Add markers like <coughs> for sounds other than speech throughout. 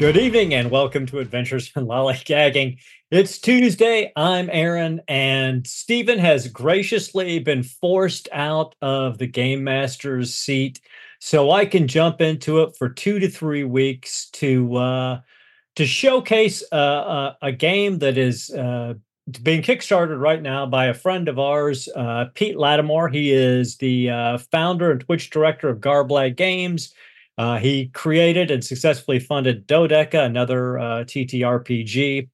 Good evening and welcome to Adventures in Lollygagging. It's Tuesday. I'm Aaron, and Stephen has graciously been forced out of the Game Master's seat so I can jump into it for two to three weeks to uh, to showcase uh, a, a, game that is uh, being kickstarted right now by a friend of ours, uh, Pete Lattimore. He is the uh, founder and Twitch director of Garblag Games. Uh, he created and successfully funded Dodeca, another uh, TTRPG.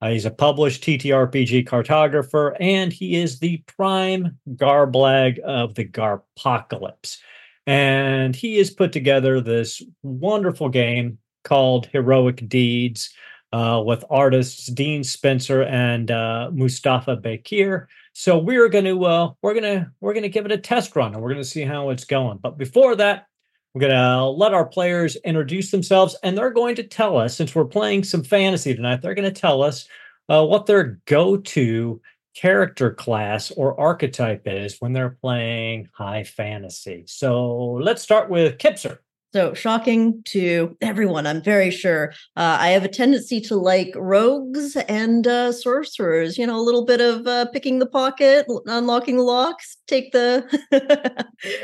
Uh, he's a published TTRPG cartographer, and he is the prime Garblag of the Garpocalypse. And he has put together this wonderful game called Heroic Deeds uh, with artists Dean Spencer and uh, Mustafa Bekir. So we're going to uh, we're going to we're going to give it a test run, and we're going to see how it's going. But before that, we're going to let our players introduce themselves, and they're going to tell us, since we're playing some fantasy tonight, they're going to tell us uh, what their go to character class or archetype is when they're playing high fantasy. So let's start with Kipser. So shocking to everyone, I'm very sure. Uh, I have a tendency to like rogues and uh, sorcerers. You know, a little bit of uh, picking the pocket, unlocking the locks, take the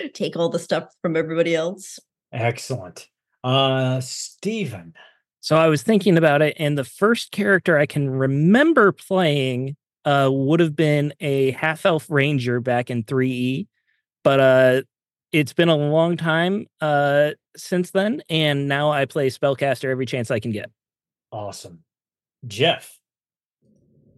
<laughs> take all the stuff from everybody else. Excellent, uh, Stephen. So I was thinking about it, and the first character I can remember playing uh, would have been a half elf ranger back in 3E, but uh, it's been a long time uh, since then, and now I play spellcaster every chance I can get. Awesome, Jeff.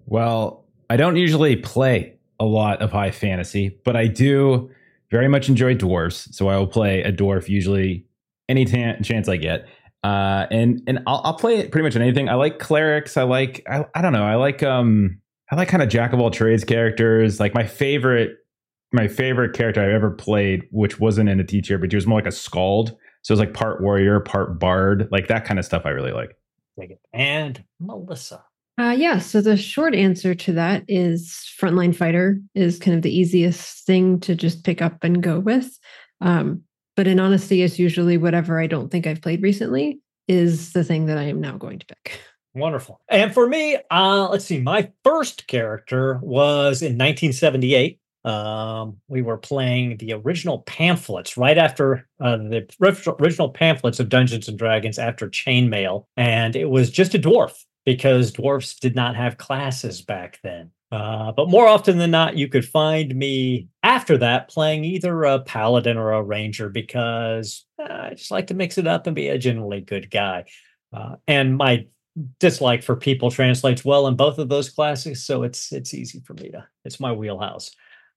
Well, I don't usually play a lot of high fantasy, but I do very much enjoy dwarves, so I will play a dwarf usually any t- chance I get. Uh, and and I'll, I'll play pretty much anything. I like clerics. I like I, I don't know. I like um I like kind of jack of all trades characters. Like my favorite my favorite character I've ever played, which wasn't in a T tier, but he was more like a skald. So it was like part warrior, part bard, like that kind of stuff. I really like. And Melissa. Uh, yeah. So the short answer to that is frontline fighter is kind of the easiest thing to just pick up and go with. Um, but in honesty, it's usually whatever I don't think I've played recently is the thing that I am now going to pick. Wonderful. And for me, uh, let's see, my first character was in 1978 um, we were playing the original pamphlets right after uh, the original pamphlets of Dungeons and Dragons after Chainmail, and it was just a dwarf because dwarfs did not have classes back then. Uh, but more often than not, you could find me after that playing either a paladin or a ranger because uh, I just like to mix it up and be a generally good guy. Uh, and my dislike for people translates well in both of those classes, so it's it's easy for me to. It's my wheelhouse.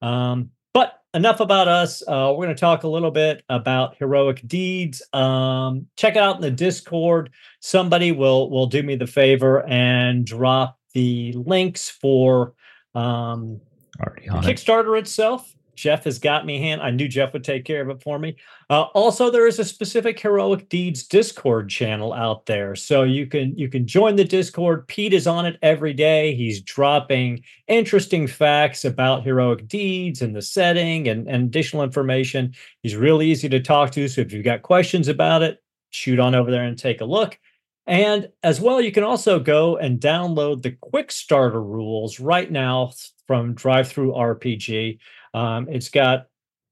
Um, but enough about us. Uh, we're going to talk a little bit about heroic deeds. Um, check it out in the Discord. Somebody will will do me the favor and drop the links for um, Kickstarter it. itself Jeff has got me hand. I knew Jeff would take care of it for me. Uh, also, there is a specific heroic deeds Discord channel out there, so you can you can join the Discord. Pete is on it every day. He's dropping interesting facts about heroic deeds and the setting and, and additional information. He's really easy to talk to. So if you've got questions about it, shoot on over there and take a look. And as well, you can also go and download the quick starter rules right now from DriveThruRPG. Um, it's got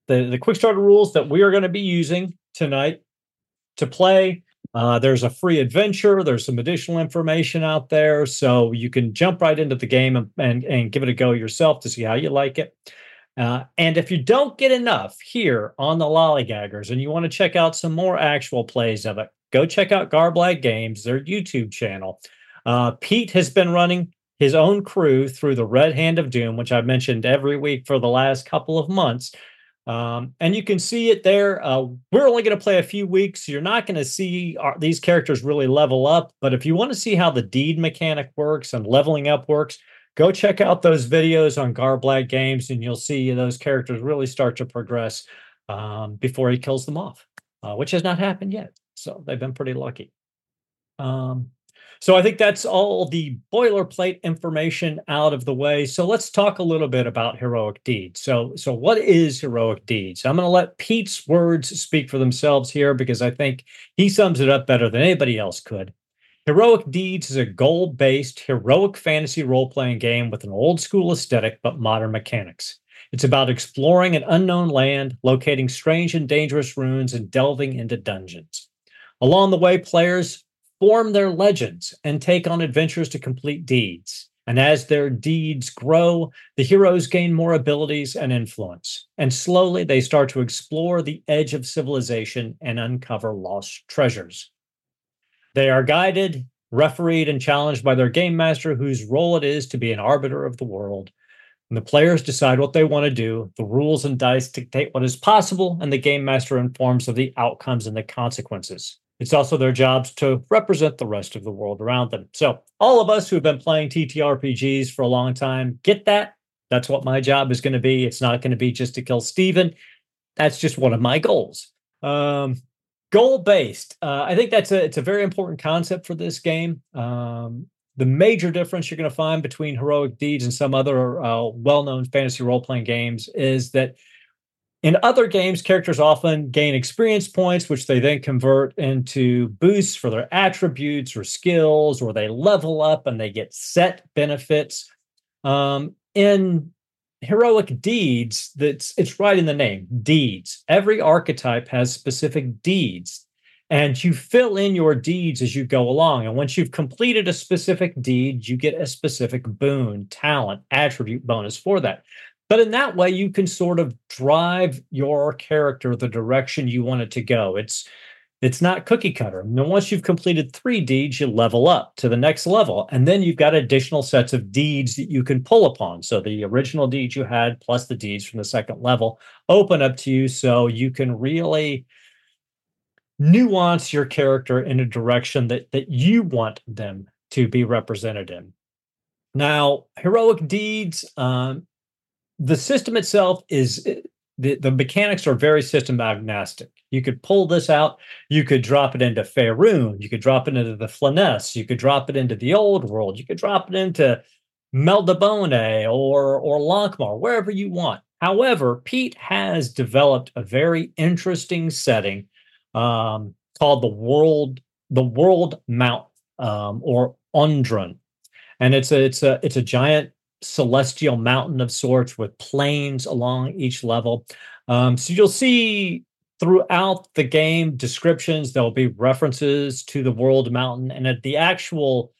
the, the quick starter rules that we are going to be using tonight to play. Uh, there's a free adventure. There's some additional information out there. So you can jump right into the game and, and, and give it a go yourself to see how you like it. Uh, and if you don't get enough here on the Lollygaggers and you want to check out some more actual plays of it, go check out Garblag Games, their YouTube channel. Uh, Pete has been running his own crew through the Red Hand of Doom, which I've mentioned every week for the last couple of months. Um, and you can see it there. Uh, we're only going to play a few weeks. So you're not going to see our, these characters really level up. But if you want to see how the deed mechanic works and leveling up works, go check out those videos on Garblag Games, and you'll see those characters really start to progress um, before he kills them off, uh, which has not happened yet. So they've been pretty lucky. Um, so I think that's all the boilerplate information out of the way. So let's talk a little bit about heroic deeds. So so what is heroic deeds? I'm going to let Pete's words speak for themselves here because I think he sums it up better than anybody else could. Heroic Deeds is a goal based heroic fantasy role playing game with an old school aesthetic but modern mechanics. It's about exploring an unknown land, locating strange and dangerous ruins, and delving into dungeons. Along the way, players form their legends and take on adventures to complete deeds. And as their deeds grow, the heroes gain more abilities and influence. And slowly they start to explore the edge of civilization and uncover lost treasures. They are guided, refereed, and challenged by their game master, whose role it is to be an arbiter of the world. And the players decide what they want to do. The rules and dice dictate what is possible, and the game master informs of the outcomes and the consequences. It's also their jobs to represent the rest of the world around them. So, all of us who have been playing TTRPGs for a long time get that. That's what my job is going to be. It's not going to be just to kill Steven. That's just one of my goals. Um, goal based. Uh, I think that's a it's a very important concept for this game. Um, the major difference you're going to find between heroic deeds and some other uh, well-known fantasy role-playing games is that in other games, characters often gain experience points, which they then convert into boosts for their attributes or skills, or they level up and they get set benefits. Um, in heroic deeds, that's it's right in the name, deeds. Every archetype has specific deeds, and you fill in your deeds as you go along. And once you've completed a specific deed, you get a specific boon, talent, attribute bonus for that. But in that way, you can sort of drive your character the direction you want it to go. It's it's not cookie cutter. And once you've completed three deeds, you level up to the next level. And then you've got additional sets of deeds that you can pull upon. So the original deeds you had plus the deeds from the second level open up to you so you can really nuance your character in a direction that that you want them to be represented in. Now, heroic deeds um, the system itself is eh, the, the mechanics are very system agnostic. You could pull this out, you could drop it into Faerun, you could drop it into the Flanaess, you could drop it into the old world, you could drop it into Melniboné or or Lankhmar, wherever you want. However, Pete has developed a very interesting setting um, called the world the world mount um, or Undrun, and it's a it's a it's a giant celestial mountain of sorts with plains along each level. Um, so you'll see throughout the game descriptions, there'll be references to the world mountain. And at the actual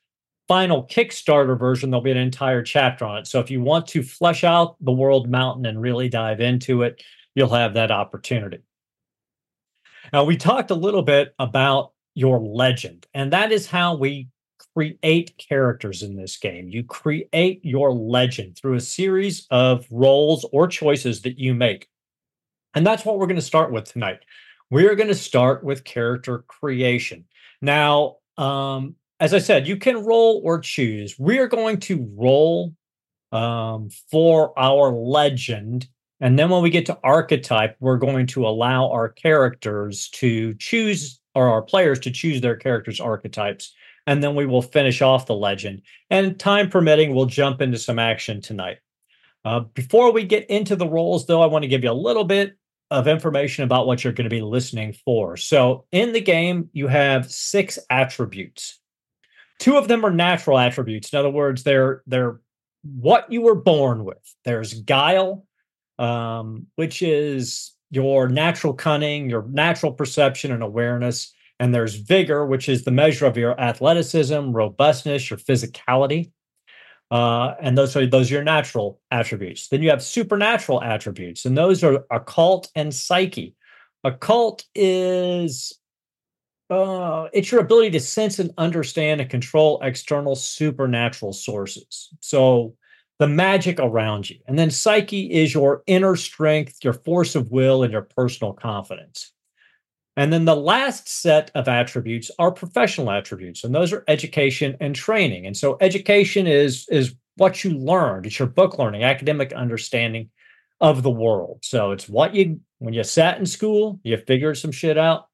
final Kickstarter version, there'll be an entire chapter on it. So if you want to flesh out the world mountain and really dive into it, you'll have that opportunity. Now, we talked a little bit about your legend, and that is how we create characters in this game. You create your legend through a series of rolls or choices that you make. And that's what we're going to start with tonight. We're going to start with character creation. Now, um, as I said, you can roll or choose. We are going to roll um, for our legend. And then when we get to archetype, we're going to allow our characters to choose, or our players to choose their characters' archetypes and then we will finish off the legend. And time permitting, we'll jump into some action tonight. Uh, before we get into the rolls, though, I want to give you a little bit of information about what you're going to be listening for. So, in the game, you have six attributes. Two of them are natural attributes. In other words, they're they're what you were born with. There's guile, um, which is your natural cunning, your natural perception and awareness. And there's vigor, which is the measure of your athleticism, robustness, your physicality. Uh, and those are those are your natural attributes. Then you have supernatural attributes, and those are occult and psyche. Occult is uh, it's your ability to sense and understand and control external supernatural sources. So the magic around you. And then psyche is your inner strength, your force of will, and your personal confidence. And then the last set of attributes are professional attributes, and those are education and training. And so education is is what you learned. It's your book learning, academic understanding of the world. So it's what you when you sat in school, you figured some shit out.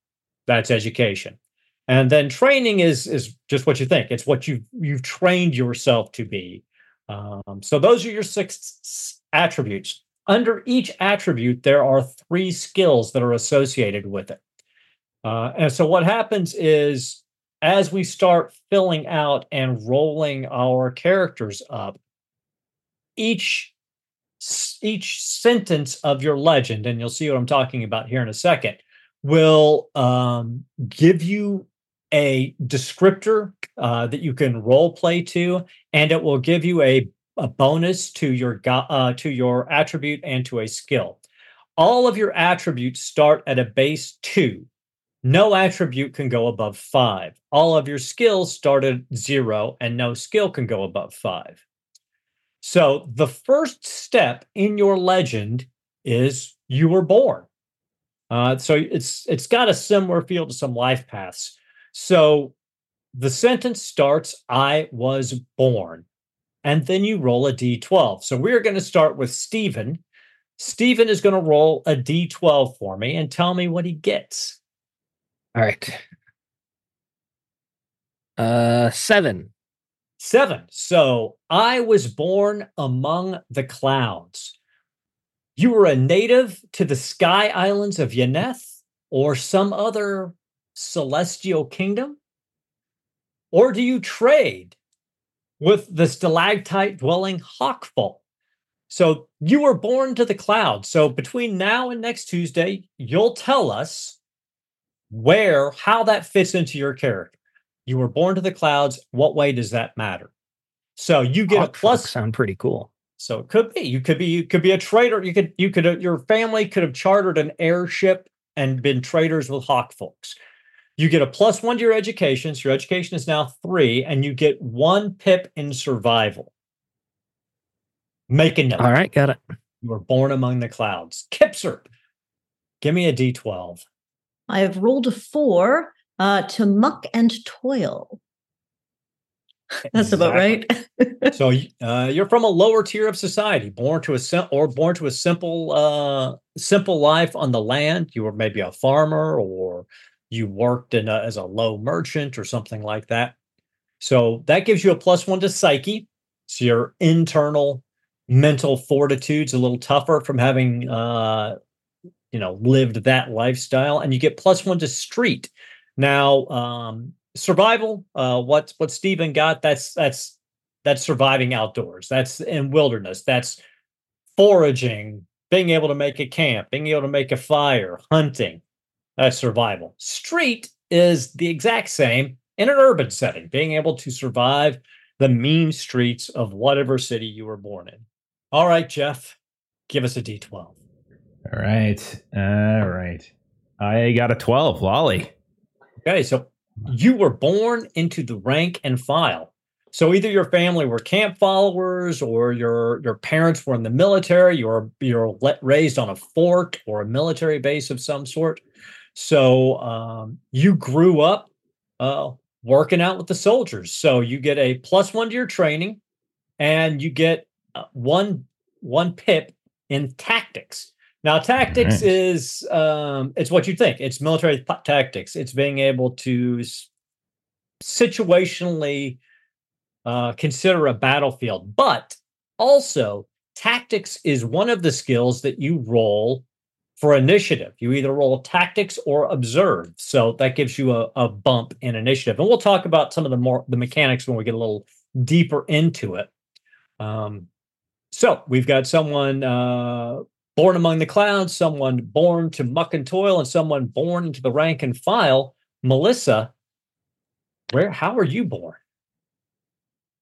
That's education. And then training is is just what you think. It's what you you've trained yourself to be. Um, so those are your six attributes. Under each attribute, there are three skills that are associated with it. Uh, and so what happens is as we start filling out and rolling our characters up, each each sentence of your legend, and you'll see what I'm talking about here in a second, will um, give you a descriptor uh, that you can role play to, and it will give you a, a bonus to your uh, to your attribute and to a skill. All of your attributes start at a base two. No attribute can go above five. All of your skills start at zero, and no skill can go above five. So the first step in your legend is you were born. Uh, so it's it's got a similar feel to some life paths. So the sentence starts, "I was born," and then you roll a d12. So we're going to start with Stephen. Stephen is going to roll a d12 for me and tell me what he gets. All right. Uh, seven. Seven. So I was born among the clouds. You were a native to the sky islands of Yaneth or some other celestial kingdom? Or do you trade with the stalactite dwelling hawkfolk? So you were born to the clouds. So between now and next Tuesday, you'll tell us where how that fits into your character. You were born to the clouds. What way does that matter? So you get Hawk a plus. Sound pretty cool. So it could be you could be you could be a trader. You could you could uh, your family could have chartered an airship and been traders with hawk folks. You get a plus one to your education. So your education is now three, and you get one pip in survival. Make a note. All right, got it. You were born among the clouds. Kipser, give me a D12. I have rolled a four uh, to muck and toil. <laughs> That's exactly. about right. <laughs> so uh, you're from a lower tier of society, born to a sim- or born to a simple uh, simple life on the land. You were maybe a farmer, or you worked in a, as a low merchant, or something like that. So that gives you a plus one to psyche. So your internal mental fortitude's a little tougher from having uh, you know lived that lifestyle and you get plus one to street. Now um survival uh what what stephen got that's that's that's surviving outdoors. That's in wilderness. That's foraging being able to make a camp being able to make a fire hunting. That's survival. Street is the exact same in an urban setting being able to survive the mean streets of whatever city you were born in. All right jeff give us a d12 all right. All right. I got a 12, Lolly. Okay, so you were born into the rank and file. So either your family were camp followers or your your parents were in the military, you're you're raised on a fort or a military base of some sort. So um, you grew up uh, working out with the soldiers. So you get a plus one to your training, and you get uh, one one pip in tactics. Now, tactics right. is um, it's what you think. It's military p- tactics. It's being able to s- situationally uh, consider a battlefield, but also tactics is one of the skills that you roll for initiative. You either roll tactics or observe, so that gives you a, a bump in initiative. And we'll talk about some of the more the mechanics when we get a little deeper into it. Um, so we've got someone uh, born among the clouds, someone born to muck and toil, and someone born into the rank and file. Melissa, where how are you born?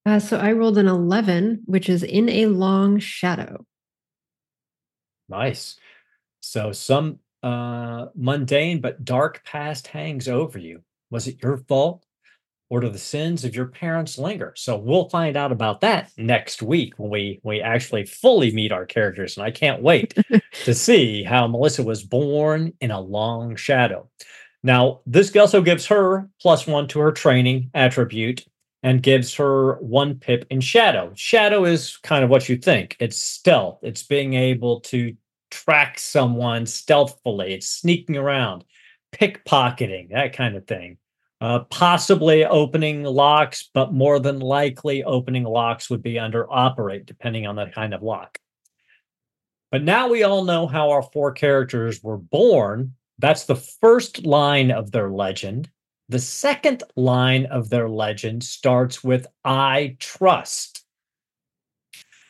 Uh, so I rolled an 11, which is in a long shadow. Nice. So some uh, mundane but dark past hangs over you. Was it your fault? Or do the sins of your parents linger? So we'll find out about that next week when we we actually fully meet our characters, and I can't wait to <laughs> see how Melissa was born in a long shadow. Now, this also gives her plus one to her training attribute and gives her one pip in shadow. Shadow is kind of what you think. It's stealth. It's being able to track someone stealthily. It's sneaking around, pickpocketing, that kind of thing uh, possibly opening locks, but more than likely opening locks would be under operate, depending on the kind of lock. But now we all know how our four characters were born. That's the first line of their legend. The second line of their legend starts with I trust.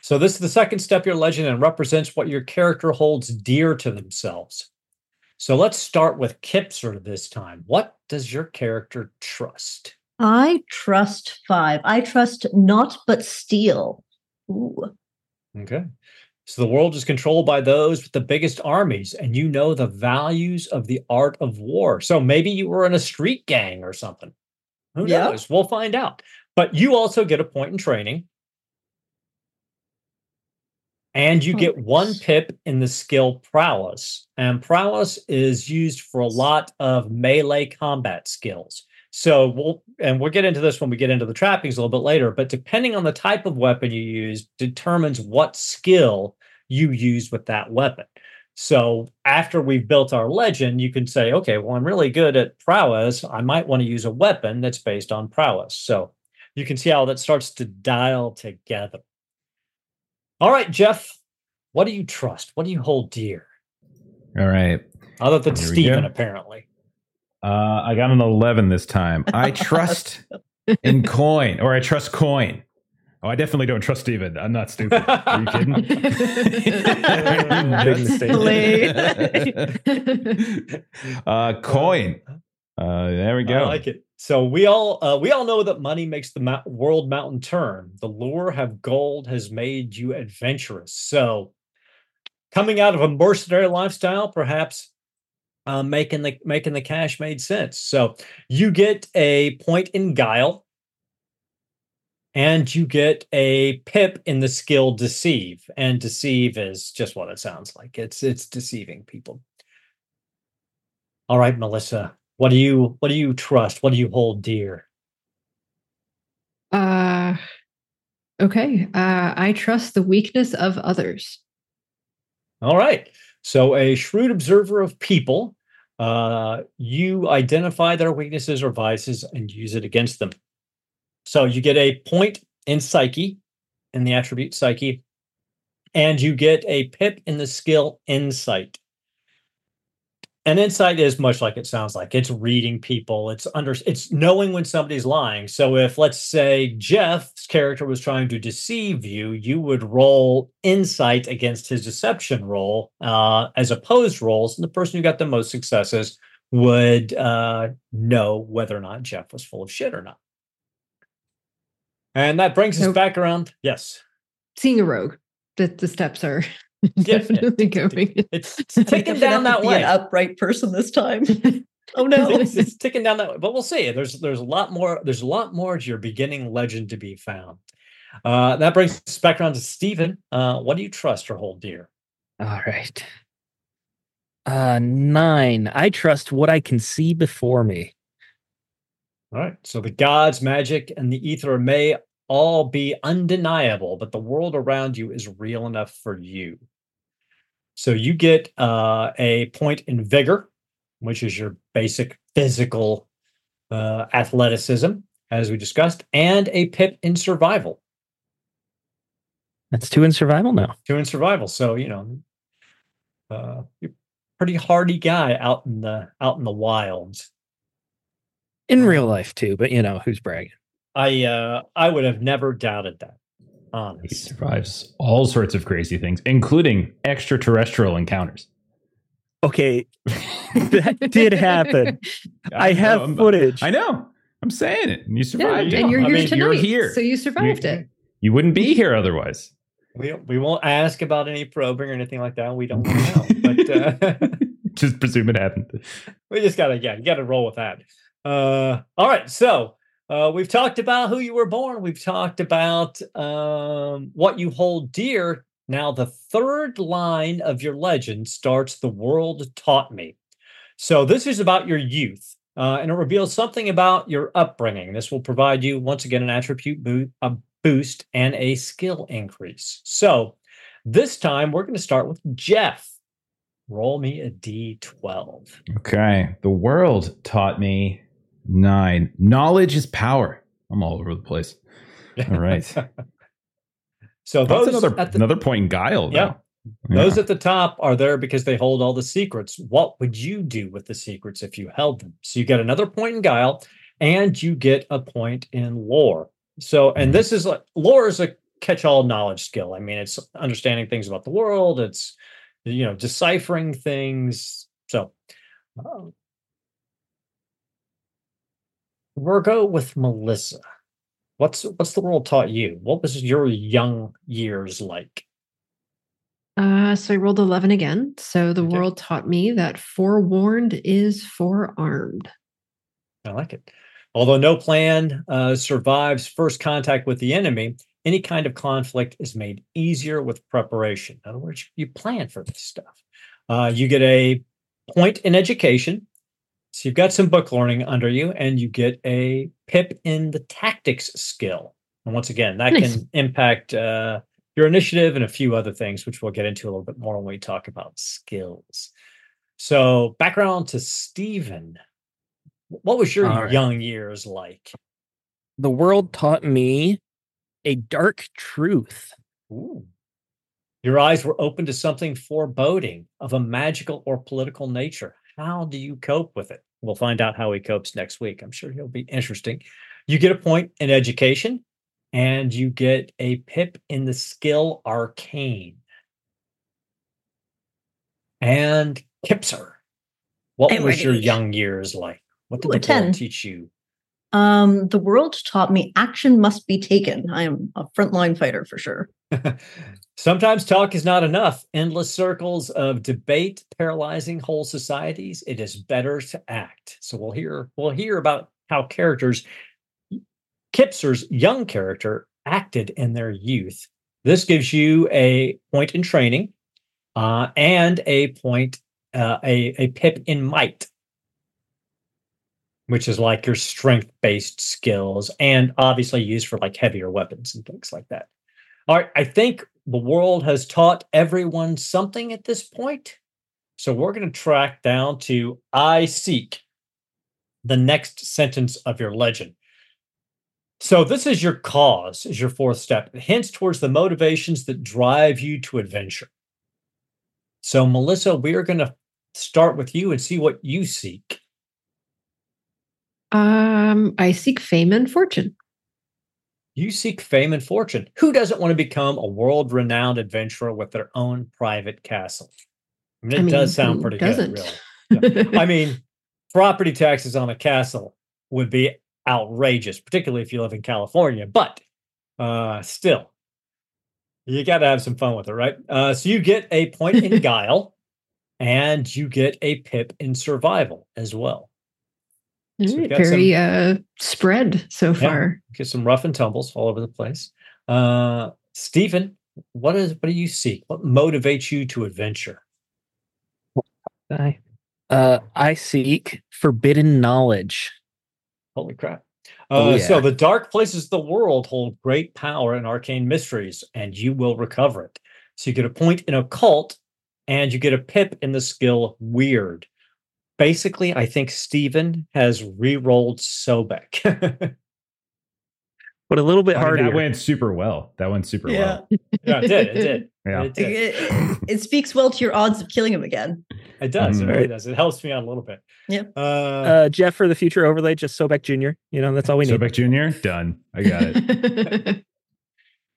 So, this is the second step of your legend and represents what your character holds dear to themselves. So, let's start with Kipser this time. What does your character trust? I trust five. I trust not but steal. Ooh. Okay. So the world is controlled by those with the biggest armies, and you know the values of the art of war. So maybe you were in a street gang or something. Who Yeah. knows? We'll find out. But you also get a point in training. And you get oh one pip in the skill prowess. And prowess is used for a lot of melee combat skills. So we'll and we'll get into this when we get into the trappings a little bit later, but depending on the type of weapon you use determines what skill you use with that weapon. So after we've built our legend, you can say, okay, well, I'm really good at prowess. I might want to use a weapon that's based on prowess. So you can see how that starts to dial together. All right, Jeff, what do you trust? What do you hold dear? All right. Other than Here Steven, apparently. Uh, I got an 11 this time. <laughs> I trust in coin, or I trust coin. Oh, I definitely don't trust Steven. I'm not stupid. Are you kidding? <laughs> Big mistake. <laughs> uh, coin. Uh, there we go. I like it. So we all uh, we all know that money makes the world mountain turn. The lure of gold has made you adventurous. So coming out of a mercenary lifestyle, perhaps uh, making the making the cash made sense. So you get a point in guile, and you get a pip in the skill deceive. And deceive is just what it sounds like. It's it's deceiving people. All right, Melissa. What do you what do you trust? What do you hold dear? Uh, okay. Uh, I trust the weakness of others. All right. So a shrewd observer of people, uh, you identify their weaknesses or vices and use it against them. So you get a point in psyche, in the attribute psyche, and you get a pip in the skill insight. And insight is much like it sounds like. It's reading people. It's under. It's knowing when somebody's lying. So if let's say Jeff's character was trying to deceive you, you would roll insight against his deception roll uh, as opposed rolls, and the person who got the most successes would uh, know whether or not Jeff was full of shit or not. And that brings us back around. Yes, Seeing a rogue, that the steps are Yeah, <laughs> definitely going. it's, <laughs> it's ticking down that Be way. Upright person this time. <laughs> oh no. it's, it's ticking down that way. But we'll see. There's there's a lot more. There's a lot more to your beginning legend to be found. Uh, that brings us back around to Stephen. Uh, what do you trust or hold dear? All right. Uh nine. I trust what I can see before me. All right. So the gods, magic, and the ether may all be undeniable, but the world around you is real enough for you. So you get uh, a point in vigor, which is your basic physical uh, athleticism, as we discussed, and a pip in survival. That's two in survival now. Two in survival. So you know, uh, you're a pretty hardy guy out in the out in the wilds. In real life too, but you know, who's bragging? I uh, I would have never doubted that. He survives all sorts of crazy things, including extraterrestrial encounters. Okay, <laughs> that did happen. I have know, footage. I know. I'm saying it. You Yeah, survived it. and you're I here mean, tonight. you're here. So you survived You- it. You wouldn't be here otherwise. We we won't ask about any probing or anything like that. We don't know, but <laughs> uh, Just presume it happened. we just gotta yeah, you gotta roll with that. Uh, all right, so uh, we've talked about who you were born. We've talked about um, what you hold dear. Now, the third line of your legend starts "The world taught me." So this is about your youth, uh, and it reveals something about your upbringing. This will provide you once again an attribute bo- a boost and a skill increase. So this time we're going to start with Jeff. Roll me a d12. Okay. The world taught me nine. Knowledge is power. I'm all over the place. All right. <laughs> So That's another the, another point in guile. Yeah. Those at the top are there because they hold all the secrets. What would you do with the secrets if you held them? So you get another point in guile and you get a point in lore. So, and this is like lore is a catch all knowledge skill. I mean, it's understanding things about the world, it's, you know, deciphering things. So, um, we'll go with Melissa. What's what's the world taught you? What was your young years like? Uh, so I rolled 11 again. So the Okay. world taught me that forewarned is forearmed. I like it. Although no plan uh, survives first contact with the enemy, any kind of conflict is made easier with preparation. In other words, you plan for this stuff. Uh, you get a point in education. So you've got some book learning under you, and you get a pip in the tactics skill. And once again, that Nice. can impact uh, your initiative and a few other things, which we'll get into a little bit more when we talk about skills. So, background to Stephen. What was your All right. young years like? The world taught me a dark truth. Ooh. Your eyes were open to something foreboding of a magical or political nature. How do you cope with it? We'll find out how he copes next week. I'm sure he'll be interesting. You get a point in education and you get a pip in the skill arcane. And Kipser, what was your young years like? What did Ooh, the world 10. teach you? Um, the world taught me action must be taken. I am a frontline fighter for sure. <laughs> Sometimes talk is not enough. Endless circles of debate paralyzing whole societies. It is better to act. So we'll hear we'll hear about how characters Kipser's young character acted in their youth. This gives you a point in training uh, and a point uh, a a pip in might, which is like your strength based skills and obviously used for like heavier weapons and things like that. All right, I think the world has taught everyone something at this point. So we're going to track down to I seek the next sentence of your legend. So this is your cause, is your fourth step. Hints towards the motivations that drive you to adventure. So Melissa, we are going to start with you and see what you seek. Um, I seek fame and fortune. You seek fame and fortune. Who doesn't want to become a world-renowned adventurer with their own private castle? I mean, it I mean, does sound pretty doesn't? good, really. I mean, <laughs> property taxes on a castle would be outrageous, particularly if you live in California. But uh, still, you got to have some fun with it, right? Uh, so you get a point in <laughs> guile, and you get a pip in survival as well. All So we've right, got very uh spread so Yeah. far. Get some rough and tumbles all over the place. Uh, Stephen, what is what do you seek? What motivates you to adventure? I, uh, I seek forbidden knowledge. Holy crap. Oh, Uh, So the dark places of the world hold great power and arcane mysteries, and you will recover it. So you get a point in occult, and you get a pip in the skill weird. Basically, I think Stephen has re-rolled Sobek. <laughs> But a little bit I mean, harder. that went super well. That went super well. yeah, it did. It did. <laughs> Yeah. It, It, did. it- it speaks well to your odds of killing him again. It does. It Mm. really does. It helps me out a little bit. Yeah. Uh, uh, Jeff for the future overlay, just Sobek Jr. You know, that's all we need. Sobek Jr. Done. I got it. <laughs>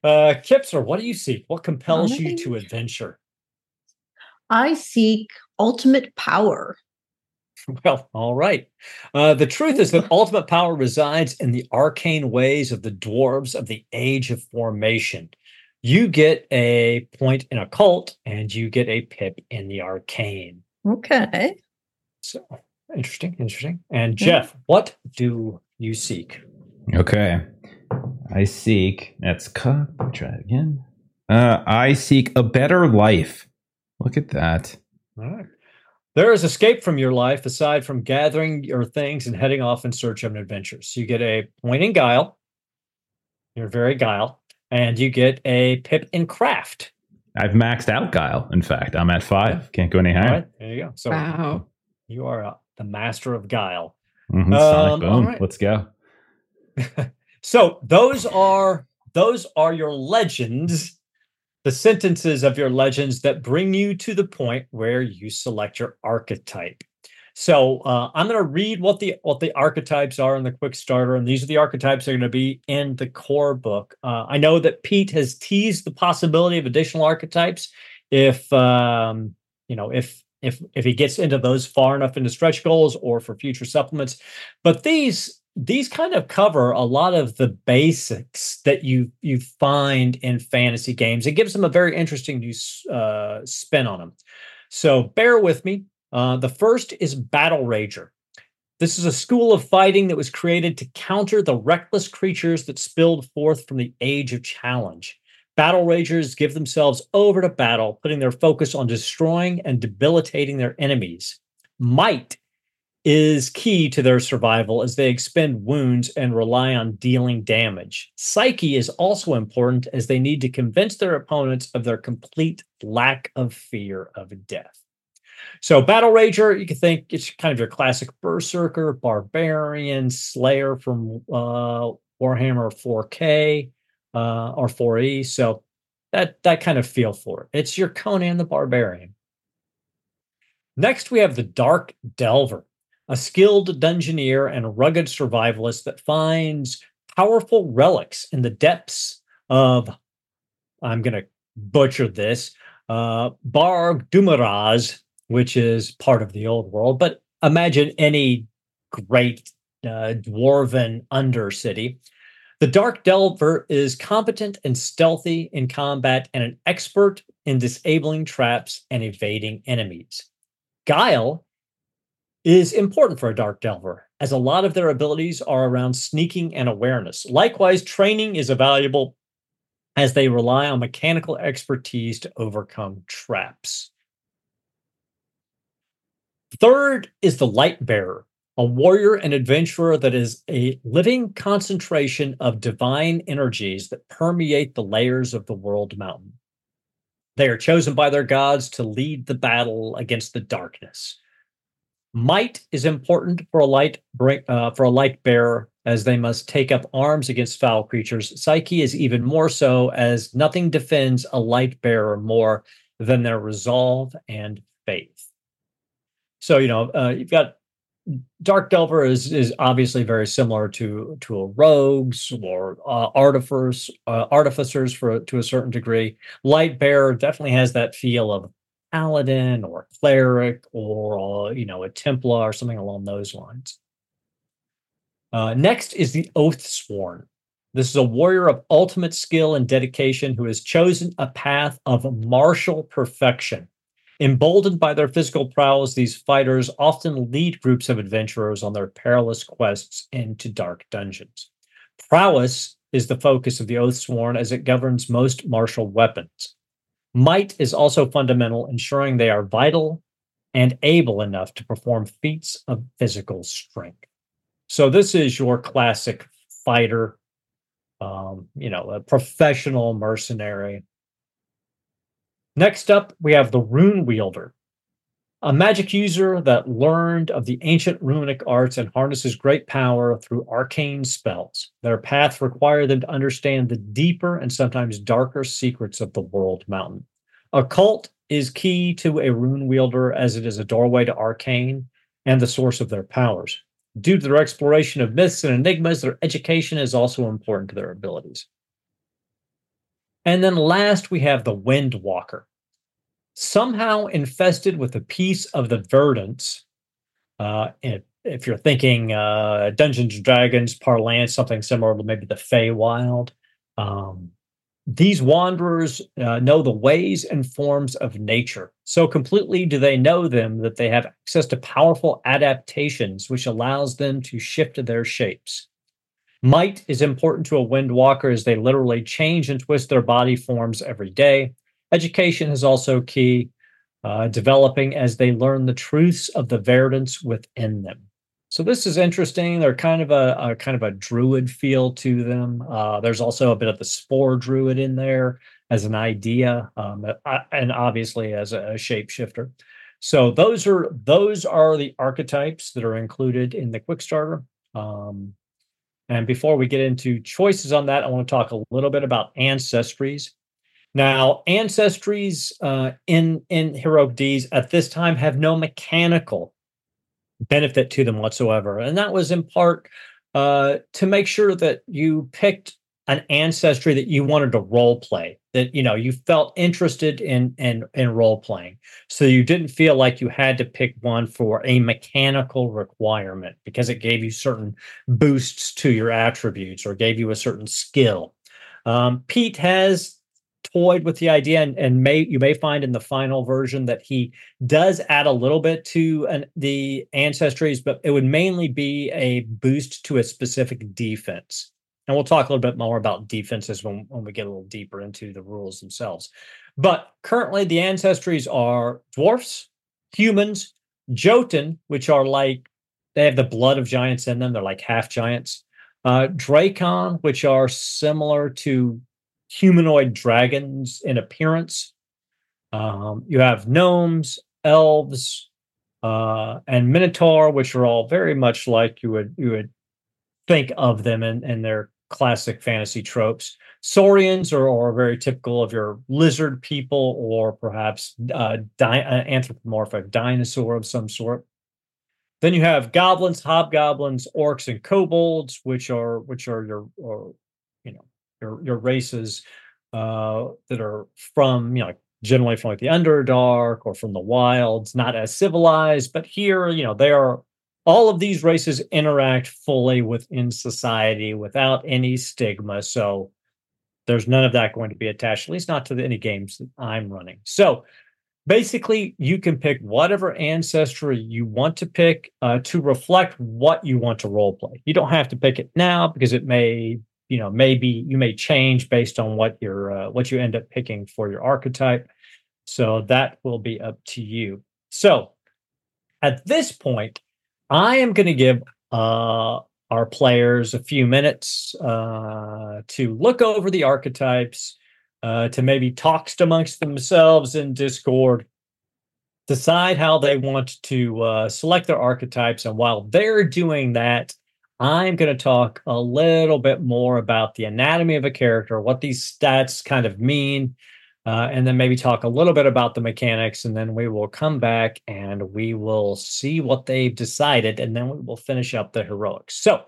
Uh, Kipser, what do you seek? What compels you to adventure? I seek ultimate power. <laughs> Well, all right. Uh, the truth is that ultimate power resides in the arcane ways of the dwarves of the Age of Formation. You get a point in occult, and you get a pip in the arcane. Okay. So interesting, interesting. And Yeah. Jeff, what do you seek? Okay. I seek. That's cu- let me try it again. Uh, I seek a better life. Look at that. All right. There is escape from your life aside from gathering your things and heading off in search of an adventure. So you get a point in guile. You're very guile. And you get a pip in craft. I've maxed out Guile. In fact, I'm at five. Can't go any higher. right. There you go. So wow. you are uh, the master of guile. Mhm, Um, Sonny Kaboom. right. Let's go. <laughs> So those are those are your legends. The sentences of your legends that bring you to the point where you select your archetype. So uh, I'm going to read what the what the archetypes are in the quick starter, and these are the archetypes that are going to be in the core book. Uh, I know that Pete has teased the possibility of additional archetypes if um, you know if if if he gets into those far enough into stretch goals or for future supplements. But these these kind of cover a lot of the basics that you you find in fantasy games. It gives them a very interesting new uh, spin on them. So bear with me. Uh, the first is Battle Rager. This is a school of fighting that was created to counter the reckless creatures that spilled forth from the Age of Challenge. Battle Ragers give themselves over to battle, putting their focus on destroying and debilitating their enemies. Might is key to their survival as they expend wounds and rely on dealing damage. Psyche is also important as they need to convince their opponents of their complete lack of fear of death. So, Battle Rager, you can think it's kind of your classic Berserker, Barbarian, Slayer from uh, Warhammer 4K uh, or 4E. So that that kind of feel for it. It's your Conan the Barbarian. Next, we have the Dark Delver, a skilled dungeoneer and rugged survivalist that finds powerful relics in the depths of, I'm going to butcher this, uh, Barg-Dumaraz, which is part of the old world. But imagine any great uh, dwarven undercity. The Dark Delver is competent and stealthy in combat and an expert in disabling traps and evading enemies. Guile is important for a Dark Delver, as a lot of their abilities are around sneaking and awareness. Likewise, training is valuable as they rely on mechanical expertise to overcome traps. Third is the Light Bearer a warrior and adventurer that is a living concentration of divine energies that permeate the layers of the world mountain. They are chosen by their gods to lead the battle against the darkness. Might is important for a light uh, for a light bearer, as they must take up arms against foul creatures. Psyche is even more so, as nothing defends a light bearer more than their resolve and faith. So you know uh, you've got Dark Delver is is obviously very similar to to a rogues or uh, artificers uh, artificers for to a certain degree. Light Bearer definitely has that feel of paladin or a cleric or uh, you know a Templar or something along those lines. Uh, next is the Oath Sworn. This is a warrior of ultimate skill and dedication who has chosen a path of martial perfection Emboldened by their physical prowess, these fighters often lead groups of adventurers on their perilous quests into dark dungeons. Prowess is the focus of the Oath Sworn as it governs most martial weapons. Might is also fundamental, ensuring they are vital and able enough to perform feats of physical strength. So, this is your classic fighter, um, you know, a professional mercenary Next up, we have the Rune Wielder, a magic user that learned of the ancient runic arts and harnesses great power through arcane spells. Their path required them to understand the deeper and sometimes darker secrets of the world mountain. Occult is key to a rune wielder as it is a doorway to arcane and the source of their powers. Due to their exploration of myths and enigmas, their education is also important to their abilities. And then last, we have the Wind Walker somehow infested with a piece of the verdance. Uh, if, if you're thinking uh, Dungeons and Dragons parlance, something similar to maybe the Feywild, um, these wanderers uh, know the ways and forms of nature. So completely do they know them that they have access to powerful adaptations, which allows them to shift their shapes. Might is important to a windwalker as they literally change and twist their body forms every day. Education is also key, uh, developing as they learn the truths of the verdance within them. So this is interesting. They're kind of a, a kind of a druid feel to them. Uh, there's also a bit of the spore druid in there as an idea, um, and obviously as a, a shapeshifter. So those are those are the archetypes that are included in the quick starter. Um, and before we get into choices on that, I want to talk a little bit about ancestries. Now, ancestries uh, in in heroic deeds at this time have no mechanical benefit to them whatsoever, and that was in part uh, to make sure that you picked an ancestry that you wanted to role play that you know you felt interested in in in role playing so you didn't feel like you had to pick one for a mechanical requirement because it gave you certain boosts to your attributes or gave you a certain skill. Um, pete has toyed with the idea and, and may you may find in the final version that he does add a little bit to an, the ancestries but it would mainly be a boost to a specific defense. And we'll talk a little bit more about defenses when, when we get a little deeper into the rules themselves. But currently the ancestries are dwarfs humans jotunn which are like they have the blood of giants in them. They're like half giants. Uh Drakon, which are similar to humanoid dragons in appearance. Um, you have gnomes, elves, uh, and minotaur, which are all very much like you would you would think of them in, in their classic fantasy tropes. Saurians are, are very typical of your lizard people, or perhaps uh, di- uh, anthropomorphic dinosaur of some sort. Then you have goblins, hobgoblins, orcs, and kobolds, which are which are your or, you know your your races uh, that are from you know generally from like the underdark or from the wilds, not as civilized, but here you know they are all of these races interact fully within society without any stigma. So there's none of that going to be attached, at least not to the, any games that I'm running. So basically, you can pick whatever ancestry you want to pick uh, to reflect what you want to role play. You don't have to pick it now because it may you know maybe you may change based on what your uh, what you end up picking for your archetype. So that will be up to you. So at this point i am going to give uh, our players a few minutes uh, to look over the archetypes uh, to maybe talk amongst themselves in discord decide how they want to uh, select their archetypes and while they're doing that I'm going to talk a little bit more about the anatomy of a character, what these stats kind of mean, uh, and then maybe talk a little bit about the mechanics. And then we will come back and we will see what they've decided, and then we will finish up the heroics. So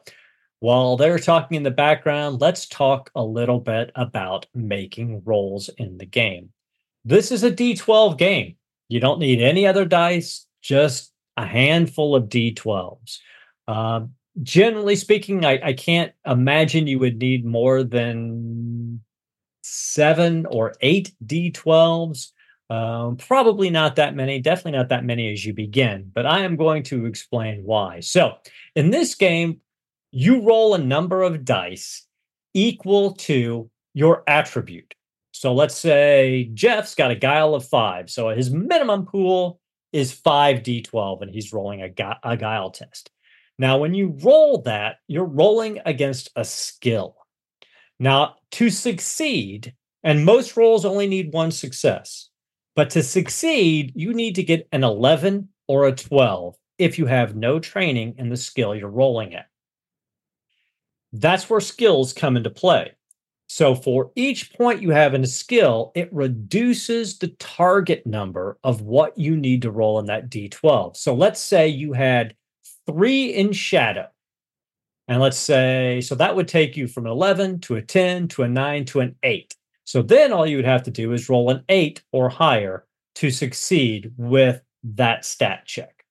while they're talking in the background, let's talk a little bit about making rolls in the game. This is a D12 game. You don't need any other dice, just a handful of D12s. Um, generally speaking, I, I can't imagine you would need more than seven or eight D12s. Um, probably not that many, definitely not that many as you begin, but I am going to explain why. So, in this game, you roll a number of dice equal to your attribute. So, let's say Jeff's got a guile of five. So, his minimum pool is 5d12, and he's rolling a, gu- a guile test. Now, when you roll that, you're rolling against a skill. Now, to succeed, and most rolls only need one success, but to succeed, you need to get an 11 or a 12 if you have no training in the skill you're rolling at. That's where skills come into play. So, for each point you have in a skill, it reduces the target number of what you need to roll in that d12. So, let's say you had three in shadow. And let's say, so that would take you from an 11 to a 10 to a 9 to an 8. So then all you would have to do is roll an 8 or higher to succeed with that stat check.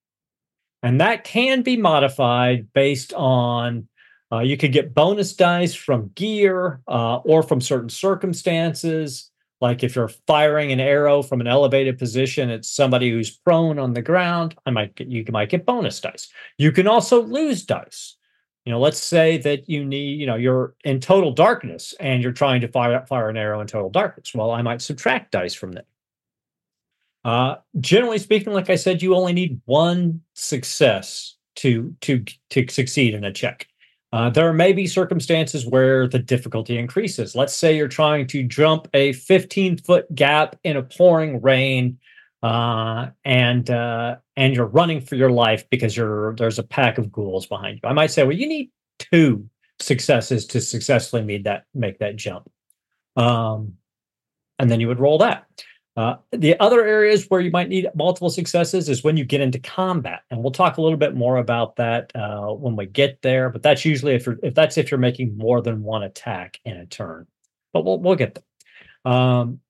And that can be modified based on uh, you could get bonus dice from gear uh, or from certain circumstances. Like if you're firing an arrow from an elevated position at somebody who's prone on the ground, I might get you might get bonus dice. You can also lose dice. You know, let's say that you need, you know, you're in total darkness and you're trying to fire fire an arrow in total darkness. Well, I might subtract dice from that. Uh, generally speaking, like I said, you only need one success to to to succeed in a check. Uh, there may be circumstances where the difficulty increases. Let's say you're trying to jump a 15 foot gap in a pouring rain, uh, and uh, and you're running for your life because you're there's a pack of ghouls behind you. I might say, well, you need two successes to successfully make that make that jump. Um, and then you would roll that. Uh, the other areas where you might need multiple successes is when you get into combat, and we'll talk a little bit more about that uh, when we get there. But that's usually if if that's if you're making more than one attack in a turn. But we'll we'll get there. Um,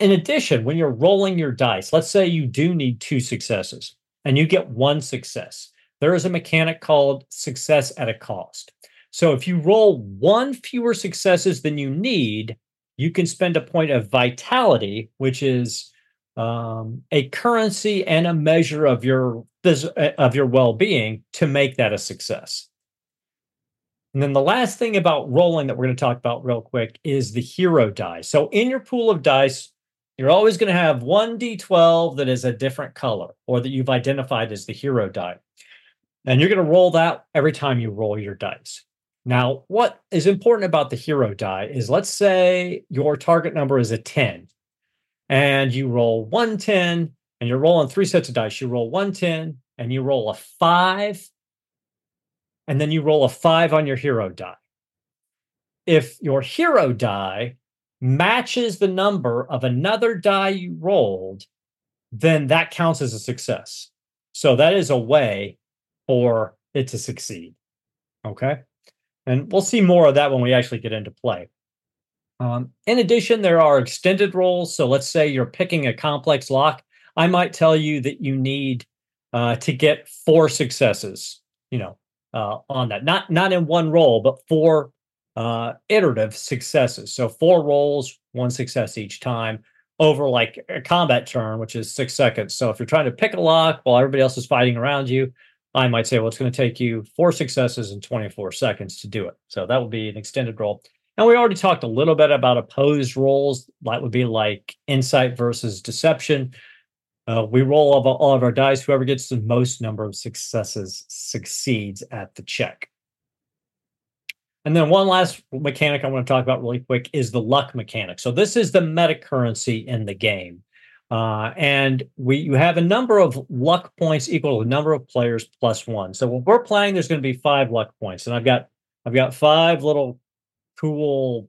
in addition, when you're rolling your dice, let's say you do need two successes and you get one success, there is a mechanic called success at a cost. So if you roll one fewer successes than you need, you can spend a point of vitality, which is um, a currency and a measure of your of your well-being to make that a success. And then the last thing about rolling that we're going to talk about real quick is the hero die. So in your pool of dice, you're always going to have one d12 that is a different color or that you've identified as the hero die. And you're going to roll that every time you roll your dice. Now, what is important about the hero die is let's say your target number is a 10 and you roll 110 and you're rolling three sets of dice. You roll 110 and you roll a five and then you roll a five on your hero die. If your hero die matches the number of another die you rolled, then that counts as a success. So that is a way for it to succeed. Okay. And we'll see more of that when we actually get into play. Um, in addition, there are extended rolls. So let's say you're picking a complex lock. I might tell you that you need uh, to get four successes, you know, uh, on that. Not not in one roll, but four uh, iterative successes. So four rolls, one success each time over like a combat turn, which is six seconds. So if you're trying to pick a lock while everybody else is fighting around you, I might say, well, it's going to take you four successes in 24 seconds to do it. So that would be an extended roll. And we already talked a little bit about opposed rolls. That would be like insight versus deception. Uh, we roll all of, all of our dice. Whoever gets the most number of successes succeeds at the check. And then one last mechanic I want to talk about really quick is the luck mechanic. So this is the meta currency in the game. Uh, and we you have a number of luck points equal to the number of players plus one. So when we're playing, there's going to be five luck points, and I've got I've got five little cool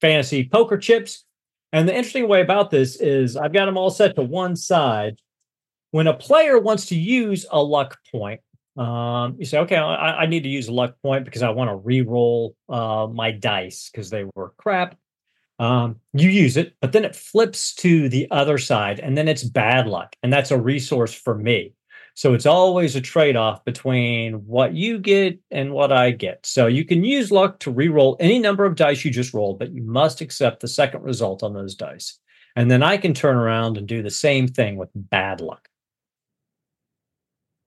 fantasy poker chips. And the interesting way about this is I've got them all set to one side. When a player wants to use a luck point, um, you say, okay, I, I, need to use a luck point because I want to re-roll uh, my dice because they were crap um, you use it, but then it flips to the other side, and then it's bad luck, and that's a resource for me. So it's always a trade off between what you get and what I get. So you can use luck to re-roll any number of dice you just rolled, but you must accept the second result on those dice. And then I can turn around and do the same thing with bad luck.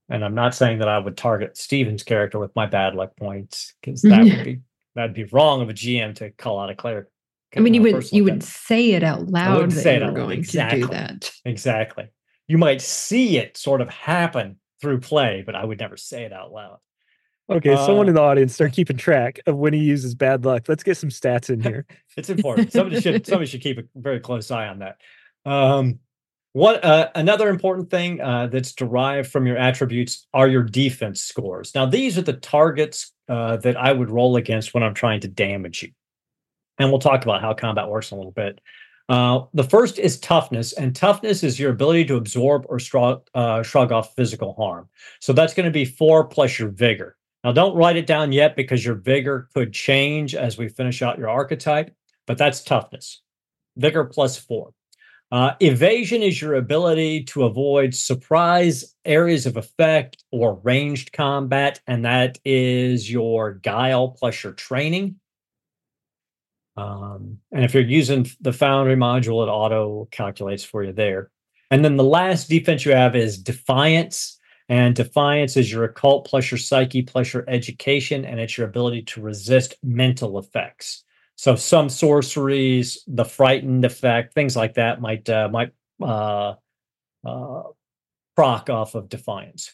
And I'm not saying that I would target Steven's character with my bad luck points because that would <laughs> be that'd be wrong of a GM to call out a cleric I mean, you would you would say it out loud that you were going exactly. to do that. Exactly. You might see it sort of happen through play, but I would never say it out loud. Okay, uh, someone in the audience start keeping track of when he uses bad luck. Let's get some stats in here. <laughs> it's important. Somebody should <laughs> somebody should keep a very close eye on that. Um, what uh, another important thing uh, that's derived from your attributes are your defense scores. Now, these are the targets uh, that I would roll against when I'm trying to damage you and we'll talk about how combat works in a little bit. Uh, the first is toughness, and toughness is your ability to absorb or shrug, uh, shrug off physical harm. So that's going to be four plus your vigor. Now, don't write it down yet because your vigor could change as we finish out your archetype, but that's toughness. Vigor plus four. Uh, evasion is your ability to avoid surprise areas of effect or ranged combat, and that is your guile plus your training. Um, and if you're using the Foundry module, it auto calculates for you there. And then the last defense you have is Defiance. And Defiance is your occult plus your psyche plus your education, and it's your ability to resist mental effects. So some sorceries, the frightened effect, things like that might uh, might uh, uh, proc off of Defiance.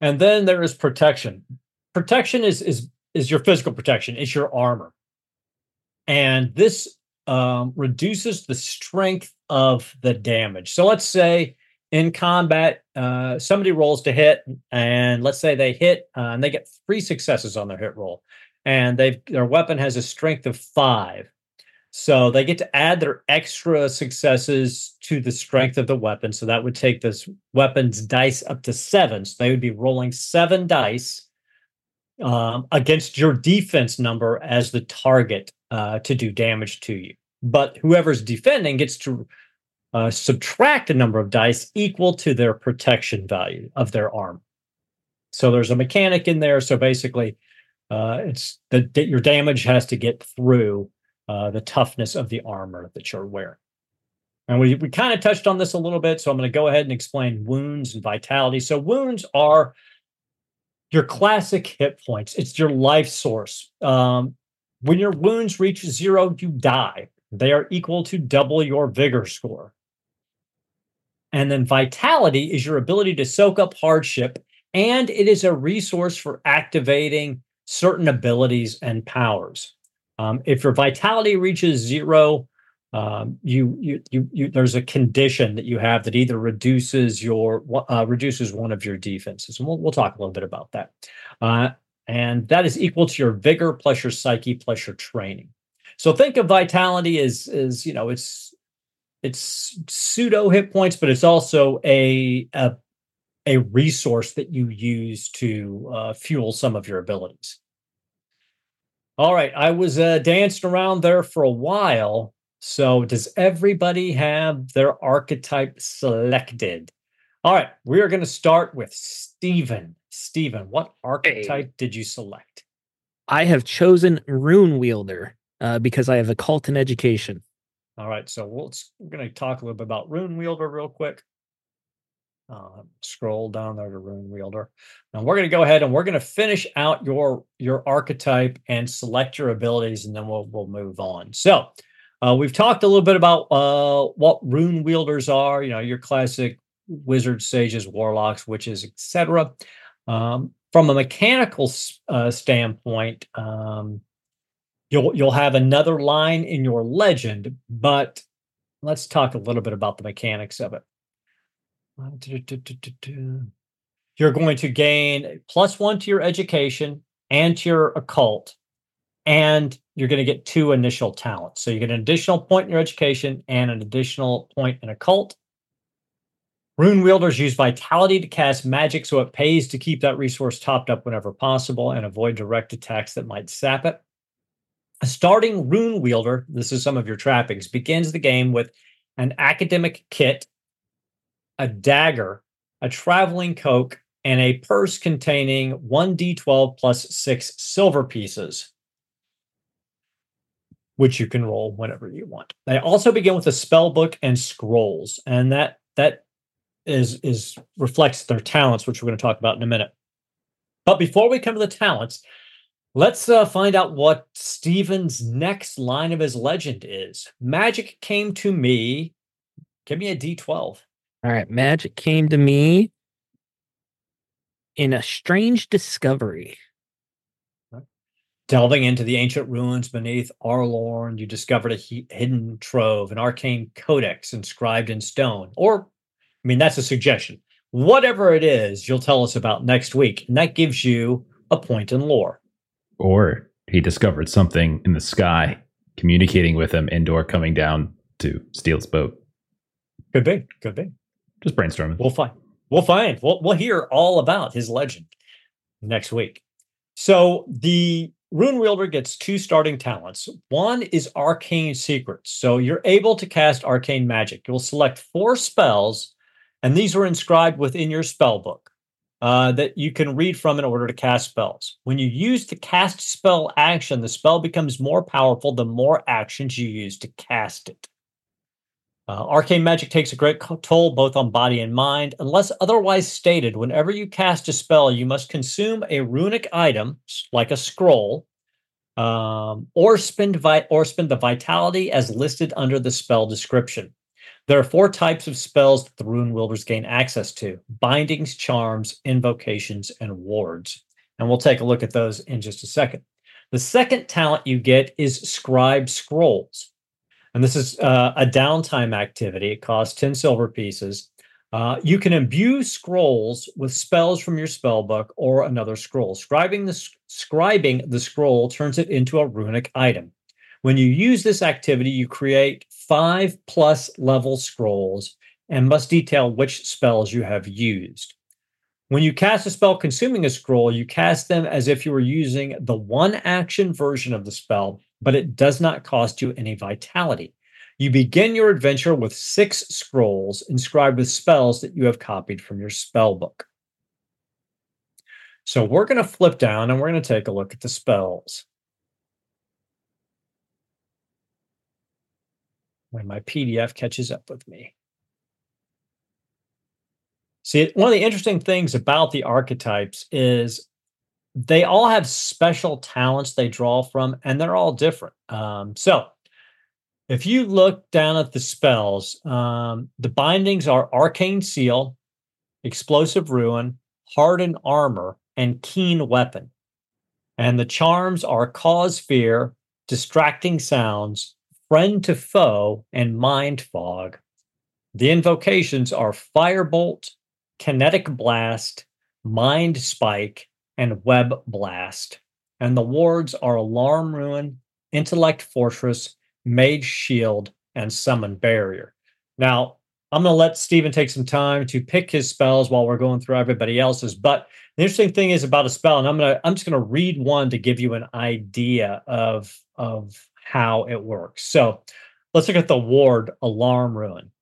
And then there is protection. Protection is is is your physical protection. It's your armor and this um, reduces the strength of the damage. So let's say in combat, uh, somebody rolls to hit, and let's say they hit uh, and they get three successes on their hit roll, and they their weapon has a strength of five. So they get to add their extra successes to the strength of the weapon. So that would take this weapon's dice up to seven. So they would be rolling seven dice um, against your defense number as the target uh, to do damage to you. But whoever's defending gets to uh, subtract a number of dice equal to their protection value of their arm. So there's a mechanic in there. So basically, uh, it's that your damage has to get through uh, the toughness of the armor that you're wearing. And we, we kind of touched on this a little bit, so I'm going to go ahead and explain wounds and vitality. So, wounds are your classic hit points, it's your life source. Um, when your wounds reach zero, you die. They are equal to double your vigor score. And then vitality is your ability to soak up hardship, and it is a resource for activating certain abilities and powers. Um, if your vitality reaches zero, um, you, you, you, you, there's a condition that you have that either reduces your uh, reduces one of your defenses, and we'll we'll talk a little bit about that. Uh, and that is equal to your vigor plus your psyche plus your training. So think of vitality as as you know it's it's pseudo hit points, but it's also a a, a resource that you use to uh, fuel some of your abilities. All right, I was uh, dancing around there for a while. So, does everybody have their archetype selected? All right, we are going to start with Steven. Steven, what archetype hey. did you select? I have chosen Rune Wielder uh, because I have occult in education. All right, so we'll, we're going to talk a little bit about Rune Wielder real quick. Uh, scroll down there to Rune Wielder. Now we're going to go ahead and we're going to finish out your your archetype and select your abilities, and then we'll we'll move on. So uh, we've talked a little bit about uh, what Rune Wielders are. You know, your classic wizards, sages, warlocks, witches, etc. Um, from a mechanical uh, standpoint, um, you'll you'll have another line in your legend, but let's talk a little bit about the mechanics of it. You're going to gain plus one to your education and to your occult, and you're going to get two initial talents. So you get an additional point in your education and an additional point in occult. Rune wielders use vitality to cast magic, so it pays to keep that resource topped up whenever possible and avoid direct attacks that might sap it. A starting rune wielder, this is some of your trappings, begins the game with an academic kit a dagger, a traveling coke, and a purse containing 1d12 plus six silver pieces, which you can roll whenever you want. They also begin with a spell book and scrolls, and that that is is reflects their talents, which we're going to talk about in a minute. But before we come to the talents, let's uh, find out what Steven's next line of his legend is. Magic came to me. Give me a d12. All right, magic came to me in a strange discovery. Delving into the ancient ruins beneath Arlorn, you discovered a he- hidden trove, an arcane codex inscribed in stone. Or, I mean, that's a suggestion. Whatever it is, you'll tell us about next week. And that gives you a point in lore. Or he discovered something in the sky communicating with him, Endor coming down to steal his boat. Could be. Could be. Just brainstorming. We'll find. We'll find. We'll, we'll hear all about his legend next week. So the Rune Wielder gets two starting talents. One is Arcane Secrets. So you're able to cast arcane magic. You'll select four spells, and these are inscribed within your spell book uh, that you can read from in order to cast spells. When you use the cast spell action, the spell becomes more powerful the more actions you use to cast it. Uh, arcane magic takes a great toll both on body and mind. Unless otherwise stated, whenever you cast a spell, you must consume a runic item, like a scroll, um, or spend vi- or spend the vitality as listed under the spell description. There are four types of spells that the rune wielders gain access to: bindings, charms, invocations, and wards. And we'll take a look at those in just a second. The second talent you get is scribe scrolls. And this is uh, a downtime activity. It costs 10 silver pieces. Uh, you can imbue scrolls with spells from your spell book or another scroll. Scribing the, scribing the scroll turns it into a runic item. When you use this activity, you create five plus level scrolls and must detail which spells you have used. When you cast a spell consuming a scroll, you cast them as if you were using the one action version of the spell, but it does not cost you any vitality. You begin your adventure with six scrolls inscribed with spells that you have copied from your spell book. So we're going to flip down and we're going to take a look at the spells. When my PDF catches up with me. See, one of the interesting things about the archetypes is they all have special talents they draw from, and they're all different. Um, so, if you look down at the spells, um, the bindings are Arcane Seal, Explosive Rune, Hardened Armor, and Keen Weapon. And the charms are Cause Fear, Distracting Sounds, Friend to Foe, and Mind Fog. The invocations are Firebolt, Kinetic Blast, Mind Spike, and Web Blast. And the wards are Alarm Rune, Intellect Fortress, Mage Shield, and Summon Barrier. Now, I'm going to let Steven take some time to pick his spells while we're going through everybody else's. But the interesting thing is about a spell, and I'm gonna I'm just gonna read one to give you an idea of of how it works. So let's look at the ward Alarm Rune.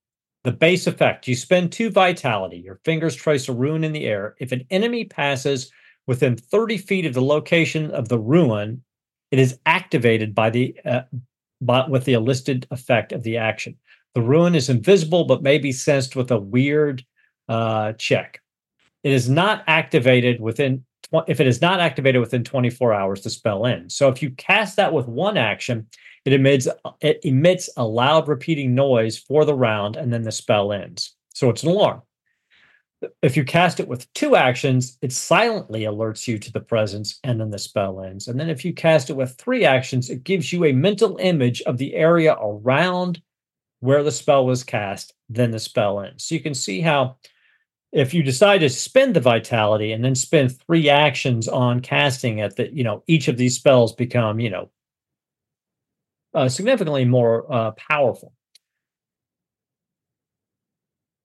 The base effect: you spend two vitality. Your fingers trace a rune in the air. If an enemy passes within 30 feet of the location of the rune, it is activated by the uh, by, with the elicited effect of the action. The rune is invisible, but may be sensed with a weird uh, check. It is not activated within if it is not activated within 24 hours, the spell ends. So if you cast that with one action, it emits it emits a loud repeating noise for the round, and then the spell ends. So it's an alarm. If you cast it with two actions, it silently alerts you to the presence, and then the spell ends. And then if you cast it with three actions, it gives you a mental image of the area around where the spell was cast, then the spell ends. So you can see how if you decide to spend the vitality and then spend three actions on casting it, that you know each of these spells become you know uh, significantly more uh, powerful.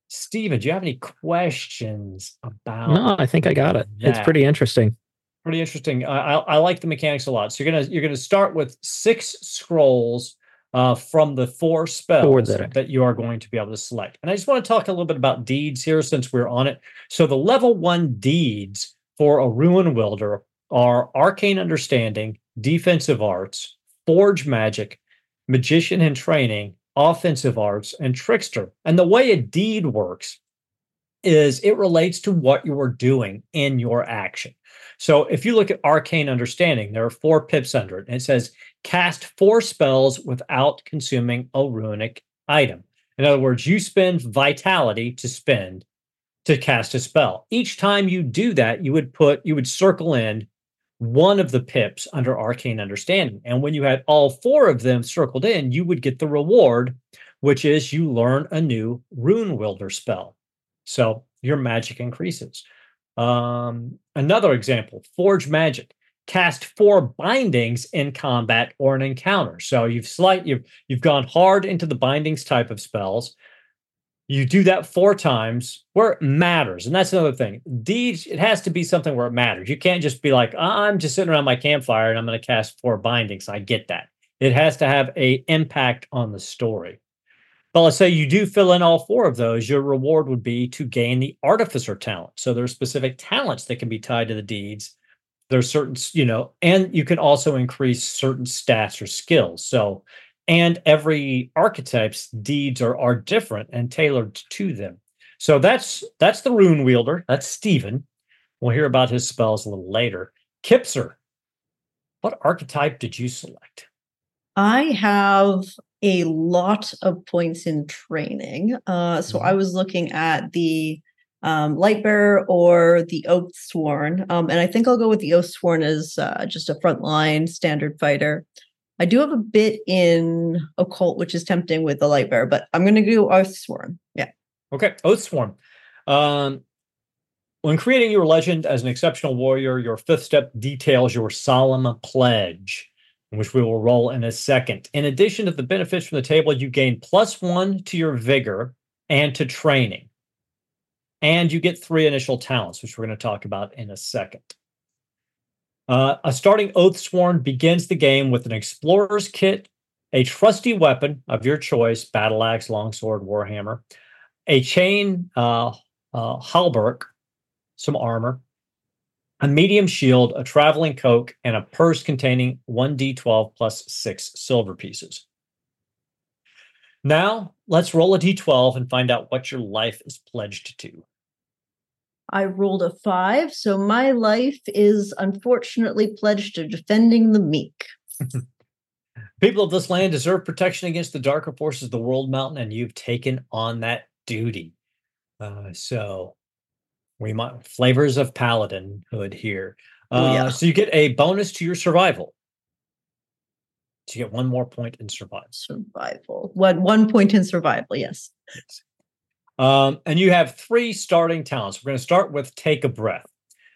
Steven, do you have any questions about? No, I think I got it. That? It's pretty interesting. Pretty interesting. I, I, I like the mechanics a lot. So you're gonna you're gonna start with six scrolls uh, from the four spells that. that you are going to be able to select. And I just want to talk a little bit about deeds here since we're on it. So the level one deeds for a rune wielder are arcane understanding, defensive arts, forge magic, magician in training, offensive arts, and trickster. And the way a deed works is it relates to what you are doing in your action. So if you look at arcane understanding, there are four pips under it. And it says cast four spells without consuming a runic item. In other words, you spend vitality to spend to cast a spell. Each time you do that, you would put you would circle in one of the pips under arcane understanding. And when you had all four of them circled in, you would get the reward, which is you learn a new rune wielder spell. So your magic increases. Um, another example, Forge Magic. Cast four bindings in combat or an encounter. So you've slight you've you've gone hard into the bindings type of spells. You do that four times where it matters, and that's another thing. Deeds it has to be something where it matters. You can't just be like, I'm just sitting around my campfire and I'm going to cast four bindings. I get that. It has to have a impact on the story. But let's say you do fill in all four of those, your reward would be to gain the artificer talent. So there are specific talents that can be tied to the deeds. There's certain, you know, and you can also increase certain stats or skills. So, and every archetype's deeds are are different and tailored to them. So that's that's the rune wielder. That's Steven. We'll hear about his spells a little later. Kipser, what archetype did you select? I have a lot of points in training. Uh, so I mm-hmm. was looking at the um, Lightbearer or the Oath Sworn. Um, and I think I'll go with the Oath Sworn as uh, just a frontline standard fighter. I do have a bit in Occult, which is tempting with the Lightbearer, but I'm going to do Oath Sworn. Yeah. Okay. Oath Sworn. Um, when creating your legend as an exceptional warrior, your fifth step details your solemn pledge. which we will roll in a second. In addition to the benefits from the table, you gain plus one to your vigor and to training. And you get three initial talents, which we're going to talk about in a second. Uh, a starting oath sworn begins the game with an explorer's kit, a trusty weapon of your choice battle axe, longsword, warhammer, a chain uh, uh, some armor, a medium shield, a traveling coke, and a purse containing 1d12 plus six silver pieces. Now, let's roll a d12 and find out what your life is pledged to. I rolled a five, so my life is unfortunately pledged to defending the meek. <laughs> People of this land deserve protection against the darker forces of the world mountain, and you've taken on that duty. Uh, so we might flavors of paladinhood here. Uh, Oh, yeah. So you get a bonus to your survival. So you get one more point in survival. Survival. One one point in survival, yes. Yes. Um, and you have three starting talents. We're going to start with take a breath.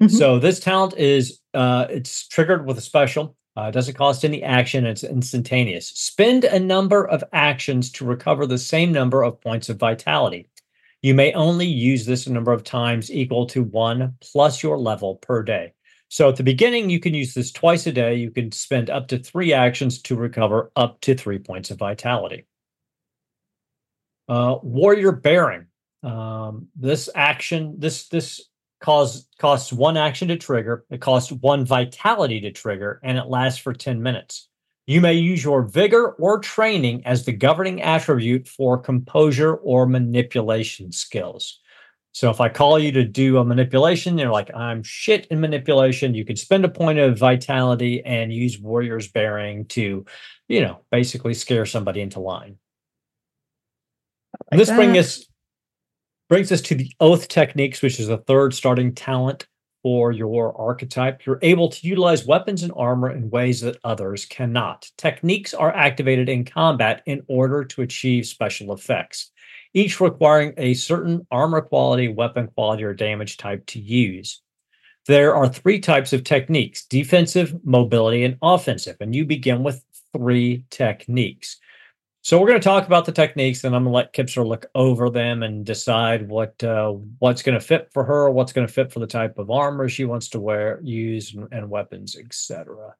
Mhm. So this talent is uh, it's triggered with a special. Uh, it doesn't cost any action. It's instantaneous. Spend a number of actions to recover the same number of points of vitality. You may only use this a number of times equal to one plus your level per day. So at the beginning, you can use this twice a day. You can spend up to three actions to recover up to three points of vitality. Uh, warrior bearing. Um, this action, this this cause costs one action to trigger. It costs one vitality to trigger, and it lasts for ten minutes. You may use your vigor or training as the governing attribute for composure or manipulation skills. So if I call you to do a manipulation, you're like, I'm shit in manipulation. You can spend a point of vitality and use warrior's bearing to, you know, basically scare somebody into line. Like this brings us brings us to the oath techniques, which is the third starting talent for your archetype. You're able to utilize weapons and armor in ways that others cannot. Techniques are activated in combat in order to achieve special effects, each requiring a certain armor quality, weapon quality, or damage type to use. There are three types of techniques defensive, mobility, and offensive. And you begin with three techniques. So we're going to talk about the techniques, and I'm going to let Kipser look over them and decide what uh, what's going to fit for her, what's going to fit for the type of armor she wants to wear, use, and, and weapons, etc.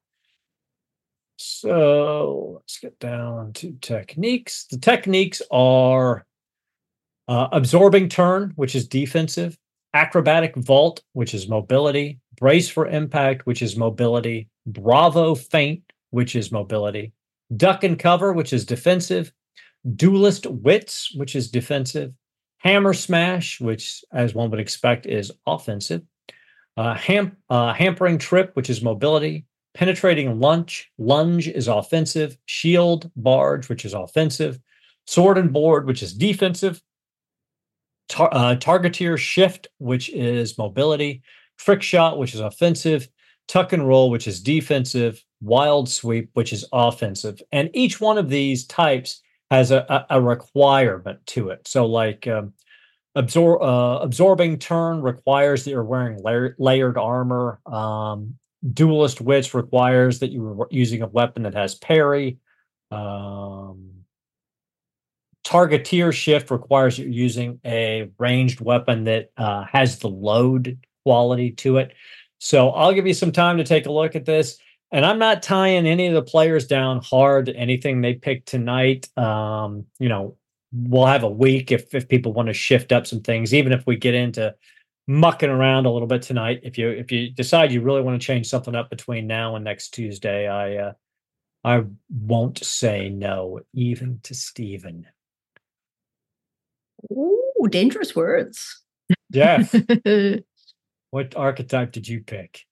So let's get down to techniques. The techniques are uh, absorbing turn, which is defensive, acrobatic vault, which is mobility, brace for impact, which is mobility, bravo feint, which is mobility, duck and cover, which is defensive, duelist wits, which is defensive, hammer smash, which, as one would expect, is offensive, uh, ham- uh, hampering trip, which is mobility, penetrating lunge, lunge is offensive, shield barge, which is offensive, sword and board, which is defensive, tar- uh, targeteer shift, which is mobility, trick shot, which is offensive, tuck and roll, which is defensive, wild sweep, which is offensive. And each one of these types has a, a, requirement to it. So, like um, absor- uh, absorbing turn requires that you're wearing layer- layered armor. Um, duelist wits requires that you're using a weapon that has parry. Um, targeteer shift requires you're using a ranged weapon that uh, has the load quality to it. So I'll give you some time to take a look at this. And I'm not tying any of the players down hard to anything they pick tonight. Um, you know, we'll have a week if if people want to shift up some things, even if we get into mucking around a little bit tonight. If you if you decide you really want to change something up between now and next Tuesday, I uh I won't say no, even to Steven. Ooh, dangerous words. Jeff, <laughs> what archetype did you pick?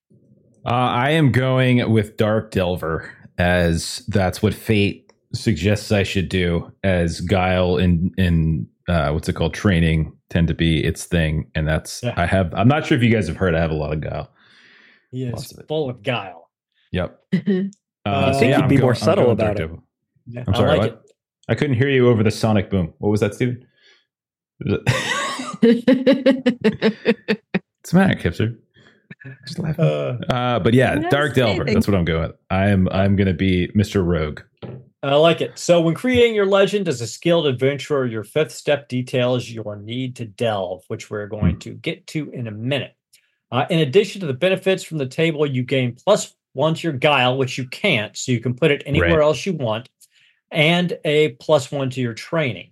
Uh, I am going with Dark Delver as that's what fate suggests I should do. As Guile in in uh, what's it called training tend to be its thing, and that's Yeah. I have. I'm not sure if you guys have heard. I have a lot of Guile. He is of full of guile. Yep. <laughs> I Uh, think you'd I'm be go- more subtle about Dark it. Devil. Yeah, I'm I sorry. like what? I couldn't hear you over the sonic boom. What was that, Steven? <laughs> Was it- What's the matter, Kipser? Just laughing. Uh, Uh, but yeah, Dark Delver. anything. That's what I'm going with. I'm I'm gonna be Mr. Rogue. I like it. So, when creating your legend as a skilled adventurer, your fifth step details your need to delve, which we're going to get to in a minute. Uh, in addition to the benefits from the table, you gain plus one to your guile, which you can't, so you can put it anywhere Right. else you want, and a plus one to your training.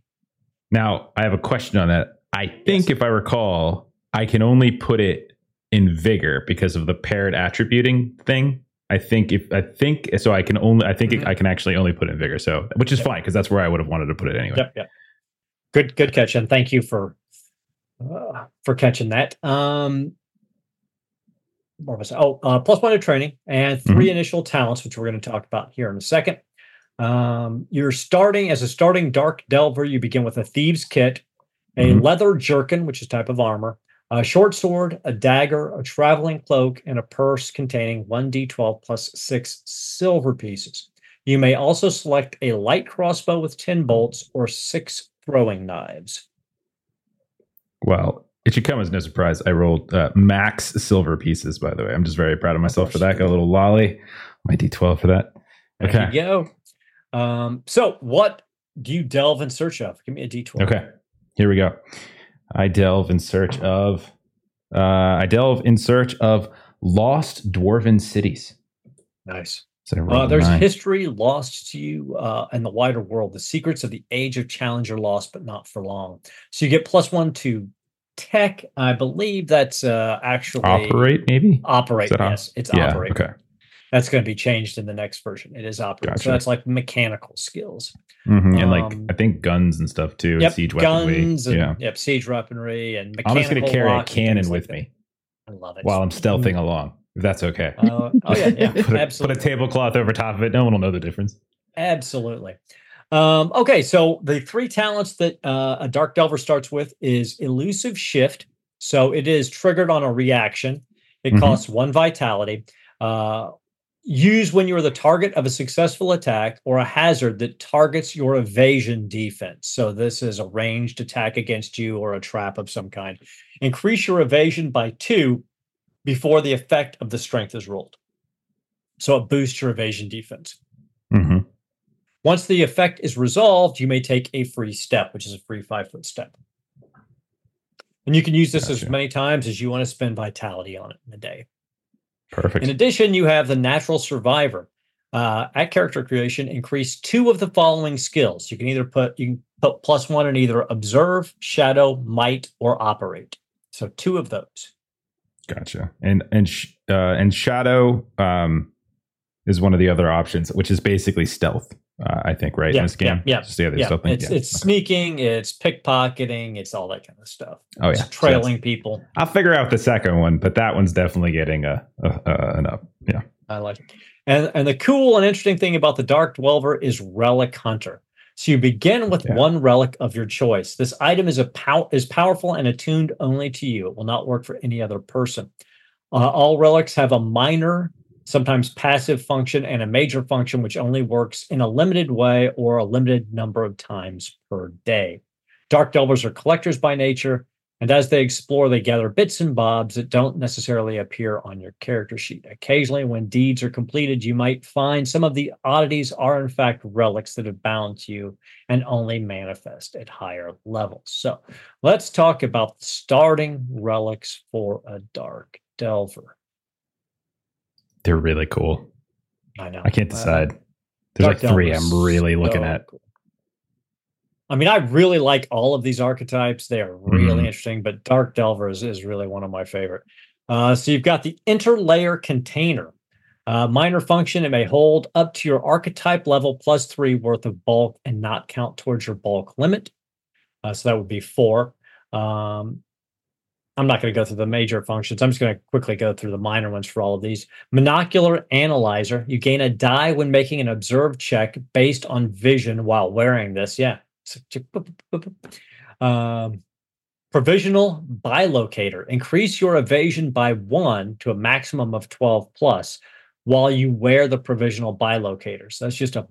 Now, I have a question on that. I think if I recall, I can only put it in vigor because of the paired attributing thing. I think if I think so, I can only I think it, Mhm. I can actually only put it in vigor. So, which is Yep. fine because that's where I would have wanted to put it anyway. Yep, yep. Good, good catch, and thank you for uh, for catching that. Um, what was it? oh uh, plus one to training and 3 initial talents, which we're going to talk about here in a second. Um, you're starting as a starting dark delver. You begin with a thieves kit, a Mhm. leather jerkin, which is type of armor, a short sword, a dagger, a traveling cloak, and a purse containing one d12 plus six silver pieces. You may also select a light crossbow with 10 bolts or six throwing knives. Well, it should come as no surprise. I rolled uh, max silver pieces. By the way, I'm just very proud of myself for that. Got a little lolly, my D12 for that. There Okay. you go. Um, so, what do you delve in search of? Give me a d12. Okay, here we go. I delve in search of. Uh, I delve in search of lost dwarven cities. Nice. Uh, there's nine. history lost to you uh, in the wider world. The secrets of the age of challenge are lost, but not for long. So you get plus one to tech. I believe that's uh, actually operate maybe. Operate. That op- yes, it's yeah. operate. Okay. That's going to be changed in the next version. It is operate. Gotcha. So that's like mechanical skills. Mhm, And like Um, I think guns and stuff too. Yep, siege weaponry. guns and yeah. yep, siege weaponry and I'm just gonna carry a cannon things like with me I love it. while I'm stealthing along. If that's okay. Uh, oh yeah, yeah, <laughs> put, a, put a tablecloth over top of it. No one will know the difference. Absolutely. Um, okay, so the three talents that uh, a Dark Delver starts with is Elusive Shift. So it is triggered on a reaction. It Mhm. costs one vitality. Uh, use when you're the target of a successful attack or a hazard that targets your evasion defense. So this is a ranged attack against you or a trap of some kind. Increase your evasion by two before the effect of the strength is rolled. So it boosts your evasion defense. hmm Once the effect is resolved, you may take a free step, which is a free five foot step. And you can use this as many times as you want to spend vitality on it in a day. Perfect. In addition, you have the natural survivor. Uh, at character creation, increase two of the following skills. You can either put you can put plus one in either observe, shadow, might, or operate. So two of those. Gotcha. And and sh- uh, and shadow um, is one of the other options, which is basically stealth. Uh, I think right Yeah, in this game. yeah, yeah, Just the other Yeah, it's Yeah. it's sneaking, it's pickpocketing, it's all that kind of stuff. oh It's yeah, trailing people. I'll figure out the second one, but that one's definitely getting a, a, a an up. Yeah. I like it. And and the cool and interesting thing about the Dark Delver is Relic Hunter. So you begin with Yeah. one relic of your choice. This item is a pow- is powerful and attuned only to you. It will not work for any other person. Uh, all relics have a minor, sometimes passive function, and a major function, which only works in a limited way or a limited number of times per day. Dark Delvers are collectors by nature, and as they explore, they gather bits and bobs that don't necessarily appear on your character sheet. Occasionally, when deeds are completed, you might find some of the oddities are, in fact, relics that have bound to you and only manifest at higher levels. So, let's talk about starting relics for a Dark Delver. They're really cool. I know. I can't Uh, decide. There's Dark like three I'm really looking at. cool. I mean, I really like all of these archetypes. They are really Mhm. interesting, but Dark Delver is, is really one of my favorite. Uh, so you've got the interlayer container. Uh, minor function, it may hold up to your archetype level plus three worth of bulk and not count towards your bulk limit. Uh, so that would be four. Um, I'm not going to go through the major functions. I'm just going to quickly go through the minor ones for all of these. Monocular analyzer. You gain a die when making an observed check based on vision while wearing this. Yeah. Um, provisional bilocator. Increase your evasion by one to a maximum of 12 plus while you wear the provisional bilocator. So that's just a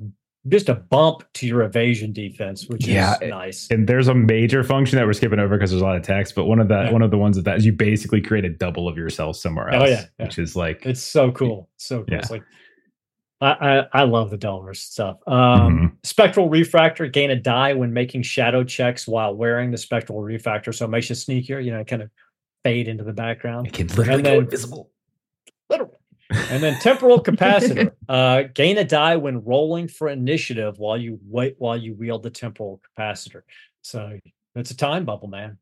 just a bump to your evasion defense, which Yeah, is nice. And there's a major function that we're skipping over because there's a lot of text, but one of the Yeah. one of the ones of that is you basically create a double of yourself somewhere Oh, else. yeah, yeah. Which is like It's so cool. So cool. Yeah. It's like I, I I love the dollars stuff. Um Mhm. spectral refractor, gain a die when making shadow checks while wearing the spectral refractor. So it makes you sneakier, you know, kind of fade into the background. it can literally And go then- invisible. Literally. And then temporal <laughs> capacitor, uh, gain a die when rolling for initiative while you wait while you wield the temporal capacitor. So it's a time bubble, man.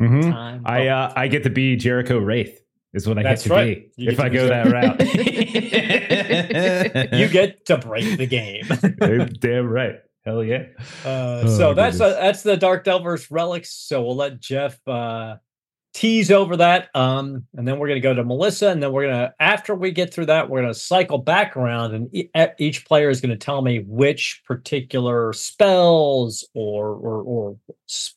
Mhm. Time I uh, I get to be Jericho Wraith. Is what I That's get to right. be You if I be go that route. <laughs> you get to break the game. <laughs> damn right. Hell yeah. Uh, Oh, so that's uh, goodness. that's the Dark Delvers relics. So we'll let Jeff uh, tease over that, um, and then we're going to go to Melissa, and then we're going to after we get through that, we're going to cycle back around, and e- each player is going to tell me which particular spells or or, or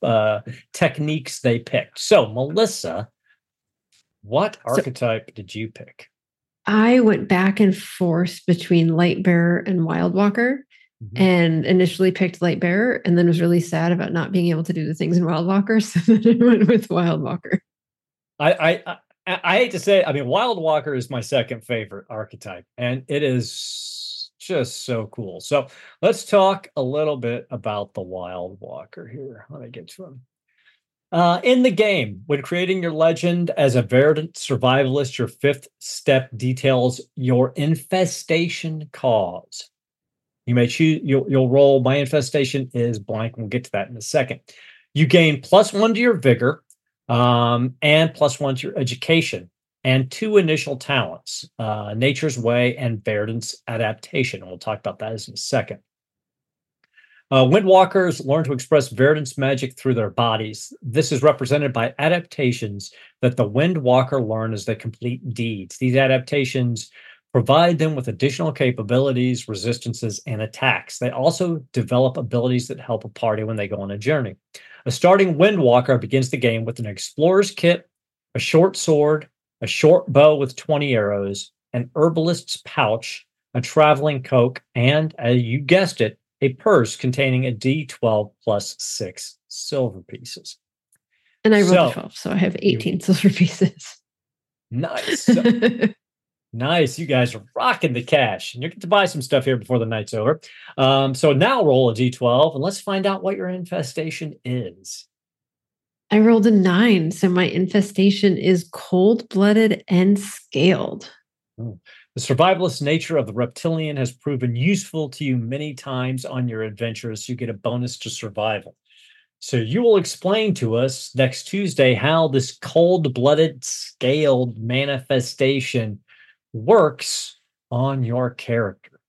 uh, techniques they picked. So Melissa, what archetype did you pick? I went back and forth between Lightbearer and Wild Mhm. and initially picked Light Bearer and then was really sad about not being able to do the things in Wild Walker. <laughs> So then I went with Wild Walker. I, I I I hate to say it. I mean, Wild Walker is my second favorite archetype, and it is just so cool. So let's talk a little bit about the Wild Walker here. Let me get to him. Uh, in the game, when creating your legend as a verdant survivalist, your fifth step details your infestation cause. You may choose. You'll, roll. My infestation is blank. We'll get to that in a second. You gain plus one to your vigor, um, and plus one to your education, and two initial talents: uh, Nature's Way and Verdant's Adaptation. And we'll talk about that in a second. Uh, Windwalkers learn to express Verdant's magic through their bodies. This is represented by adaptations that the Windwalker learn as they complete deeds. These adaptations provide them with additional capabilities, resistances, and attacks. They also develop abilities that help a party when they go on a journey. A starting Windwalker begins the game with an explorer's kit, a short sword, a short bow with 20 arrows, an herbalist's pouch, a traveling coke, and, as you guessed it, a purse containing a D12 plus six silver pieces. And I rolled So- a 12, so I have 18 <laughs> silver pieces. Nice. So- <laughs> Nice. You guys are rocking the cash. And you get to buy some stuff here before the night's over. Um, so now roll a d12 and let's find out what your infestation is. I rolled a nine, so my infestation is cold blooded and scaled. The survivalist nature of the reptilian has proven useful to you many times on your adventures. You get a bonus to survival. So you will explain to us next Tuesday how this cold blooded scaled manifestation works on your character.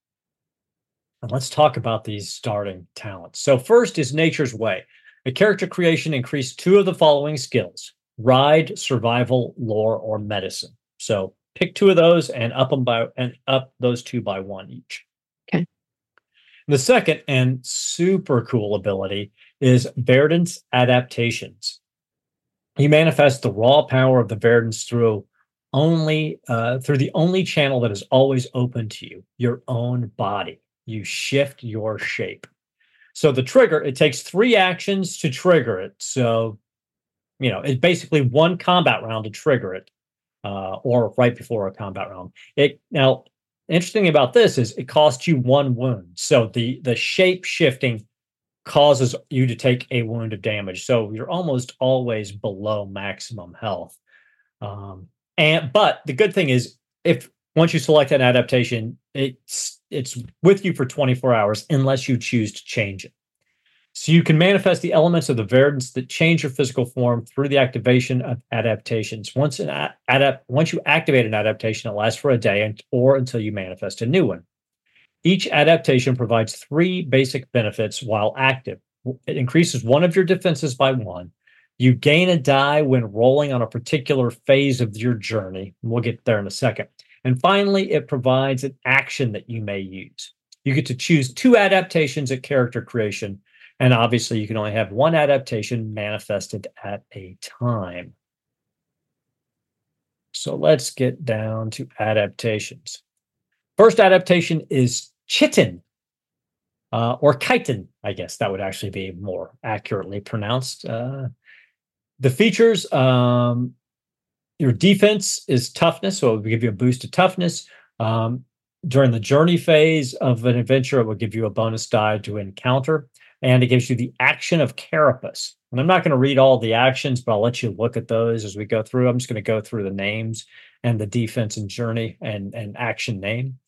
And let's talk about these starting talents. So, first is Nature's Way. A character creation increase two of the following skills ride, survival, lore, or medicine. So, pick two of those and up them by and up those two by one each. Okay. The second and super cool ability is Verdant's adaptations. You manifest the raw power of the Verdants through only uh, through the only channel that is always open to you, your own body. You shift your shape. So the trigger, it takes three actions to trigger it. So, you know, it's basically one combat round to trigger it, uh, or right before a combat round. It now interesting about this is it costs you one wound. So the the shape shifting causes you to take a wound of damage. So you're almost always below maximum health. Um, and but the good thing is if once you select an adaptation, it's it's with you for 24 hours unless you choose to change it. So you can manifest the elements of the verdants that change your physical form through the activation of adaptations. Once an adapt once you activate an adaptation, it lasts for a day and, or until you manifest a new one. Each adaptation provides three basic benefits while active. It increases one of your defenses by one. You gain a die when rolling on a particular phase of your journey. We'll get there in a second. And finally, it provides an action that you may use. You get to choose two adaptations at character creation. And obviously, you can only have one adaptation manifested at a time. So let's get down to adaptations. First adaptation is Chitin. uh, or chitin, I guess that would actually be more accurately pronounced. Uh, the features um, your defense is toughness, so it will give you a boost to toughness. Um, during the journey phase of an adventure, it will give you a bonus die to encounter, and it gives you the action of Carapace. And I'm not going to read all the actions, but I'll let you look at those as we go through. I'm just going to go through the names and the defense and journey and, and action name.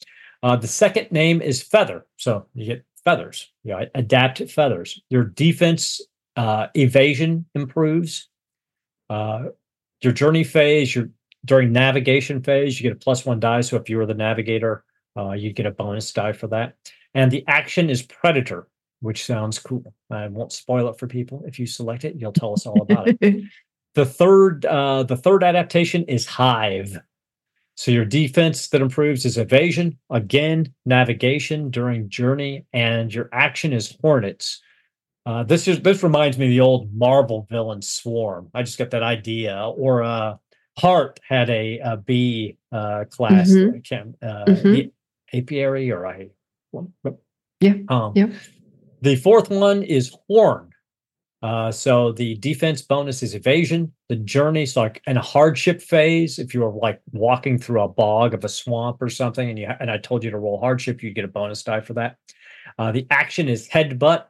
Uh, the second name is Feather. So you get feathers, you know, adapt feathers. Your defense uh, evasion improves. Uh, your journey phase, your during navigation phase, you get a plus one die. So if you were the navigator, uh, you get a bonus die for that. And the action is Predator, which sounds cool. I won't spoil it for people. If you select it, you'll tell us all about it. <laughs> The third, uh, the third adaptation is Hive. So your defense that improves is evasion, again, navigation during journey, and your action is Hornets. Uh, this is this reminds me of the old Marvel villain Swarm. I just got that idea. Or uh, Heart had a, a B uh, class, mm-hmm. uh, mm-hmm. apiary, or I. Yeah. Um, yeah. The fourth one is Horn. Uh, so the defense bonus is evasion. The journey, so like in a hardship phase, if you were like walking through a bog of a swamp or something, and you and I told you to roll hardship, you'd get a bonus die for that. Uh, the action is headbutt.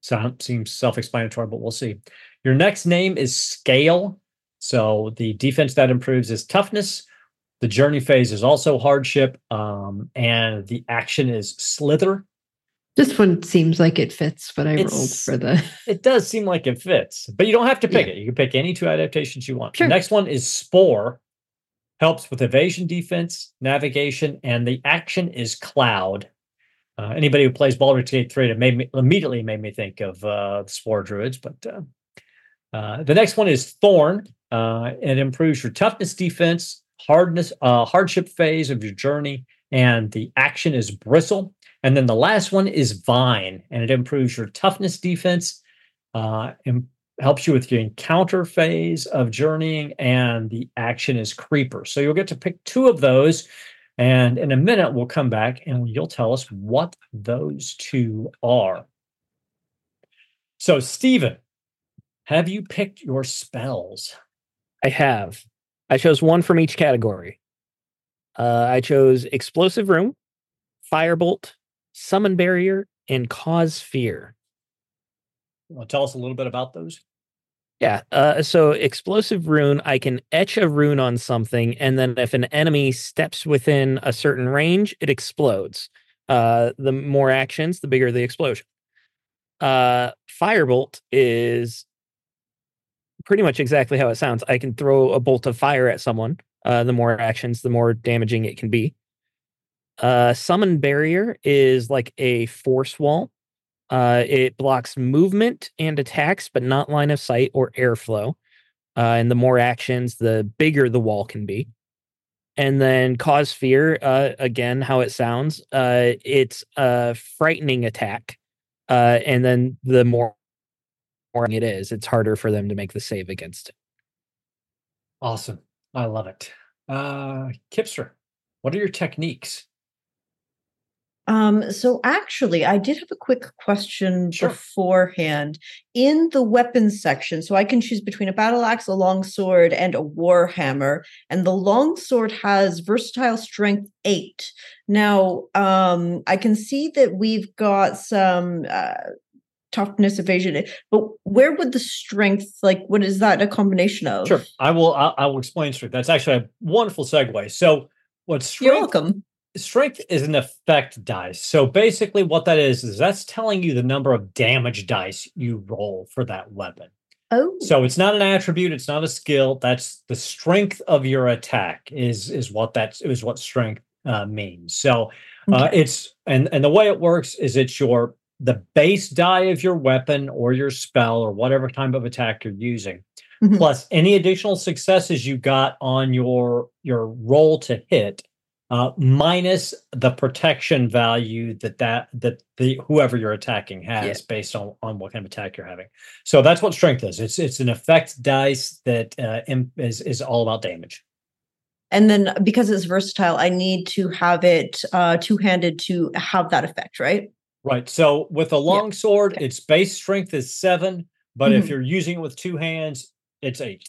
So seems self-explanatory, but we'll see. Your next name is scale. So the defense that improves is toughness. The journey phase is also hardship, um, and the action is slither. This one seems like it fits what I it's, rolled for the. <laughs> It does seem like it fits, but you don't have to pick yeah. it. You can pick any two adaptations you want. Sure. The next one is Spore, helps with evasion defense, navigation, and the action is Cloud. Uh, anybody who plays Baldur's Gate 3, it made me, immediately made me think of uh, the Spore Druids. But uh, uh, the next one is Thorn. Uh, it improves your toughness defense, hardness, uh, hardship phase of your journey, and the action is Bristle. And then the last one is Vine, and it improves your toughness defense, helps you with your encounter phase of journeying, and the action is Creeper. So you'll get to pick two of those. And in a minute, we'll come back and you'll tell us what those two are. So, Steven, have you picked your spells? I have. I chose one from each category. Uh, I chose Explosive Rune, Firebolt, summon barrier, and cause fear. Well, tell us a little bit about those. Yeah. Uh, so explosive rune, I can etch a rune on something, and then if an enemy steps within a certain range, it explodes. Uh, the more actions, the bigger the explosion. Uh, Firebolt is pretty much exactly how it sounds. I can throw a bolt of fire at someone. Uh, the more actions, the more damaging it can be. Uh, summon barrier is like a force wall. Uh, it blocks movement and attacks, but not line of sight or airflow. Uh, and the more actions, the bigger the wall can be. And then cause fear, uh, again, how it sounds. Uh, it's a frightening attack. Uh, and then the more, it is, it's harder for them to make the save against it. Awesome. I love it. Uh, Kipser, what are your techniques? Um, so actually, I did have a quick question sure. beforehand. In the weapons section, so I can choose between a battle axe, a longsword, and a warhammer. And the longsword has versatile strength eight. Now, um, I can see that we've got some uh, toughness evasion but where would the strength like what is that a combination of sure i will i, I will explain strength that's actually a wonderful segue so what strength You're welcome strength is an effect dice. So basically, what that is is that's telling you the number of damage dice you roll for that weapon. Oh, so it's not an attribute. It's not a skill. That's the strength of your attack. Is is what that's is what strength uh, means. So uh, okay. it's and and the way it works is it's your the base die of your weapon or your spell or whatever type of attack you're using. Mm-hmm. Plus any additional successes you got on your your roll to hit uh, minus the protection value that that that the whoever you're attacking has yeah. based on on what kind of attack you're having. So that's what strength is. It's it's an effect dice that uh, is is all about damage. And then because it's versatile, I need to have it uh, two handed to have that effect, right? Right. So with a long sword, okay. its base strength is seven, but if Mhm. you're using it with two hands, it's eight.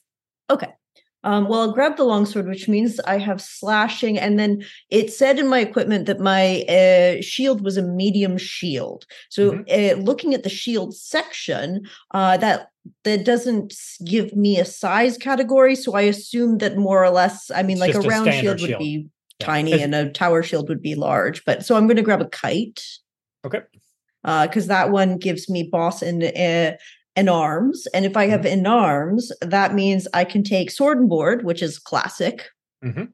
Um, well, I'll grab the longsword, which means I have slashing, and then it said in my equipment that my uh, shield was a medium shield. So, uh, looking at the shield section, uh, that that doesn't give me a size category. So I assume that more or less, I mean, It's like a just a round shield would be Yeah. tiny, It's- and a tower shield would be large. But so I'm going to grab a kite. Okay. Because that one gives me boss and uh, and arms, and if I have in arms, that means I can take sword and board, which is classic. Mhm.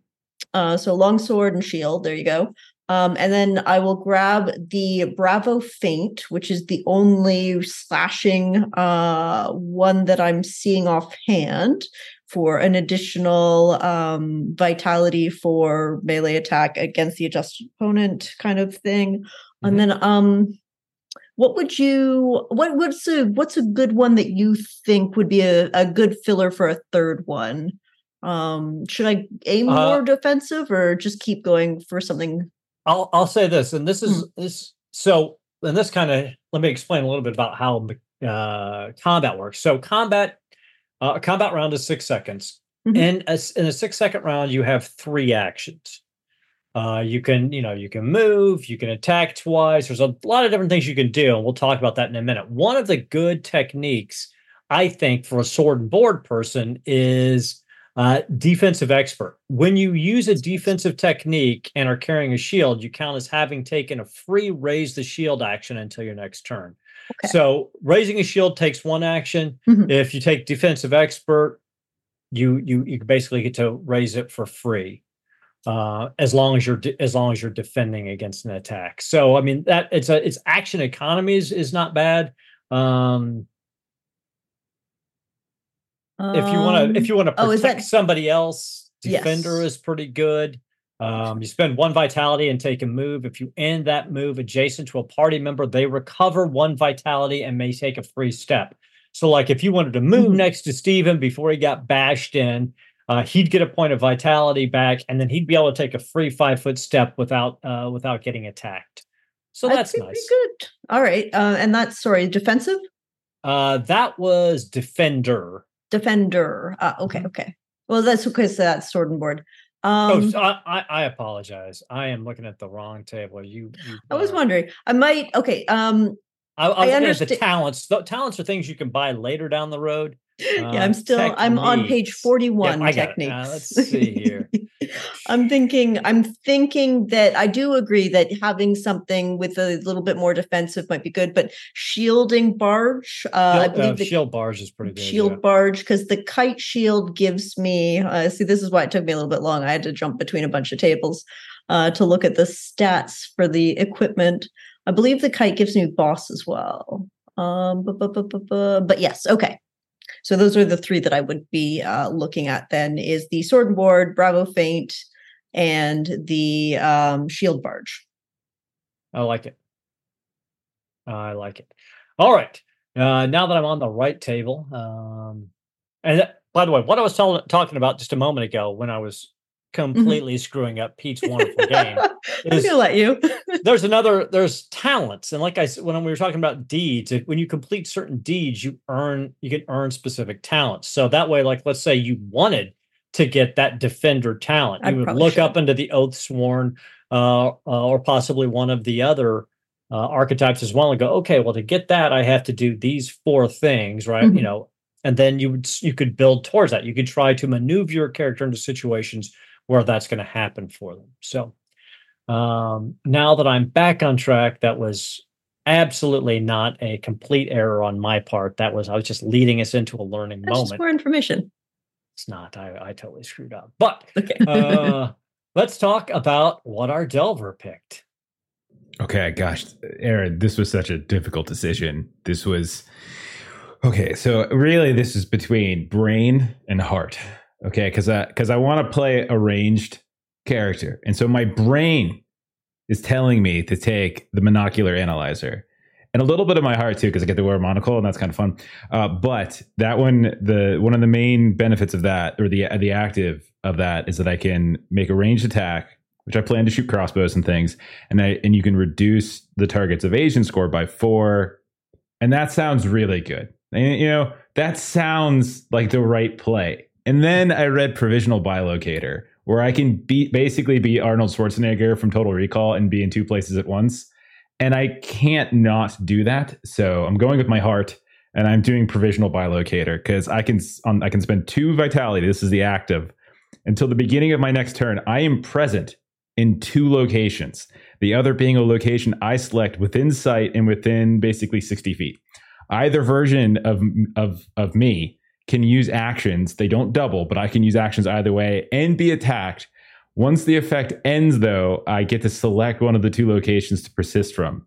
Uh, so long sword and shield. There you go. Um, and then I will grab the Bravo Feint, which is the only slashing uh, one that I'm seeing offhand for an additional um, vitality for melee attack against the adjusted opponent kind of thing. Mhm. And then um what would you what what's a what's a good one that you think would be a, a good filler for a third one? Um should I aim Uh, more defensive or just keep going for something I'll I'll say this, and this is Hmm. this so and this kind of let me explain a little bit about how uh, combat works. So combat uh, a combat round is six seconds. Mhm. In a s- in a six second round, you have three actions. Uh, you can you know you can move, you can attack twice. There's a lot of different things you can do, and we'll talk about that in a minute. One of the good techniques, I think, for a sword and board person is uh, defensive expert. When you use a defensive technique and are carrying a shield, you count as having taken a free raise the shield action until your next turn. Okay. So raising a shield takes one action. Mhm. If you take defensive expert, you you you basically get to raise it for free. Uh, as long as you're de- as long as you're defending against an attack. So I mean that it's a it's action economy is, is not bad. Um, if you want to if Um, you want to oh, protect that- somebody else defender Yes. is pretty good um, you spend one vitality and take a move if you end that move adjacent to a party member they recover one vitality and may take a free step so like if you wanted to move Mhm. next to Steven before he got bashed in uh, he'd get a point of vitality back and then he'd be able to take a free five foot step without uh, without getting attacked so I'd that's nice good. All right. Uh, and that's sorry, defensive? uh, that was defender Defender. Uh, okay, Mhm. okay. Well, that's because that's sword and board. Oh, Um, so I, I, apologize. I am looking at the wrong table. You, you I was uh, wondering. I might. Okay. Um. I, I I at the talents. The talents are things you can buy later down the road. Yeah, Uh, I'm still. I'm on page forty-one. I got it. techniques. Uh, let's see here. <laughs> I'm thinking. I'm thinking that I do agree that having something with a little bit more defensive might be good, but shielding barge. Uh, I Shield, uh, believe the shield bars is pretty good. shield yeah. barge because the kite shield gives me uh, see this is why it took me a little bit long i had to jump between a bunch of tables uh, to look at the stats for the equipment i believe the kite gives me boss as well um bu- bu- bu- bu- bu- but yes okay so those are the three that i would be uh, looking at then is the sword and board bravo feint and the um, shield barge I like it. I like it. All right. Uh, now that I'm on the right table, um, and that- by the way, what I was talking about just a moment ago when I was completely screwing up Pete's wonderful game. <laughs> is- gonna let you <laughs> there's another there's talents and like i said when we were talking about deeds when you complete certain deeds you earn you can earn specific talents so that way like let's say you wanted to get that defender talent I you would look should. up into the oath sworn uh, uh, or possibly one of the other uh, archetypes as well and go okay well to get that i have to do these four things right Mhm. you know and then you would you could build towards that you could try to maneuver your character into situations where that's going to happen for them so um, now that I'm back on track, that was absolutely not a complete error on my part. That was I was just leading us into a learning That's just moment. more information It's not. I, I totally screwed up. But okay uh, <laughs> let's talk about what our Delver picked. Okay, gosh, Aaron, this was such a difficult decision. This was okay. So really, this is between brain and heart. Okay, because because I, want to play a ranged character, and so my brain is telling me to take the monocular analyzer, and a little bit of my heart too, because I get to wear a monocle, and that's kind of fun. Uh, but that one, the one of the main benefits of that, or the the active of that, is that I can make a ranged attack which I plan to shoot crossbows and things, and I and you can reduce the target's evasion score by four, and that sounds really good. And, you know, that sounds like the right play. And then I read provisional bilocator, where I can be basically be Arnold Schwarzenegger from Total Recall and be in two places at once. And I can't not do that. So I'm going with my heart and I'm doing provisional bilocator because I can on, I can spend two vitality. This is the active until the beginning of my next turn. I am present in two locations. The other being a location I select within sight and within basically 60 feet. Either version of of of me can use actions. They don't double, but I can use actions either way and be attacked. Once the effect ends, though, I get to select one of the two locations to persist from.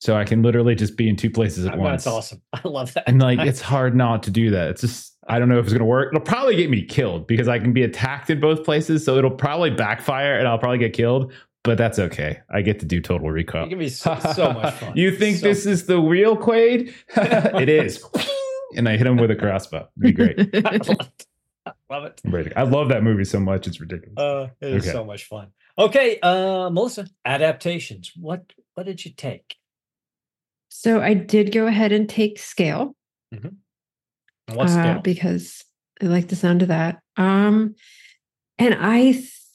So I can literally just be in two places at once. That's awesome. <laughs> I love that. And like, it's <laughs> hard not to do that. It's just, I don't know if it's going to work. It'll probably get me killed because I can be attacked in both places. So it'll probably backfire and I'll probably get killed. But that's okay. I get to do total recall. It can be so, so much <laughs> fun. you think So- this is the real Quaid? it is. And I hit him with a crossbow. It'd be great. <laughs> I love it. I love it. I'm ready to- I love that movie so much. It's ridiculous. Uh, it is Okay. so much fun. Okay, uh, Melissa, adaptations. What what did you take? So I did go ahead and take scale And what's uh, because I like the sound of that. Um, and I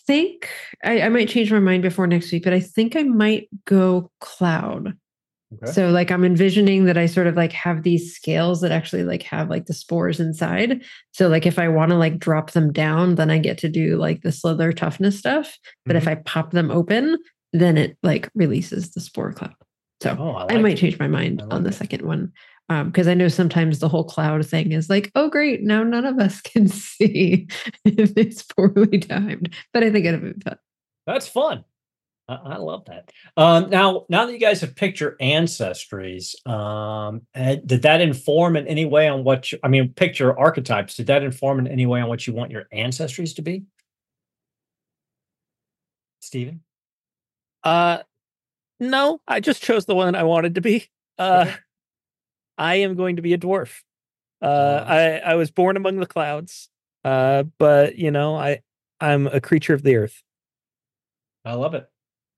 think I, I might change my mind before next week, but I think I might go cloud. Okay. So like I'm envisioning that I sort of like have these scales that actually like have like the spores inside. So like if I want to like drop them down, then I get to do like the slither toughness stuff. But Mm-hmm. if I pop them open, then it like releases the spore cloud. So Oh, I, I might it. change my mind I on the it. second one. Um, because I know sometimes the whole cloud thing is like, oh great, now none of us <laughs> can see if it's poorly timed. But I think it'll be fun. That's fun. I, I love that. Um, now, now that you guys have picked your ancestries, um, eh, did that inform in any way on what you, I mean, picked your archetypes? Did that inform in any way on what you want your ancestries to be? Steven? Uh, no, I just chose the one I wanted to be. Uh, Okay. I am going to be a dwarf. Uh. I I was born among the clouds. Uh, but you know, I I'm a creature of the earth. I love it.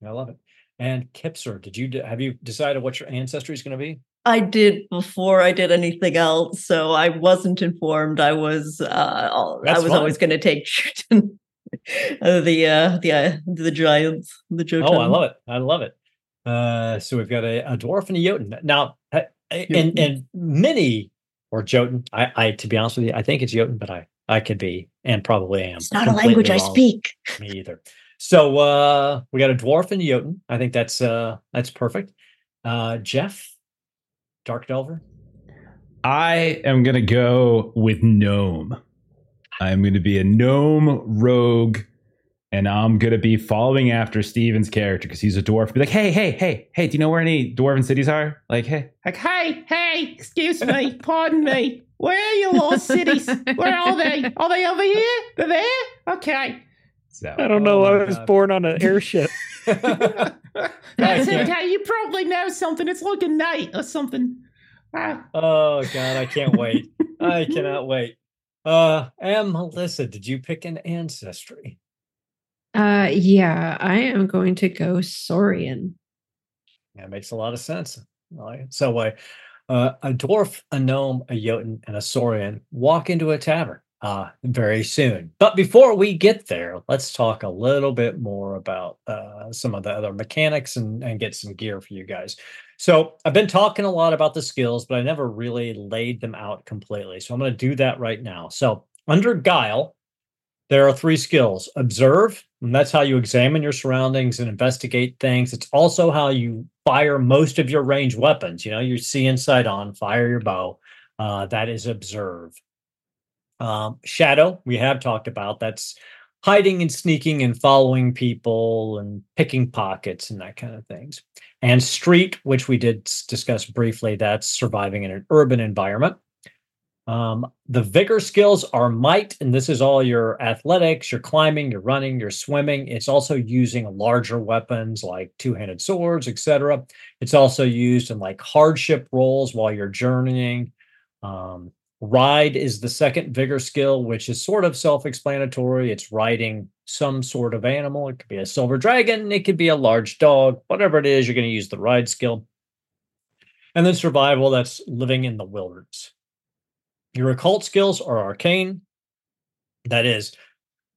I love it. And Kipser, did you de- have you decided what your ancestry is going to be? I did before I did anything else, so I wasn't informed. I was uh, I was always going to take <laughs> uh, the uh, the uh, the giants, the Jotunn. Oh, I love it. I love it. Uh, so we've got a, a dwarf and a Jotunn. Now, and and many or Jotun. I, I to be honest with you, I think it's Jotun, but I I could be and probably am. It's not a language I speak. Me either. So uh, we got a dwarf and a Jotunn. I think that's uh that's perfect. Uh, Jeff, Dark Delver. I am going to go with gnome. I'm going to be a gnome rogue, and I'm going to be following after Steven's character because he's a dwarf. Be like, hey, hey, hey, hey, do you know where any dwarven cities are? Like, hey, like, hey, hey, excuse me, pardon me. Where are your lost cities? Where are they? Are they over here? They're there? Okay. So I don't Oh know. my I was God. born on an airship. <laughs> that's Yeah. okay. You probably know something. It's like a night or something. Ah. oh God, I can't wait. <laughs> I cannot wait. Uh, and Melissa, did you pick an ancestry? Uh yeah, I am going to go Saurian. That makes a lot of sense. All right. So, uh, uh, a dwarf, a gnome, a Jotunn, and a Saurian walk into a tavern uh, very soon. But before we get there, let's talk a little bit more about uh, some of the other mechanics and, and get some gear for you guys. So, I've been talking a lot about the skills, but I never really laid them out completely. So, I'm going to do that right now. So, under Guile, there are three skills observe, and that's how you examine your surroundings and investigate things. It's also how you fire most of your range weapons. You know, you see inside on, fire your bow. Uh, that is observe. Um, shadow, we have talked about. That's hiding and sneaking and following people and picking pockets and that kind of things. And street, which we did discuss briefly, that's surviving in an urban environment. Um, the vigor skills are might, and this is all your athletics, your climbing, your running, your swimming. It's also using larger weapons like two-handed swords, etc. It's also used in like hardship roles while you're journeying. Um, Ride is the second vigor skill, which is sort of self explanatory. It's riding some sort of animal. It could be a silver dragon, it could be a large dog, whatever it is, you're going to use the ride skill. And then survival, that's living in the wilderness. Your occult skills are arcane, that is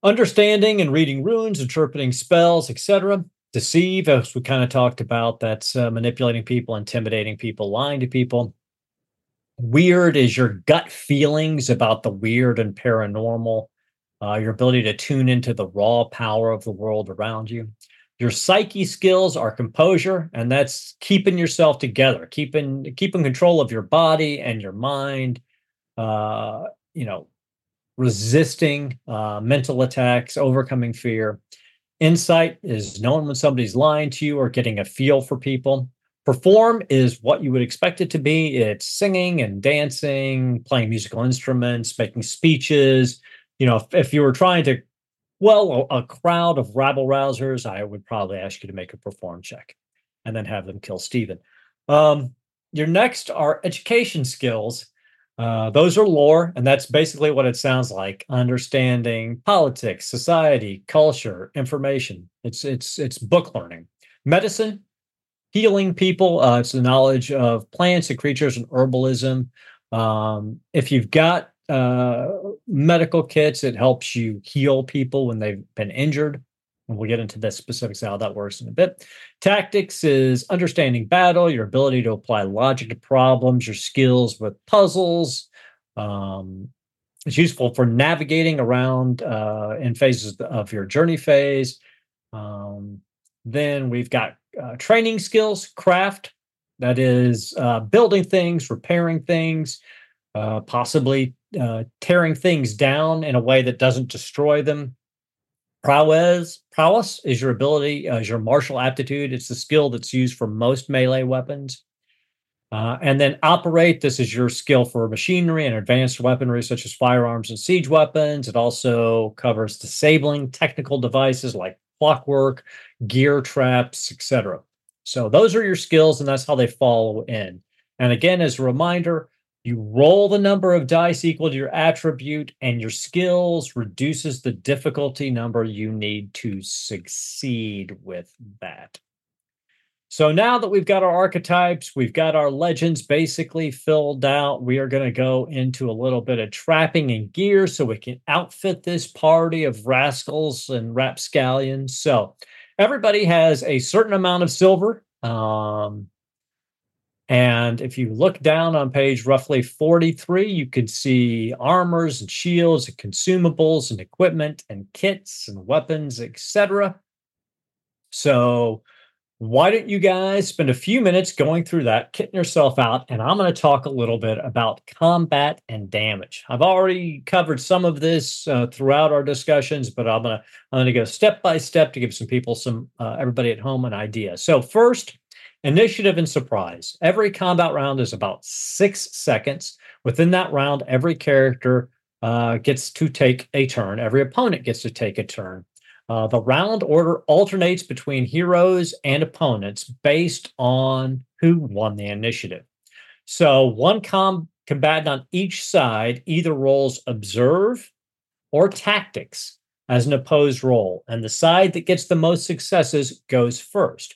understanding and reading runes, interpreting spells, etc. Deceive, as we kind of talked about, that's uh, manipulating people, intimidating people, lying to people. Weird is your gut feelings about the weird and paranormal, uh, your ability to tune into the raw power of the world around you. Your psyche skills are composure, and that's keeping yourself together, keeping keeping control of your body and your mind. Uh, you know, resisting uh, mental attacks, overcoming fear. Insight is knowing when somebody's lying to you or getting a feel for people. Perform is what you would expect it to be. It's singing and dancing, playing musical instruments, making speeches. You know, if, if you were trying to, well, a, a crowd of rabble rousers, I would probably ask you to make a perform check and then have them kill Steven. Um, your next are education skills. Uh, those are lore, and that's basically what it sounds like: understanding politics, society, culture, information. It's it's it's book learning. Medicine, healing people. Uh, it's the knowledge of plants and creatures and herbalism. Um, if you've got uh, medical kits, it helps you heal people when they've been injured. And we'll get into the specifics of how that works in a bit. Tactics is understanding battle, your ability to apply logic to problems, your skills with puzzles. Um, it's useful for navigating around uh, in phases of your journey phase. Um, then we've got uh, training skills, craft, that is uh, building things, repairing things, uh, possibly uh, tearing things down in a way that doesn't destroy them. Prowess, prowess is your ability, uh, is your martial aptitude. It's the skill that's used for most melee weapons. And then operate, this is your skill for machinery and advanced weaponry such as firearms and siege weapons. It also covers disabling technical devices like clockwork, gear traps, etc. So those are your skills, and that's how they follow in. And again, as a reminder, you roll the number of dice equal to your attribute, and your skills reduces the difficulty number you need to succeed with that. So now that we've got our archetypes, we've got our legends basically filled out, we are going to go into a little bit of trapping and gear so we can outfit this party of rascals and rapscallions. So everybody has a certain amount of silver. Um, and if you look down on page roughly 43, you can see armors and shields and consumables and equipment and kits and weapons, etc. So why don't you guys spend a few minutes going through that, kitting yourself out, and I'm going to talk a little bit about combat and damage. I've already covered some of this uh, throughout our discussions, but I'm going to I'm going to go step by step to give some people some uh, everybody at home an idea. So first, initiative and surprise. Every combat round is about six seconds. Within that round, every character uh, gets to take a turn. Every opponent gets to take a turn. Uh, the round order alternates between heroes and opponents based on who won the initiative. So one com- combatant on each side either rolls observe or tactics as an opposed roll, and the side that gets the most successes goes first.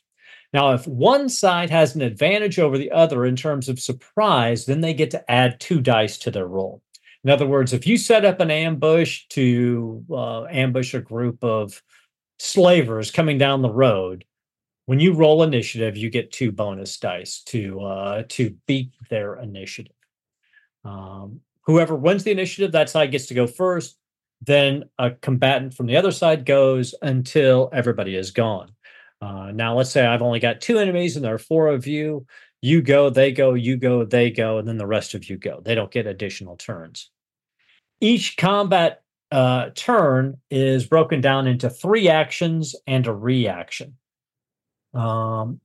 Now, if one side has an advantage over the other in terms of surprise, then they get to add two dice to their roll. In other words, if you set up an ambush to uh, ambush a group of slavers coming down the road, when you roll initiative, you get two bonus dice to uh, to beat their initiative. Um, whoever wins the initiative, that side gets to go first. Then a combatant from the other side goes until everybody is gone. Uh, now, let's say I've only got two enemies and there are four of you. You go, they go, you go, they go, and then the rest of you go. They don't get additional turns. Each combat uh, turn is broken down into three actions and a reaction. Um,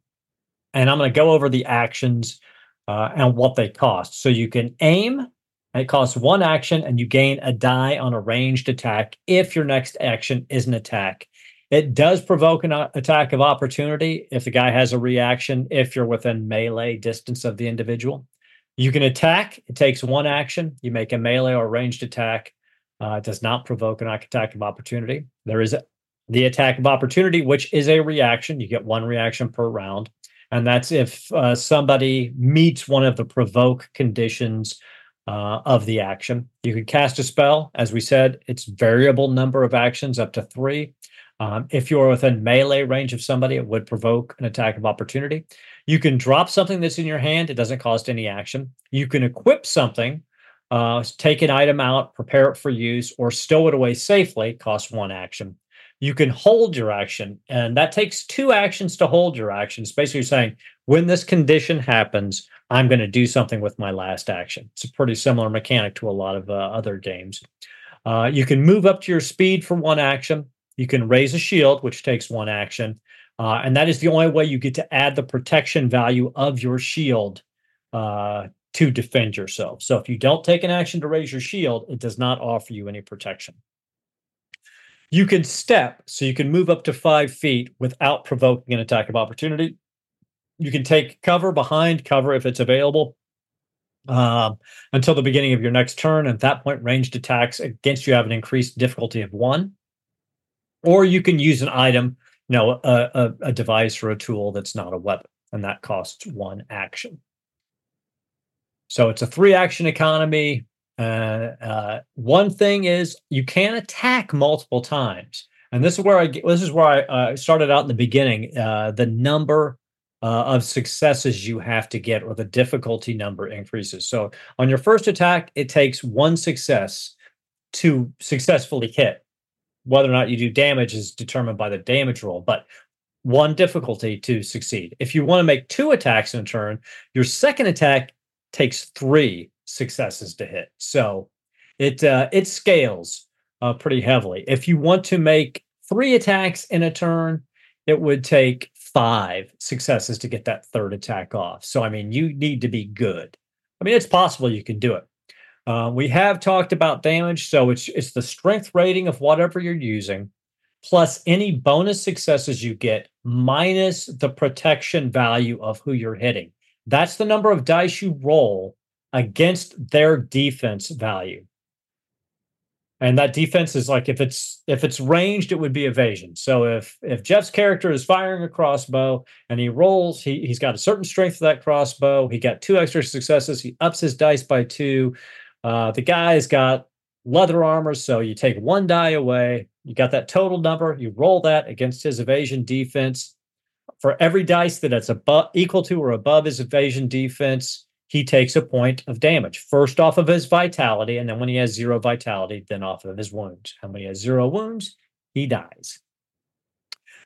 and I'm going to go over the actions uh, and what they cost. So you can aim, it costs one action, and you gain a die on a ranged attack if your next action is an attack. It does provoke an attack of opportunity if the guy has a reaction, if you're within melee distance of the individual. You can attack. It takes one action. You make a melee or ranged attack. Uh, it does not provoke an attack of opportunity. There is the attack of opportunity, which is a reaction. You get one reaction per round. And that's if uh, somebody meets one of the provoke conditions uh, of the action. You can cast a spell. As we said, it's variable number of actions up to three. Um, if you're within melee range of somebody, it would provoke an attack of opportunity. You can drop something that's in your hand. It doesn't cost any action. You can equip something, uh, take an item out, prepare it for use, or stow it away safely, costs one action. You can hold your action, and that takes two actions to hold your action. It's basically saying, when this condition happens, I'm going to do something with my last action. It's a pretty similar mechanic to a lot of uh, other games. Uh, you can move up to your speed for one action. You can raise a shield, which takes one action. Uh, and that is the only way you get to add the protection value of your shield uh, to defend yourself. So if you don't take an action to raise your shield, it does not offer you any protection. You can step, so you can move up to five feet without provoking an attack of opportunity. You can take cover behind cover if it's available um, until the beginning of your next turn. At that point, ranged attacks against you have an increased difficulty of one. Or you can use an item you know, a, a, a device or a tool that's not a weapon, and that costs one action. So it's a three action economy. Uh, uh, one thing is you can attack multiple times, and this is where I this is where I uh, started out in the beginning. Uh, the number uh, of successes you have to get, or the difficulty number increases. So on your first attack, it takes one success to successfully hit whether or not you do damage is determined by the damage roll, but one difficulty to succeed. If you want to make two attacks in a turn, your second attack takes three successes to hit. So it uh, it scales uh, pretty heavily. If you want to make three attacks in a turn, it would take five successes to get that third attack off. So I mean, you need to be good. I mean, it's possible you can do it, uh, we have talked about damage, so it's it's the strength rating of whatever you're using, plus any bonus successes you get, minus the protection value of who you're hitting. That's the number of dice you roll against their defense value. And that defense is like if it's if it's ranged, it would be evasion. So if if Jeff's character is firing a crossbow and he rolls, he he's got a certain strength for that crossbow. He got two extra successes. He ups his dice by two. Uh, the guy's got leather armor, so you take one die away. You got that total number. You roll that against his evasion defense. For every dice that it's above, equal to or above his evasion defense, he takes a point of damage. First off of his vitality, and then when he has zero vitality, then off of his wounds. And when he has zero wounds, he dies.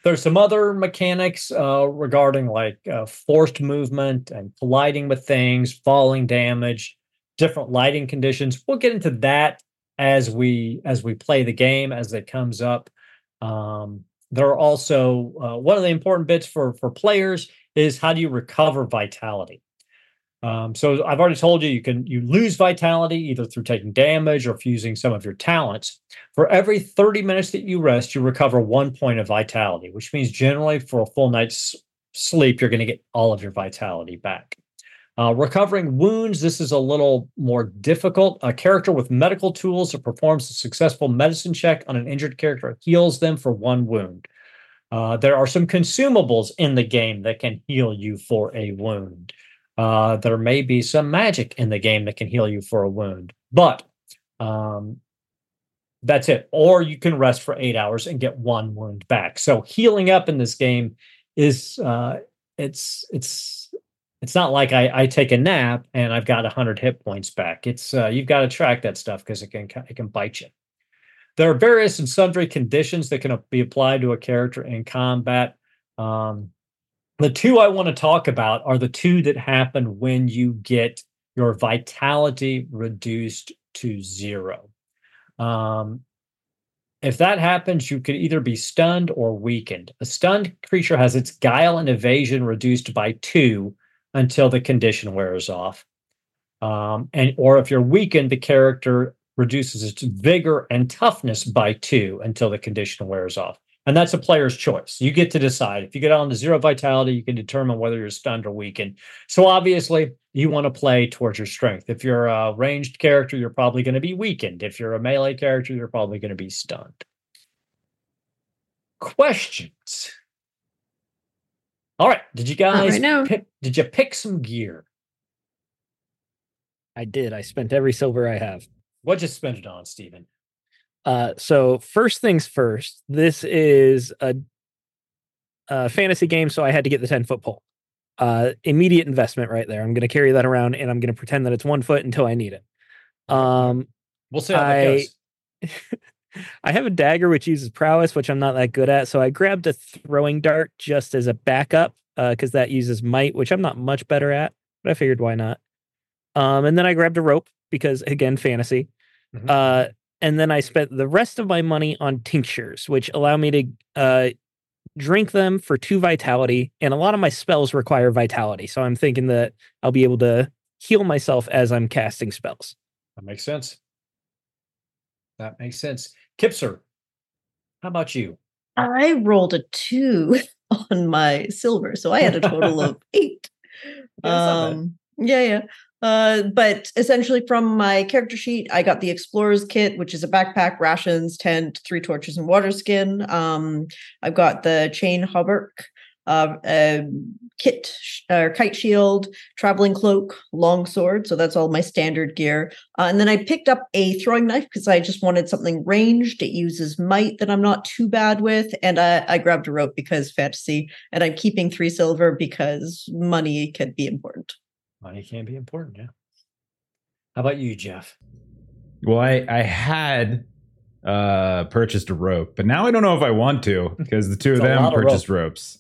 There's some other mechanics uh, regarding like uh, forced movement and colliding with things, falling damage, different lighting conditions. We'll get into that as we as we play the game as it comes up. Um, there are also uh, one of the important bits for for players is how do you recover vitality. Um, so I've already told you you can you lose vitality either through taking damage or fusing some of your talents. For every 30 minutes that you rest, you recover one point of vitality, which means generally for a full night's sleep, you're going to get all of your vitality back. Uh, recovering wounds, this is a little more difficult. A character with medical tools that performs a successful medicine check on an injured character heals them for one wound. Uh, there are some consumables in the game that can heal you for a wound. Uh, there may be some magic in the game that can heal you for a wound, but um, that's it. Or you can rest for eight hours and get one wound back. So healing up in this game is uh, it's it's it's not like I, I take a nap and I've got 100 hit points back. It's uh, you've got to track that stuff because it can it can bite you. There are various and sundry conditions that can be applied to a character in combat. Um, the two I want to talk about are the two that happen when you get your vitality reduced to zero. Um, if that happens, you could either be stunned or weakened. A stunned creature has its guile and evasion reduced by two until the condition wears off. Um, and or if you're weakened, the character reduces its vigor and toughness by two until the condition wears off. And that's a player's choice. You get to decide. If you get on to zero vitality, you can determine whether you're stunned or weakened. So obviously, you want to play towards your strength. If you're a ranged character, you're probably going to be weakened. If you're a melee character, you're probably going to be stunned. Questions. All right. Did you guys right now. pick did you pick some gear? I did. I spent every silver I have. What'd you spend it on, Steven? Uh, so first things first, this is a, a fantasy game, so I had to get the 10 foot pole. Uh, immediate investment right there. I'm going to carry that around and I'm going to pretend that it's one foot until I need it. Um, We'll see how that I- goes. <laughs> I have a dagger which uses prowess, which I'm not that good at. So I grabbed a throwing dart just as a backup because that uses might, which I'm not much better at. But I figured why not. Um, and then I grabbed a rope because again, fantasy. Mhm. Uh, and then I spent the rest of my money on tinctures, which allow me to uh, drink them for two vitality. And a lot of my spells require vitality, so I'm thinking that I'll be able to heal myself as I'm casting spells. That makes sense. That makes sense. Kipser, how about you? I rolled a two <laughs> on my silver, so I had a total of <laughs> eight. Yeah, that's not bad. um, yeah, yeah. Uh, but essentially, from my character sheet, I got the explorer's kit, which is a backpack, rations, tent, three torches, and water skin. Um, I've got the chain hauberk, uh, um, kit, sh- or kite shield, traveling cloak, long sword. So that's all my standard gear. Uh, and then I picked up a throwing knife because I just wanted something ranged. It uses might that I'm not too bad with. And I, I grabbed a rope because fantasy. And I'm keeping three silver because money can be important. Money can be important, yeah. How about you, Jeff? Well, I I had uh purchased a rope, but now I don't know if I want to because the two of them lot of purchased ropes,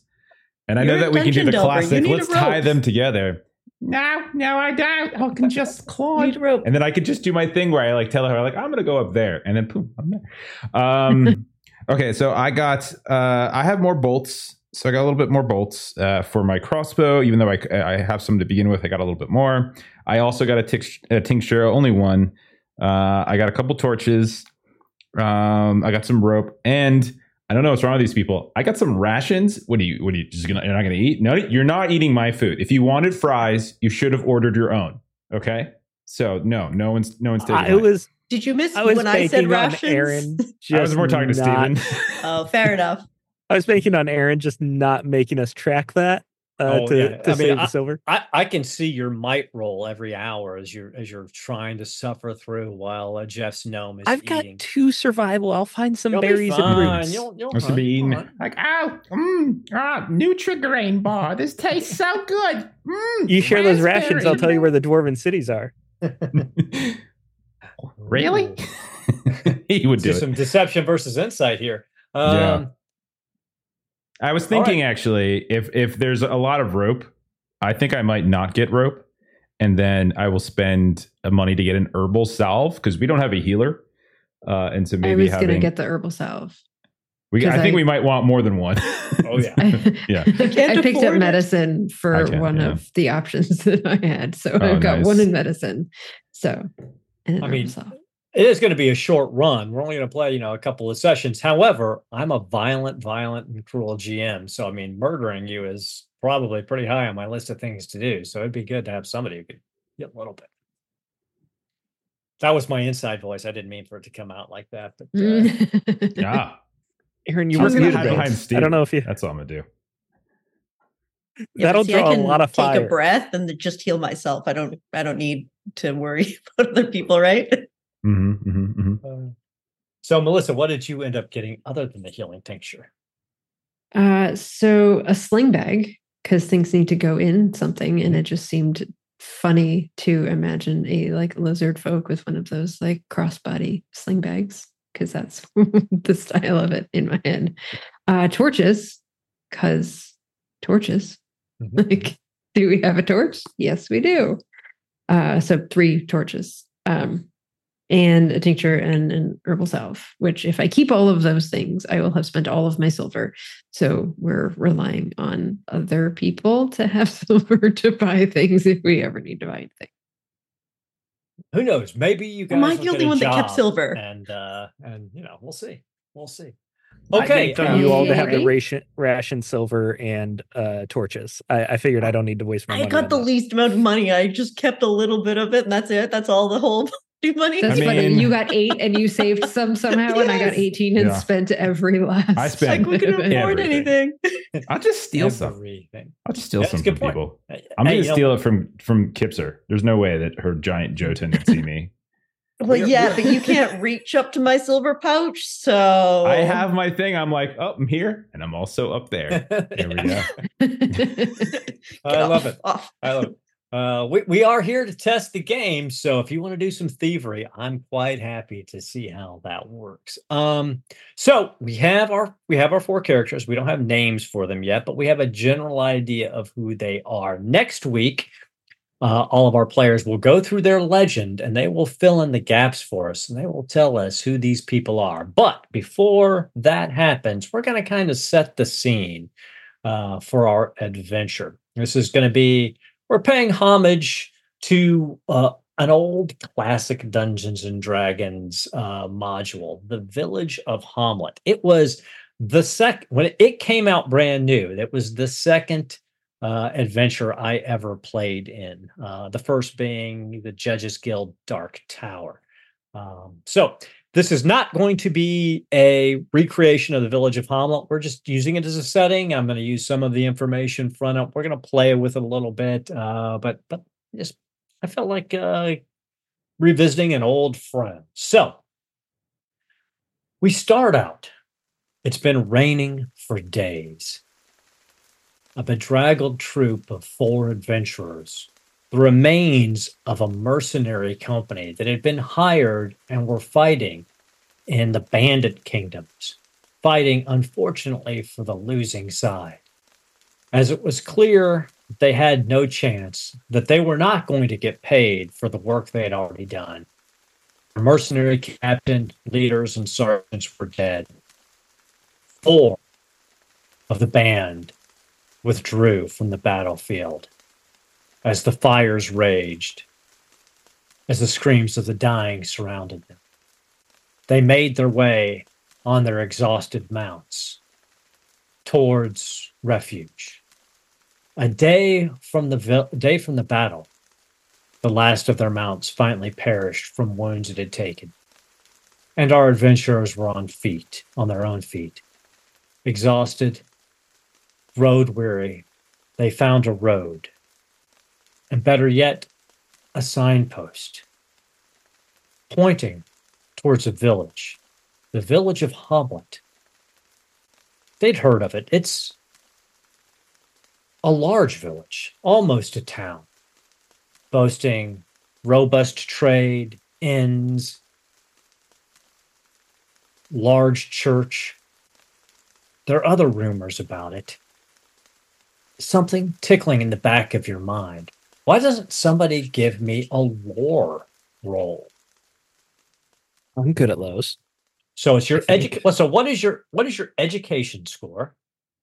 and I know You're a that we can do the classic. Let's tie them together. No, no, I don't. I can just <laughs> You claw. need rope. And then I could just do my thing where I like tell her like I'm gonna go up there, and then boom, I'm there. Um, <laughs> okay, so I got uh, I have more bolts, so I got a little bit more bolts uh, for my crossbow. Even though I I have some to begin with, I got a little bit more. I also got a, tix- a tincture, only one. Uh, I got a couple torches. Um, I got some rope, and I don't know what's wrong with these people. I got some rations. What are you? What are you just gonna? You're not gonna eat? No, you're not eating my food. If you wanted fries, you should have ordered your own. Okay. So no, no one's no one's taking. I it was Did you miss I was when I said rations? Aaron. <laughs> I was more talking to not- Steven. oh, fair enough. I was banking on Aaron just not making us track that uh, Oh, to, yeah. to I mean, save I- the silver. I, I can see your might roll every hour as you're as you're trying to suffer through while uh, Jeff's gnome is I've got eating. two survival. I'll find some You'll be berries and fine. roots. You'll, you'll I'm to be hunt. eating. Like, oh, mmm, ah, Nutrigrain bar. This tastes so good. Mmm. You share those rations, I'll tell you where the dwarven cities are. <laughs> Really? Ooh. <laughs> he would do Do it. some deception versus insight here. Um, Yeah. I was All thinking actually, if if there's a lot of rope, I think I might not get rope, and then I will spend uh, money to get an herbal salve because we don't have a healer, uh, and so maybe I maybe was having gonna get the herbal salve. we, I 'cause think I- we might want more than one. Oh, yeah. <laughs> <laughs> Yeah. I I picked up afford it. medicine for can, one yeah. of the options <laughs> that I had. So Oh, I've got one in medicine. So and an I herbal mean, salve. It is going to be a short run. We're only going to play, you know, a couple of sessions. However, I'm a violent, violent, and cruel GM. So, I mean, murdering you is probably pretty high on my list of things to do. So, it'd be good to have somebody who could get a little bit. That was my inside voice. I didn't mean for it to come out like that. But uh, <laughs> yeah, Aaron, you were was gonna hide behind Steve. I don't know if you. That's all I'm gonna do. Yeah, That'll see, I draw a lot of fire. take a breath and just heal myself. I don't. I don't need to worry <laughs> about other people, right? Hmm hmm hmm uh, so, Melissa, what did you end up getting other than the healing tincture? Uh, so a sling bag because things need to go in something, and it just seemed funny to imagine a like lizard folk with one of those like crossbody sling bags because that's <laughs> the style of it in my head. Uh, torches because torches. Mhm. <laughs> Like, do we have a torch? Yes, we do. Uh, so three torches. Um, and a tincture and an herbal salve, which if I keep all of those things, I will have spent all of my silver. So we're relying on other people to have <laughs> silver to buy things if we ever need to buy anything. Who knows? Maybe you guys Am I will the only one that kept silver? And uh, and you know, we'll see. We'll see. Okay, think on you all to have the right? ration, ration silver and uh, torches. I, I figured I don't need to waste my money. I money. got the that. least amount of money. I just kept a little bit of it, and that's it. That's all the whole money. That's I funny. You got eight and you saved some somehow, and I got 18 and Yeah. spent every last. I spent like we can bit of it. afford everything. anything. I'll just steal some. I'll just steal That's some from point. people. Uh, hey, I'm you gonna know, steal it from from Kipser. There's no way that her giant Jotunn would see me. Well, yeah, but you can't <laughs> reach up to my silver pouch, so I have my thing. I'm like, oh, I'm here, and I'm also up there. <laughs> There we go. <laughs> I love off, it. off. I love it. Uh, we, we are here to test the game. So if you want to do some thievery, I'm quite happy to see how that works. Um, so we have our we have our four characters. We don't have names for them yet, but we have a general idea of who they are. Next week, uh, all of our players will go through their legend and they will fill in the gaps for us and they will tell us who these people are. But before that happens, we're going to kind of set the scene uh, for our adventure. This is going to be we're paying homage to uh, an old classic Dungeons and Dragons uh, module, the Village of Hommlet. It was the second when it came out brand new. It was the second uh, adventure I ever played in. Uh, the first being the Judges Guild Dark Tower. Um, so this is not going to be a recreation of the Village of Hommlet. We're just using it as a setting. I'm going to use some of the information front up. We're going to play with it a little bit, uh, but but just I felt like uh, revisiting an old friend. So we start out. It's been raining for days. A bedraggled troop of four adventurers, the remains of a mercenary company that had been hired and were fighting in the bandit kingdoms, fighting unfortunately for the losing side. As it was clear they had no chance, that they were not going to get paid for the work they had already done. The mercenary captain, leaders, and sergeants were dead. Four of the band withdrew from the battlefield as the fires raged, as the screams of the dying surrounded them. They made their way on their exhausted mounts towards refuge. A day from the day from the battle, the last of their mounts finally perished from wounds it had taken, and our adventurers were on feet, on their own feet, exhausted, road weary. They found a road, and better yet, a signpost pointing towards a village, the village of Hommlet. They'd heard of it. It's a large village, almost a town, boasting robust trade, inns, large church. There are other rumors about it. Something tickling in the back of your mind. Why doesn't somebody give me a lore roll? I'm good at those. So it's your education. Well, so what is your what is your education score?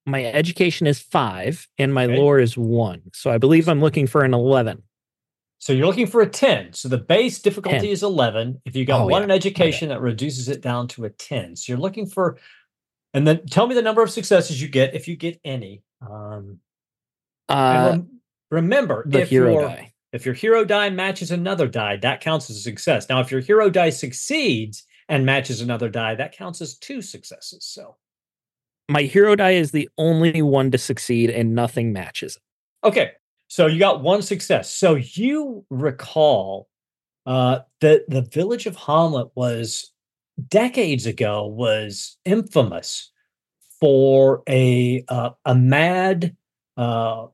My education is five and my Okay. lore is one. So I believe I'm looking for an 11. So you're looking for a 10. So the base difficulty 10. is 11. If you got Oh, one yeah. in education, that reduces it down to a 10. So you're looking for, and then tell me the number of successes you get if you get any. Um, Uh, remember, the if hero your die. if your hero die matches another die, that counts as a success. Now, if your hero die succeeds and matches another die, that counts as two successes. So My hero die is the only one to succeed and nothing matches. Okay, so you got one success. So you recall uh, that the village of Hommlet was decades ago was infamous for a uh, a mad uh,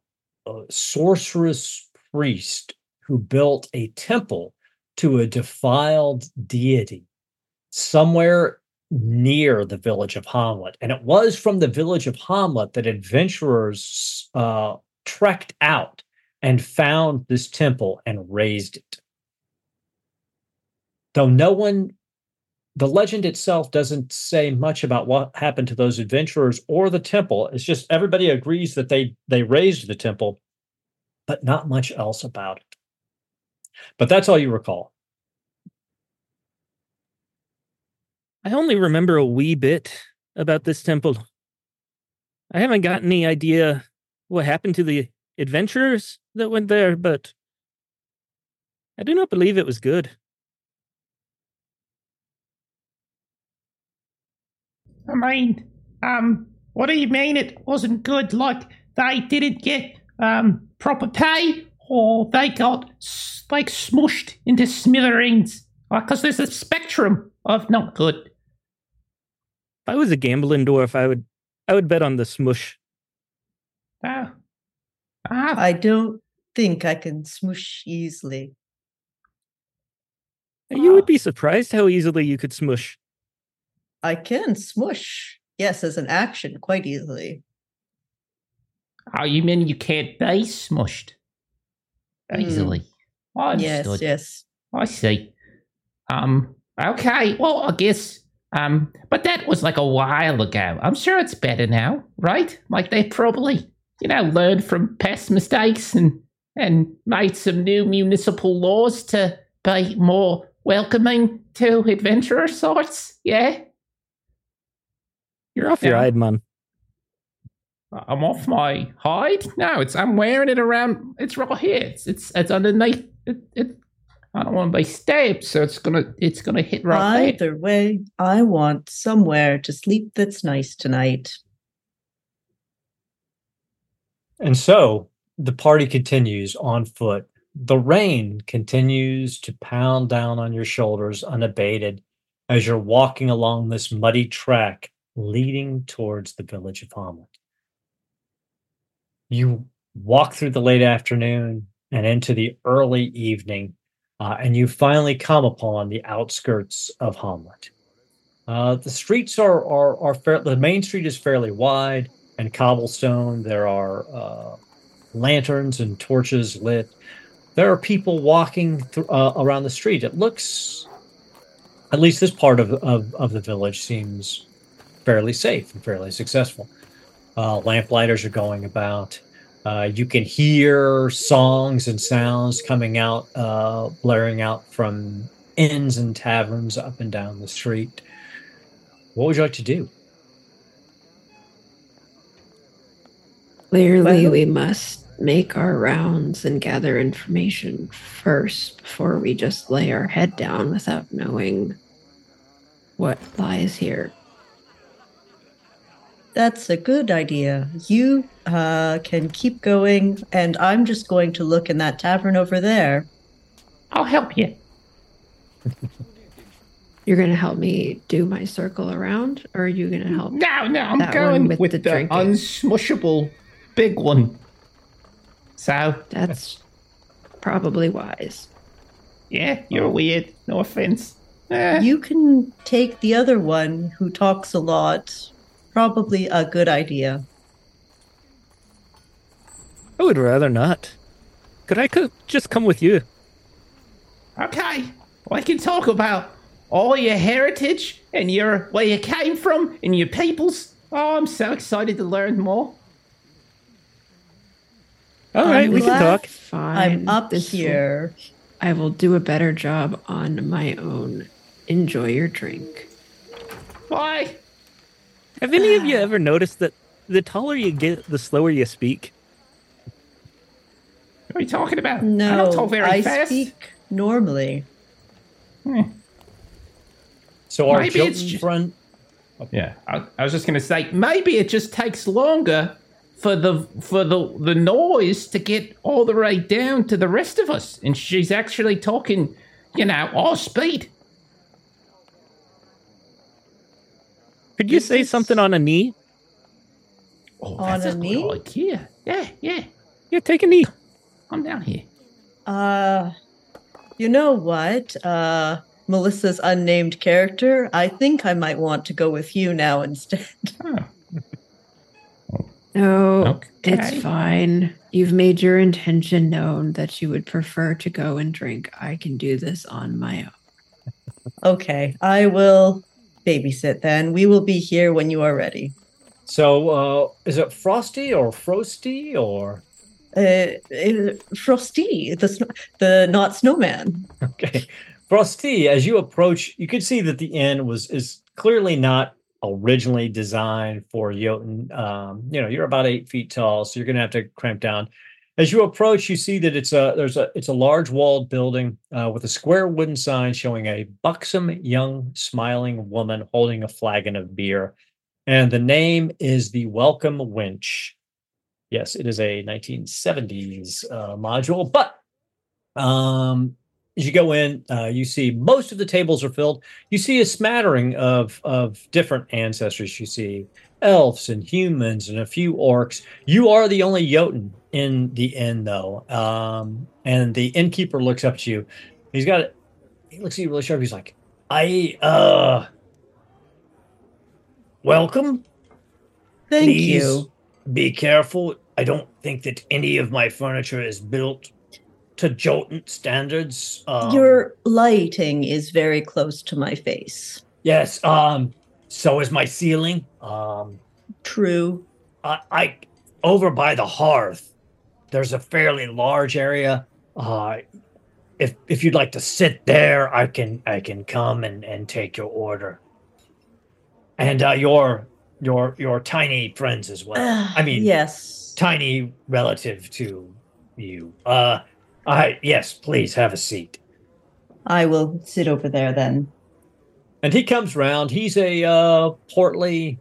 uh, sorceress priest who built a temple to a defiled deity somewhere near the village of Hommlet. And it was from the village of Hommlet that adventurers uh, trekked out and found this temple and raised it. Though no one, the legend itself doesn't say much about what happened to those adventurers or the temple. It's just everybody agrees that they they raised the temple, but not much else about it. But that's all you recall. I only remember a wee bit about this temple. I haven't got any idea what happened to the adventurers that went there, but I do not believe it was good. I mean, um, what do you mean it wasn't good? Like they didn't get um proper pay, or they got like smushed into smithereens? Because there's a spectrum of not good. If I was a gambling dwarf, I would I would bet on the smush. Ah, ah, I don't think I can smush easily. You would be surprised how easily you could smush. I can smush. Yes, as an action, quite easily. oh, you mean you can't be smushed easily? I Yes, yes. I see. Um. Okay. Well, I guess. Um. But that was like a while ago. I'm sure it's better now, right? Like they probably, you know, learned from past mistakes and and made some new municipal laws to be more welcoming to adventurer sorts. Yeah. You're off your hide, man. I'm off my hide. No, it's I'm wearing it around. It's right here. It's it's, it's underneath. It, it. I don't want to be stabbed, so it's gonna it's gonna hit right there. Either way, I want somewhere to sleep that's nice tonight. And so the party continues on foot. The rain continues to pound down on your shoulders unabated as you're walking along this muddy track leading towards the village of Hommlet. You walk through the late afternoon and into the early evening, uh, and you finally come upon the outskirts of Hommlet. Uh, the streets are are are fair, the main street is fairly wide and cobblestone. There are uh, lanterns and torches lit. There are people walking th- uh, around the street. It looks, at least this part of, of, of the village seems fairly safe and fairly successful. Uh, lamplighters are going about. Uh, you can hear songs and sounds coming out, uh, blaring out from inns and taverns up and down the street. What would you like to do? Clearly, Well- we must make our rounds and gather information first before we just lay our head down without knowing what lies here. That's a good idea. You uh, can keep going, and I'm just going to look in that tavern over there. I'll help you. <laughs> You're going to help me do my circle around, or are you going to help? No, no, I'm going with, with the, the drinking. unsmushable big one. So, That's probably wise. yeah, you're weird. No offense. Eh, You can take the other one who talks a lot. Probably a good idea. I would rather not. Could I co- just come with you? okay, I can talk about all your heritage and your where you came from and your peoples. Oh, I'm so excited to learn more. All right, I'm we can talk. Fine. I'm up this will- here. I will do a better job on my own. Enjoy your drink. Bye. Have any of you <sighs> ever noticed that the taller you get, the slower you speak? What are you talking about? No, I No, don't talk very I fast. speak normally. Hmm. So our Maybe it's Jotunn ju- friend oh. Yeah. I, I was just gonna say maybe it just takes longer for the for the the noise to get all the way down to the rest of us, and she's actually talking, you know, our speed. Could you This say is- something on a knee? Oh, On that's a a, knee? idea. Yeah, yeah. Yeah, take a knee. I'm down here. Uh, you know what? Uh, Melissa's unnamed character. I think I might want to go with you now instead. No, Okay. it's fine. You've made your intention known that you would prefer to go and drink. I can do this on my own. Okay, I will babysit then. We will be here when you are ready. So, uh, is it Frosti or Frosti or? Uh, Frosti, the sn- the not snowman. <laughs> Okay, Frosti. As you approach, you can see that the inn was is clearly not originally designed for Jotunn. Um, you know, you're about eight feet tall, so you're going to have to cramp down. As you approach, you see that it's a there's a it's a large walled building uh, with a square wooden sign showing a buxom young smiling woman holding a flagon of beer, and the name is the Welcome Wench. Yes, it is a 1970s uh, module, but um, as you go in, uh, you see most of the tables are filled. You see a smattering of of different ancestors. You see elves and humans and a few orcs. You are the only Jotunn in the inn, though. Um, and the innkeeper looks up to you. He's got he looks at you really sharp. He's like, "I uh, welcome. Thank Please you. Be careful. I don't think that any of my furniture is built to Jotunn standards. Um, Your lighting is very close to my face. yes. Um, so is my ceiling. Um, True. I, I over by the hearth. There's a fairly large area. Uh, if if you'd like to sit there, I can I can come and, and take your order. And uh, your your your tiny friends as well. I mean, yes. tiny relative to you. Uh, I yes, please have a seat. I will sit over there then. And he comes round. He's a uh, portly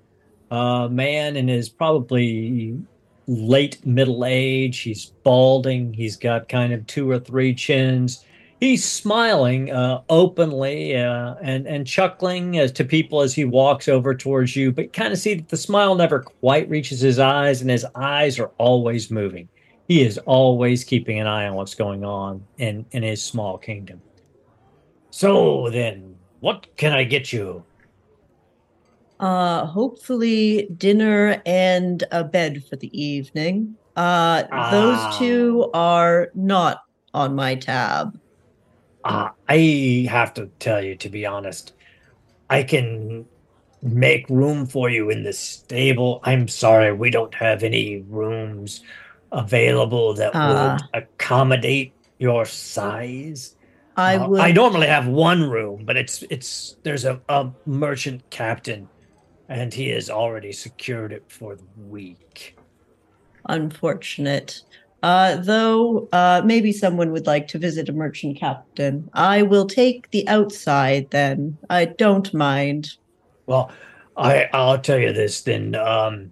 uh, man in his probably late middle age. He's balding. He's got kind of two or three chins. He's smiling uh, openly uh, and and chuckling to people as he walks over towards you. But kind of see that the smile never quite reaches his eyes, and his eyes are always moving. He is always keeping an eye on what's going on in in his small kingdom. So then, what can I get you? Uh, hopefully dinner and a bed for the evening. Uh, Ah. those two are not on my tab. Uh, I have to tell you, to be honest, I can make room for you in the stable. I'm sorry, we don't have any rooms available that Ah. would accommodate your size. I Uh, will. I normally have one room, but it's it's there's a, a merchant captain, and he has already secured it for the week. Unfortunate. Uh, though, uh, maybe someone would like to visit a merchant captain. I will take the outside then. I don't mind. Well, I I'll tell you this then. Um,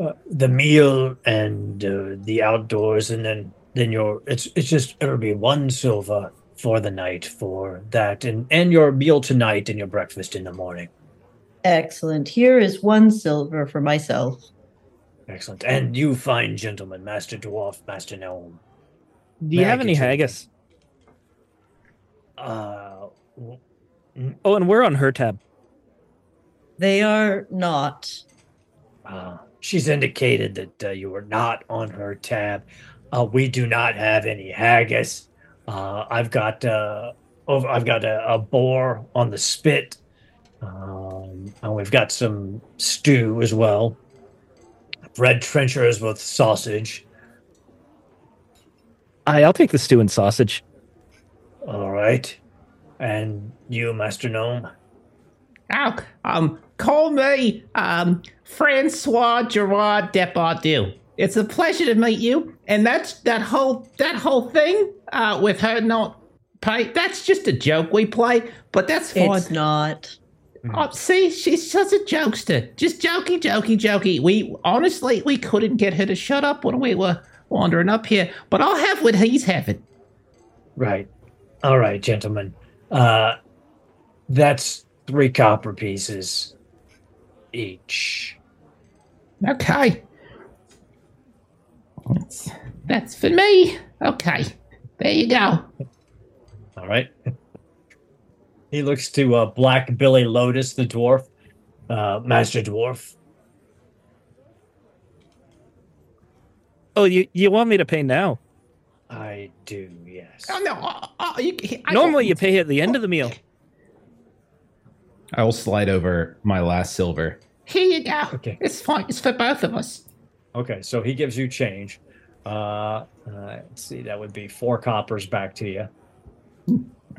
uh, the meal and uh, the outdoors, and then then your it's it's just it'll be one silver for the night for that, and and your meal tonight and your breakfast in the morning. Excellent. Here is one silver for myself. Excellent. And you fine gentlemen, Master Dwarf, Master Gnome. Do you May I have any haggis? Uh, Oh, and we're on her tab. They are not. Uh, she's indicated that uh, you are not on her tab. Uh, we do not have any haggis. Uh, I've got uh, over. I've got a, a boar on the spit, um, and we've got some stew as well. Bread trenchers with sausage. I, I'll take the stew and sausage. All right, and you, Master Gnome. Oh, um, call me, um, Francois Gerard Depardieu. It's a pleasure to meet you. And that's that whole that whole thing uh, with her not pay. That's just a joke we play, but that's fine. It's not. Oh, see, she's such a jokester. Just jokey, jokey, jokey. We honestly we couldn't get her to shut up when we were wandering up here, but I'll have what he's having. Right. All right, gentlemen. Uh, that's three copper pieces each. Okay. That's, that's for me. Okay. There you go. All right. <laughs> he looks to uh, Black Billy Lotus, the dwarf, uh, Master Dwarf. Oh, you, you want me to pay now? I do, yes. Oh no! Oh, oh, you, I, Normally, you pay at the end of the meal. I will slide over my last silver. Here you go. Okay. It's fine. It's for both of us. Okay, so he gives you change. Uh, uh, let's see, that would be four coppers back to you.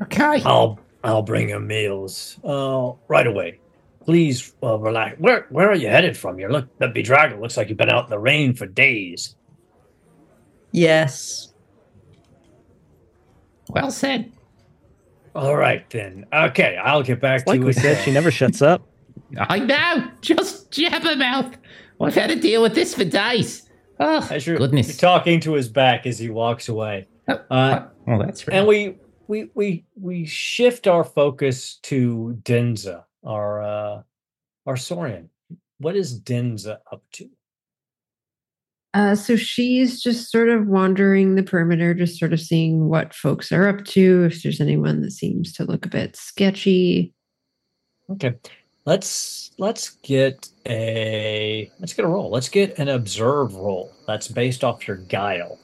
Okay. I'll I'll bring your meals uh, right away. please uh, relax. Where where are you headed from? You look that bedraggled. Looks like you've been out in the rain for days. Yes. Well said. All right then. Okay, I'll get back Like to we said, she never shuts up. I know. Just jabbermouth. I've had to deal with this for days. Oh, As you're, goodness. you're talking to his back as he walks away. Oh, Uh, well, that's right. and we we we we shift our focus to Denza, our uh our Saurian. What is Denza up to? Uh, so she's just sort of wandering the perimeter, just sort of seeing what folks are up to, if there's anyone that seems to look a bit sketchy. Okay. Let's let's get a let's get a roll. Let's get an observe roll. That's based off your guile.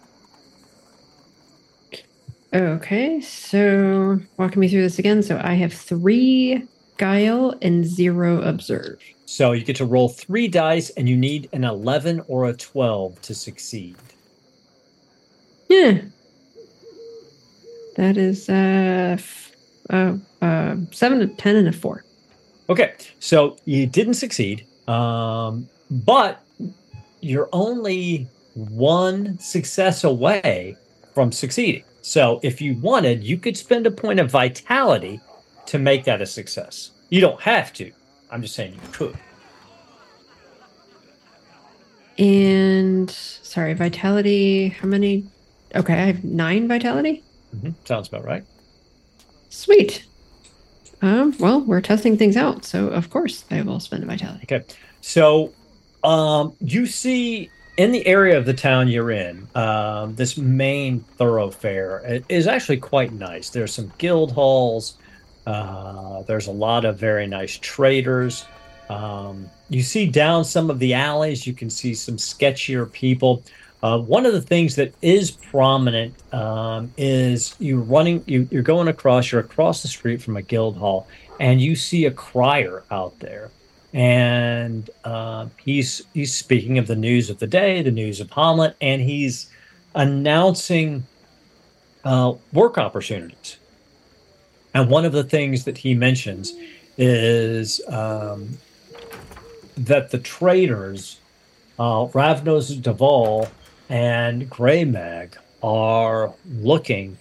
Okay, so walking me through this again. So I have three guile and zero observe. So you get to roll three dice and you need an eleven or a twelve to succeed. Yeah. That is uh, f- uh, uh seven, a ten, and a four. Okay, so you didn't succeed, um, but you're only one success away from succeeding. So if you wanted, you could spend a point of vitality to make that a success. You don't have to. I'm just saying you could. And sorry, vitality. How many? Okay, I have nine vitality. Mhm, Sounds about right. Sweet. Um, well, we're testing things out, so of course I will spend a vitality. Okay. So um, you see in the area of the town you're in, um, this main thoroughfare is actually quite nice. There's some guild halls. Uh, there's a lot of very nice traders. Um, you see down some of the alleys, you can see some sketchier people. Uh, one of the things that is prominent um, is you're running, you, you're going across, you're across the street from a guild hall, and you see a crier out there and uh, he's he's speaking of the news of the day, the news of Hommlet, and he's announcing uh, work opportunities. And one of the things that he mentions is um, that the traders, uh, Ravnos Deval and Gremag, are looking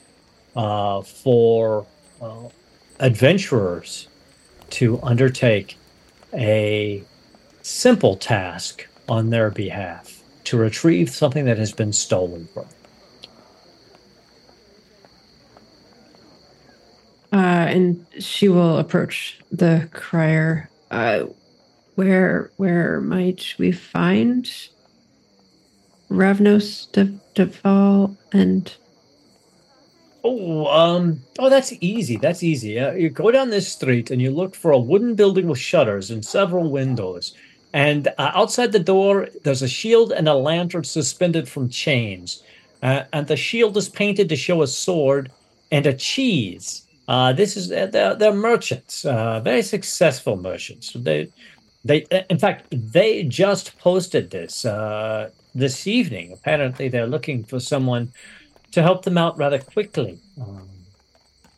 uh, for uh, adventurers to undertake a simple task on their behalf to retrieve something that has been stolen from. Uh, and she will approach the crier. Uh, where where might we find Ravnos De- Deval and Oh, um, oh, that's easy. That's easy. Uh, you go down this street and you look for a wooden building with shutters and several windows. And uh, outside the door, there's a shield and a lantern suspended from chains. Uh, and the shield is painted to show a sword and a cheese. Uh, this is uh, they're, they're merchants, uh, very successful merchants. They, they, in fact, they just posted this this evening. Apparently, they're looking for someone to help them out rather quickly. Um,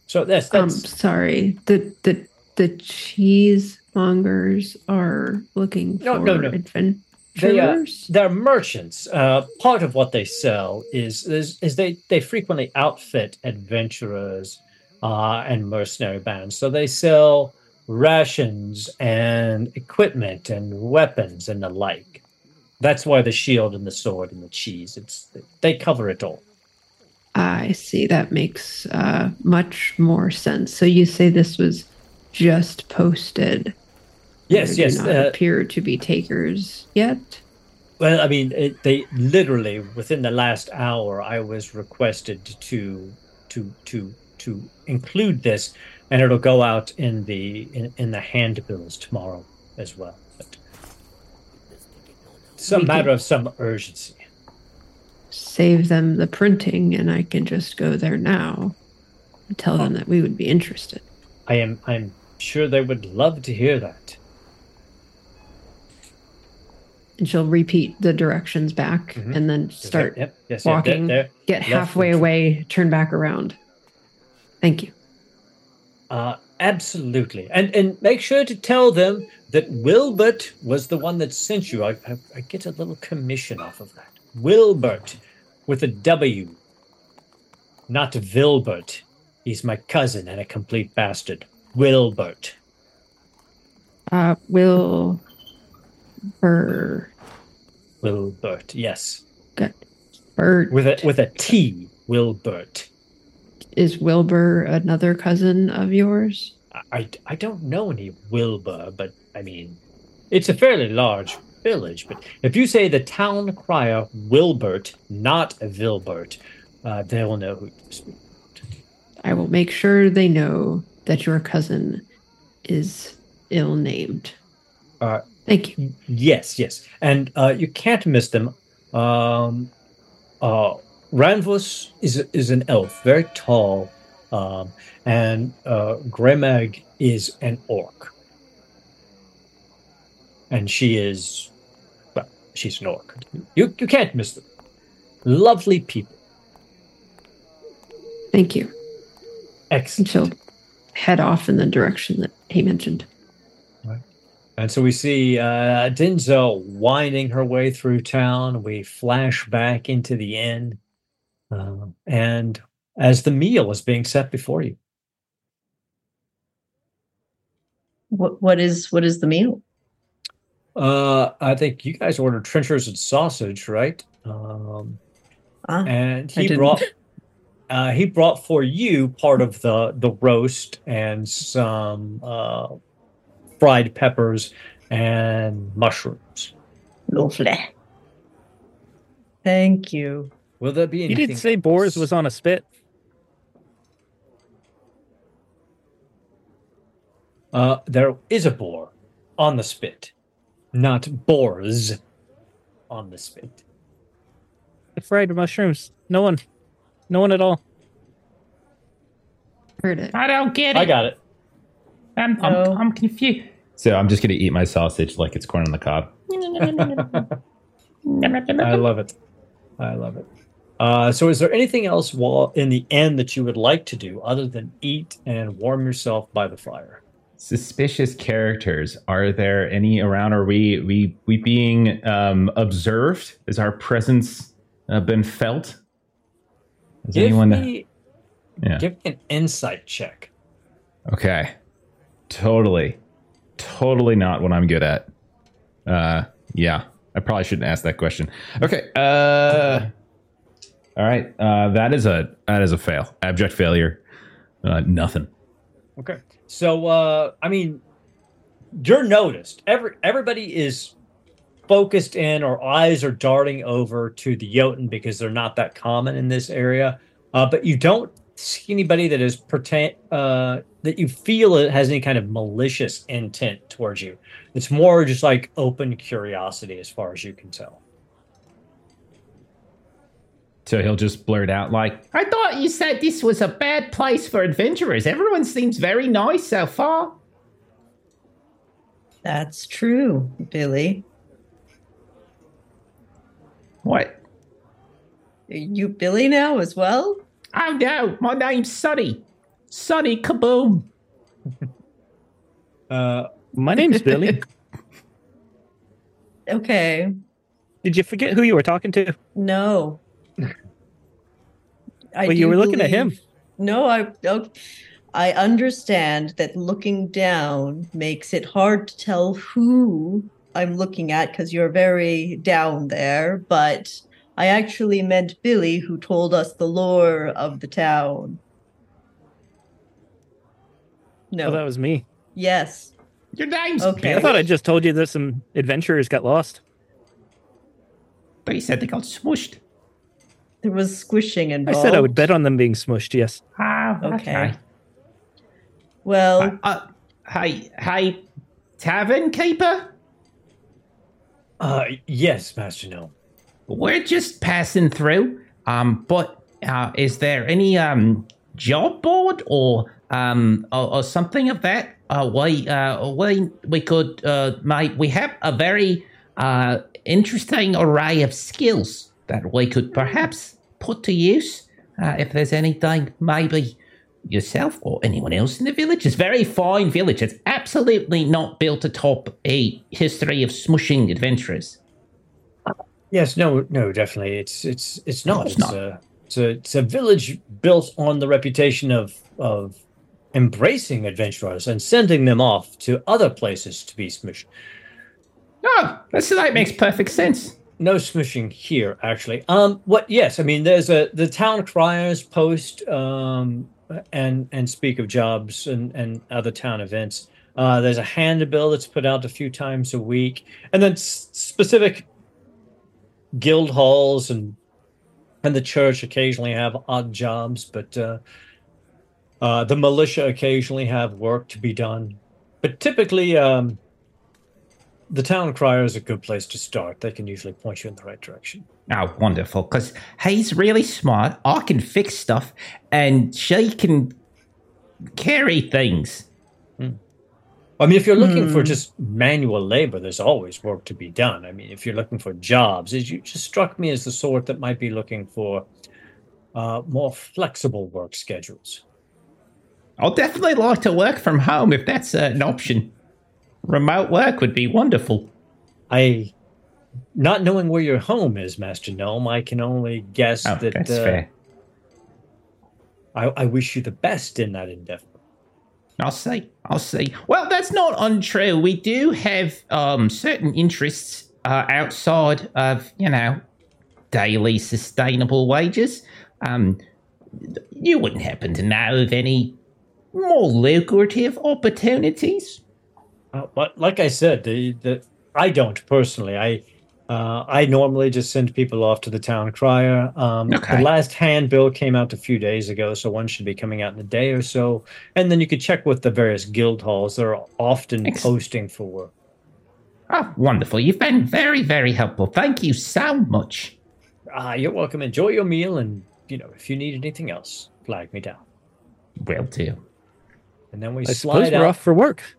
so that's I'm sorry the the the cheesemongers are looking for No, no, no. adventurers. They, are, they're merchants. Uh, part of what they sell is is, is they they frequently outfit adventurers uh, and mercenary bands. So they sell rations and equipment and weapons and the like. That's why the shield and the sword and the cheese. It's they cover it all. I see. That makes uh, much more sense. So you say this was just posted. Yes, yes. Not uh, appear to be takers yet. Well, I mean, it, they literally within the last hour, I was requested to to to to include this, and it'll go out in the in, in the handbills tomorrow as well. But some matter of some urgency. Save them the printing, and I can just go there now and tell them that we would be interested. I am I'm sure they would love to hear that. And she'll repeat the directions back Mhm. and then start Yep, yes, yep, walking. there- get left halfway and- away, turn back around. Thank you. Uh, Absolutely, and and make sure to tell them that Wilbert was the one that sent you. I, I, I get a little commission off of that. Wilbert, with a W, not Vilbert. He's my cousin and a complete bastard. Wilbert. Uh, will Burr Wilbert. Yes, Bird with a with a T. Wilbert. Is Wilbur another cousin of yours? I, I, don't know any Wilbur, but I mean, it's a fairly large village. But if you say the town crier Wilbert, not Vilbert, uh, they will know who to speak. about. I will make sure they know that your cousin is ill named. Uh, Thank you. Yes, yes, and uh, you can't miss them. Um, uh, Ranvus is is an elf, very tall, um, and uh, Gremag is an orc, and she is, well, she's an orc. You you can't miss them. Lovely people. Thank you. And Excellent. she'll head off in the direction that he mentioned. And so we see uh, Denza winding her way through town. We flash back into the inn, uh, and as the meal is being set before you. What what is what is the meal? Uh, I think you guys ordered trenchers and sausage, right? Um, Ah, and he brought uh, he brought for you part of the the roast and some uh, fried peppers and mushrooms. lovely. Thank you. Will there be You anything? did say Boris was on a spit. Uh, there is a boar on the spit, not boars on the spit. The fried mushrooms. No one. No one at all. Heard it. I don't get it. I got it. I'm, No. I'm, I'm confused. So I'm just gonna eat my sausage like it's corn on the cob. <laughs> <laughs> I love it. I love it. Uh, so, is there anything else while in the end that you would like to do other than eat and warm yourself by the fire? Suspicious characters. Are there any around? Are we we we being um, observed? Has our presence uh, been felt? Is Give anyone? me, Yeah. give me an insight check. Okay. Totally. Totally not what I'm good at. Uh yeah. I probably shouldn't ask that question. Okay. Uh all right. Uh that is a that is a fail. Abject failure. Uh nothing. Okay. So, uh, I mean, you're noticed. Every everybody is focused in, or eyes are darting over to the Jotunn because they're not that common in this area. Uh, but you don't see anybody that is pretend uh, that you feel it has any kind of malicious intent towards you. It's more just like open curiosity, as far as you can tell. So he'll just blurt out like, I thought you said this was a bad place for adventurers. Everyone seems very nice so far. That's true, Billy. What? Are you Billy now as well? Oh no, my name's Sonny. Sonny Kaboom. <laughs> Uh, My name's Billy. <laughs> Okay. Did you forget who you were talking to? No. I Well, you were looking at him. No, I oh, I understand that looking down makes it hard to tell who I'm looking at because you're very down there, but I actually meant Billy who told us the lore of the town. No. Oh, that was me. yes. Your name's Okay. I thought I just told you that some adventurers got lost. But They said they got smushed. There was squishing and I said I would bet on them being smushed. Yes. Ah, Okay. okay. Well, Uh, uh, hey, hey, tavern keeper. uh, yes, Master Gnome. We're just passing through. Um, but uh, is there any um job board or um or, or something of that? Uh, we uh we we could uh mate we have a very uh interesting array of skills that we could perhaps put to use. Uh, if there's anything maybe yourself or anyone else in the village. It's a very fine village. It's absolutely not built atop a history of smushing adventurers. Yes, no, no, definitely. It's it's it's not. it's It's, not. a it's a it's a village built on the reputation of of embracing adventurers and sending them off to other places to be smushed. Oh, that's, that makes perfect sense. No smishing here, actually. Um, what? Yes, I mean, there's a the town criers post um and and speak of jobs and and other town events. Uh, there's a handbill that's put out a few times a week, and then s- specific guild halls and and the church occasionally have odd jobs, but uh, uh, the militia occasionally have work to be done. But typically, um, the town crier is a good place to start. They can usually point you in the right direction. Oh, wonderful. Because he's really smart. I can fix stuff, and she can carry things. I mean, if you're looking for Hmm. just manual labor, there's always work to be done. I mean, if you're looking for jobs, as you just struck me as the sort that might be looking for uh, more flexible work schedules. I'll definitely like to work from home if that's uh, an option. Remote work would be wonderful. I, not knowing where your home is, Master Gnome, I can only guess Oh, that that's uh, fair. I, I wish you the best in that endeavor. I'll see. I'll see. Well, that's not untrue. We do have um, certain interests uh, outside of, you know, daily sustainable wages. Um, you wouldn't happen to know of any more lucrative opportunities? Uh, but like I said, the, the I don't personally. I uh, I normally just send people off to the town crier. Um, Okay. The last handbill came out a few days ago, so one should be coming out in a day or so. And then you could check with the various guild halls. They're often Ex- posting for work. Oh, wonderful. You've been very, very helpful. Thank you so much. Ah, you're welcome. Enjoy your meal, and you know if you need anything else, flag me down. Will do. And then we I suppose slide we're out. off for work.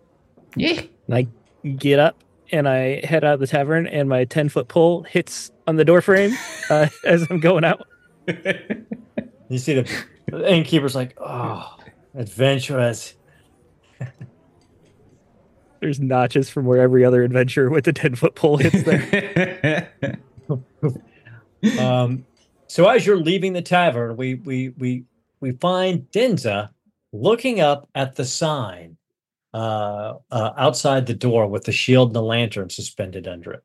Yeah. And I get up and I head out of the tavern, and my 10 foot pole hits on the door frame <laughs> uh, as I'm going out. <laughs> You see the, the innkeeper's like, oh, adventurers. <laughs> There's notches from where every other adventure with the 10 foot pole hits there. um, so as you're leaving the tavern, we we we we find Denza looking up at the sign uh, uh, outside the door with the shield and the lantern suspended under it.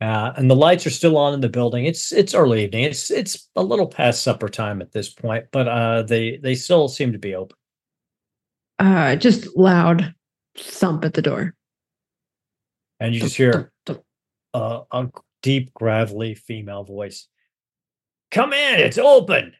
Uh, and the lights are still on in the building. It's it's early evening. It's it's a little past supper time at this point, but uh, they they still seem to be open. Uh, just loud thump at the door. And you just hear uh, a deep, gravelly female voice. Come in, it's open.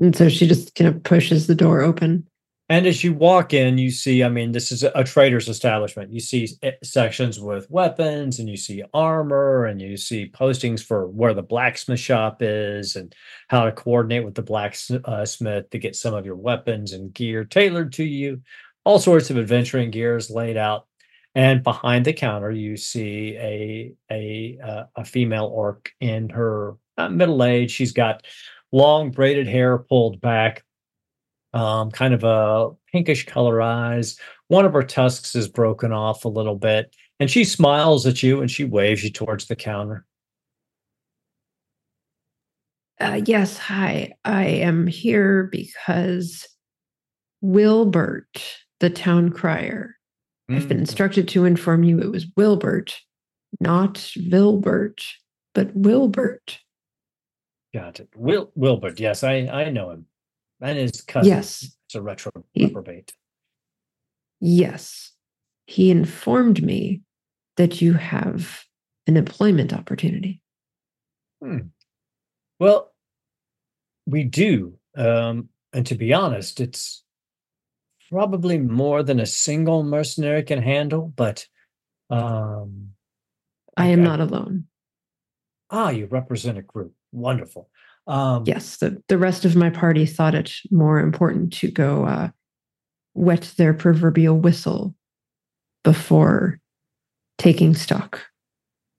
And so she just kind of pushes the door open. And as you walk in, you see, I mean, this is a, trader's establishment. You see eh, sections with weapons and you see armor and you see postings for where the blacksmith shop is and how to coordinate with the blacksmith to get some of your weapons and gear tailored to you. All sorts of adventuring gears laid out. And behind the counter, you see a a uh, a female orc in her uh, middle age. She's got long braided hair pulled back, um, kind of a pinkish color eyes. One of her tusks is broken off a little bit, and she smiles at you and she waves you towards the counter. Uh, yes, hi. I am here because Wilbert, the town crier, I've been Mm, instructed to inform you it was Wilbert, not Vilbert, but Wilbert. Got it. Wil- Wilbert, yes, I I know him. And his cousin. Yes. It's a retro He- reprobate. Yes. He informed me that you have an employment opportunity. Hmm. Well, we do. Um, and to be honest, it's probably more than a single mercenary can handle, but um I am Okay. not alone. ah, you represent a group. Wonderful. Um Yes, the, the rest of my party thought it more important to go uh, wet their proverbial whistle before taking stock.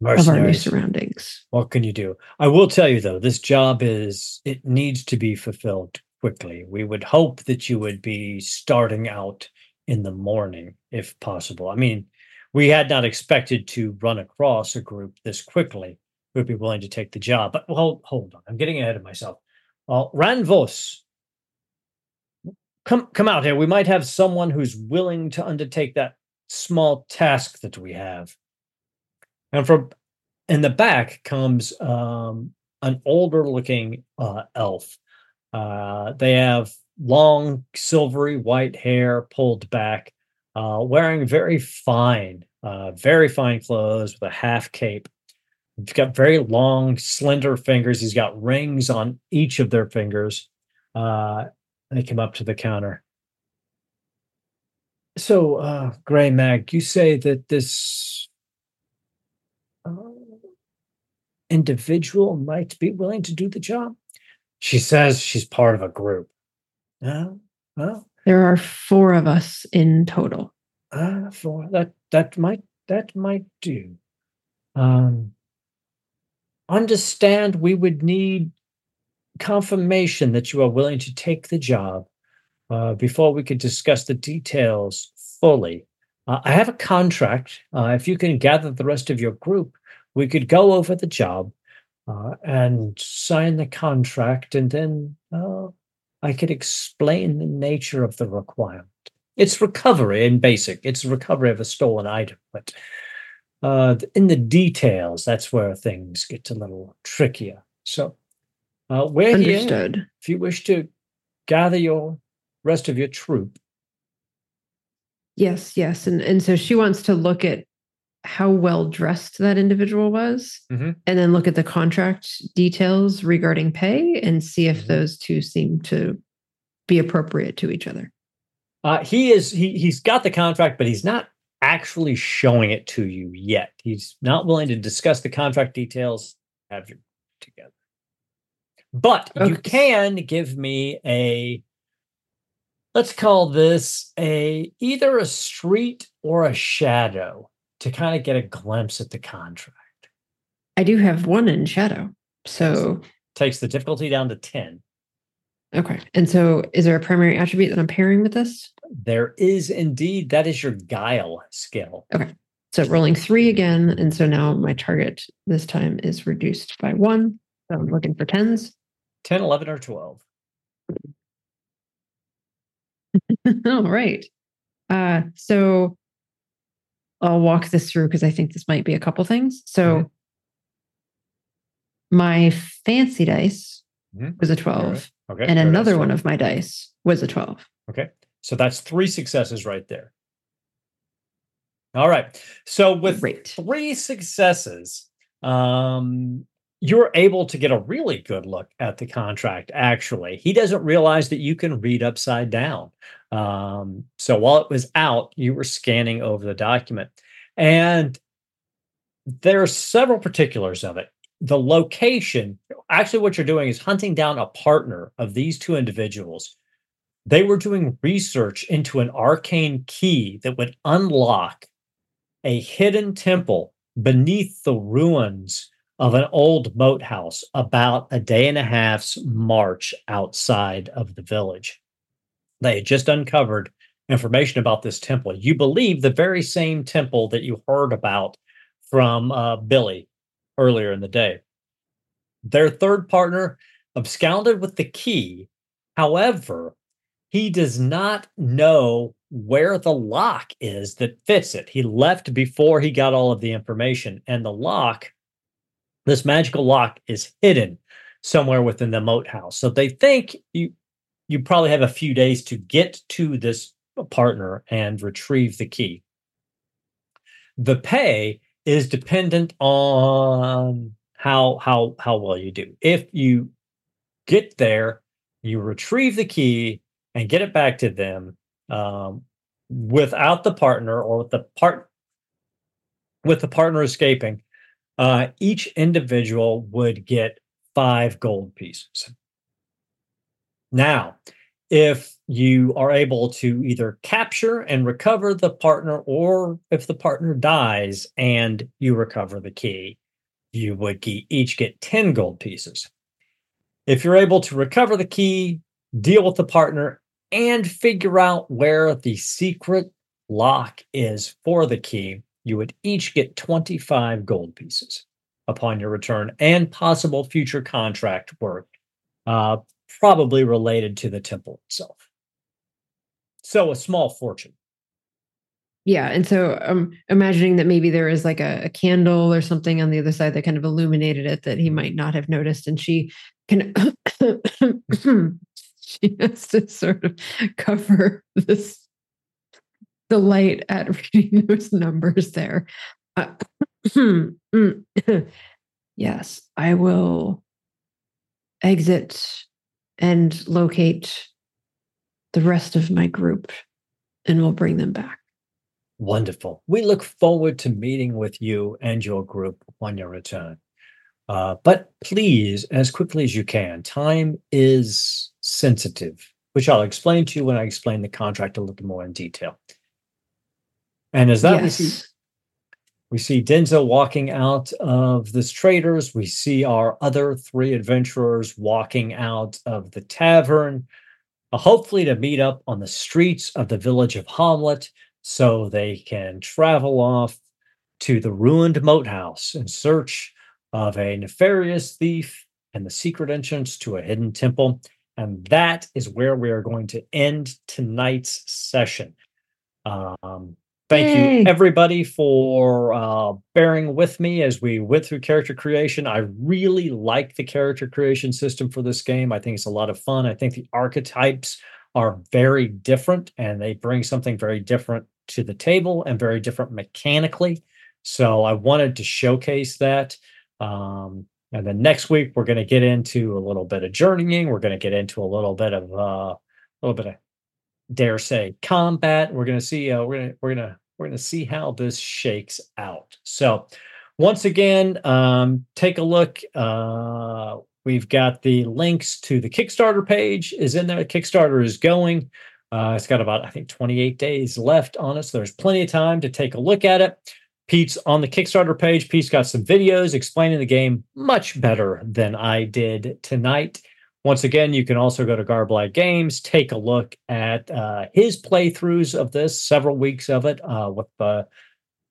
of our new surroundings. What can you do? I will tell you though, this job is it needs to be fulfilled quickly. We would hope that you would be starting out in the morning if possible. I mean, we had not expected to run across a group this quickly would be willing to take the job. But hold hold on. I'm getting ahead of myself. Uh Rannos. Come come out here. We might have someone who's willing to undertake that small task that we have. And from in the back comes um, an older looking uh, elf. Uh, they have long, silvery white hair pulled back, uh, wearing very fine, uh, very fine clothes with a half cape. He's got very long, slender fingers. He's got rings on each of their fingers. Uh, they come up to the counter. So, uh, Gremag, you say that this uh, individual might be willing to do the job? She says she's part of a group. Oh, well, There are four of us in total. uh, for that that might that might do. Um, understand we would need confirmation that you are willing to take the job uh, before we could discuss the details fully. Uh, I have a contract. Uh, if you can gather the rest of your group, we could go over the job uh, and sign the contract, and then uh, I could explain the nature of the requirement. It's recovery in basic. It's recovery of a stolen item, but uh, in the details, that's where things get a little trickier. So, uh, we're here if you wish to gather your rest of your troop. Yes, yes. And and so she wants to look at how well dressed that individual was Mhm. and then look at the contract details regarding pay and see if Mhm. those two seem to be appropriate to each other. Uh, he is he he's got the contract, but he's not actually showing it to you yet. He's not willing to discuss the contract details. Have you together? But you can give me a let's call this a either a street or a shadow to kind of get a glimpse at the contract. I do have one in shadow. So Takes the difficulty down to 10. okay. And so is there a primary attribute that I'm pairing with this? There is indeed that is your guile skill. Okay. So rolling three again. And so now my target this time is reduced by one. So I'm looking for tens. 10, 11, or 12. <laughs> All right. Uh, so I'll walk this through because I think this might be a couple things. So Mhm. my fancy dice Mhm. was a 12, right. Okay. and very another nice. one of my dice was a 12. Okay. So that's three successes right there. All right. So with Great. three successes, um, you're able to get a really good look at the contract. Actually, he doesn't realize that you can read upside down. Um, so while it was out, you were scanning over the document, and there are several particulars of it. The location, actually, what you're doing is hunting down a partner of these two individuals. They were doing research into an arcane key that would unlock a hidden temple beneath the ruins of an old moat house about a day and a half's march outside of the village. They had just uncovered information about this temple. You believe the very same temple that you heard about from uh, Billy earlier in the day. Their third partner absconded with the key. However, he does not know where the lock is that fits it. He left before he got all of the information, and the lock, this magical lock, is hidden somewhere within the moat house. So they think you you probably have a few days to get to this partner and retrieve the key. The pay is dependent on how how how well you do. If you get there, you retrieve the key and get it back to them um, without the partner or with the part with the partner escaping. Uh, each individual would get five gold pieces. Now, if you are able to either capture and recover the partner, or if the partner dies and you recover the key, you would each get 10 gold pieces. If you're able to recover the key, deal with the partner, and figure out where the secret lock is for the key, you would each get 25 gold pieces upon your return and possible future contract work, uh, probably related to the temple itself. So a small fortune. Yeah. And so um imagining that maybe there is like a, a candle or something on the other side that kind of illuminated it that he might not have noticed. And she can <coughs> <coughs> <laughs> she has to sort of cover this delight at reading those numbers there. Uh, <clears throat> <clears throat> yes, I will exit and locate the rest of my group and we'll bring them back. Wonderful. We look forward to meeting with you and your group on your return. Uh, but please, as quickly as you can, time is sensitive, which I'll explain to you when I explain the contract a little more in detail. And as that yes. we see, we see Denza walking out of this traders. We see our other three adventurers walking out of the tavern, uh, hopefully to meet up on the streets of the village of Hommlet so they can travel off to the ruined moat house in search of a nefarious thief and the secret entrance to a hidden temple. And that is where we are going to end tonight's session. Um, thank Yay. you, everybody, for uh, bearing with me as we went through character creation. I really like the character creation system for this game. I think it's a lot of fun. I think the archetypes are very different and they bring something very different to the table and very different mechanically. So I wanted to showcase that. Um, and then next week we're going to get into a little bit of journeying. We're going to get into a little bit of uh, a little bit of dare say combat. We're going to see. Uh, we're going to we're going to we're going to see how this shakes out. So once again, um, take a look. Uh, we've got the links to the Kickstarter page is in there. Kickstarter is going. Uh, it's got about I think 28 days left on it, so there's plenty of time to take a look at it. Pete's on the Kickstarter page. Pete's got some videos explaining the game much better than I did tonight. Once again, you can also go to Garblag Games, take a look at uh, his playthroughs of this, several weeks of it uh, with the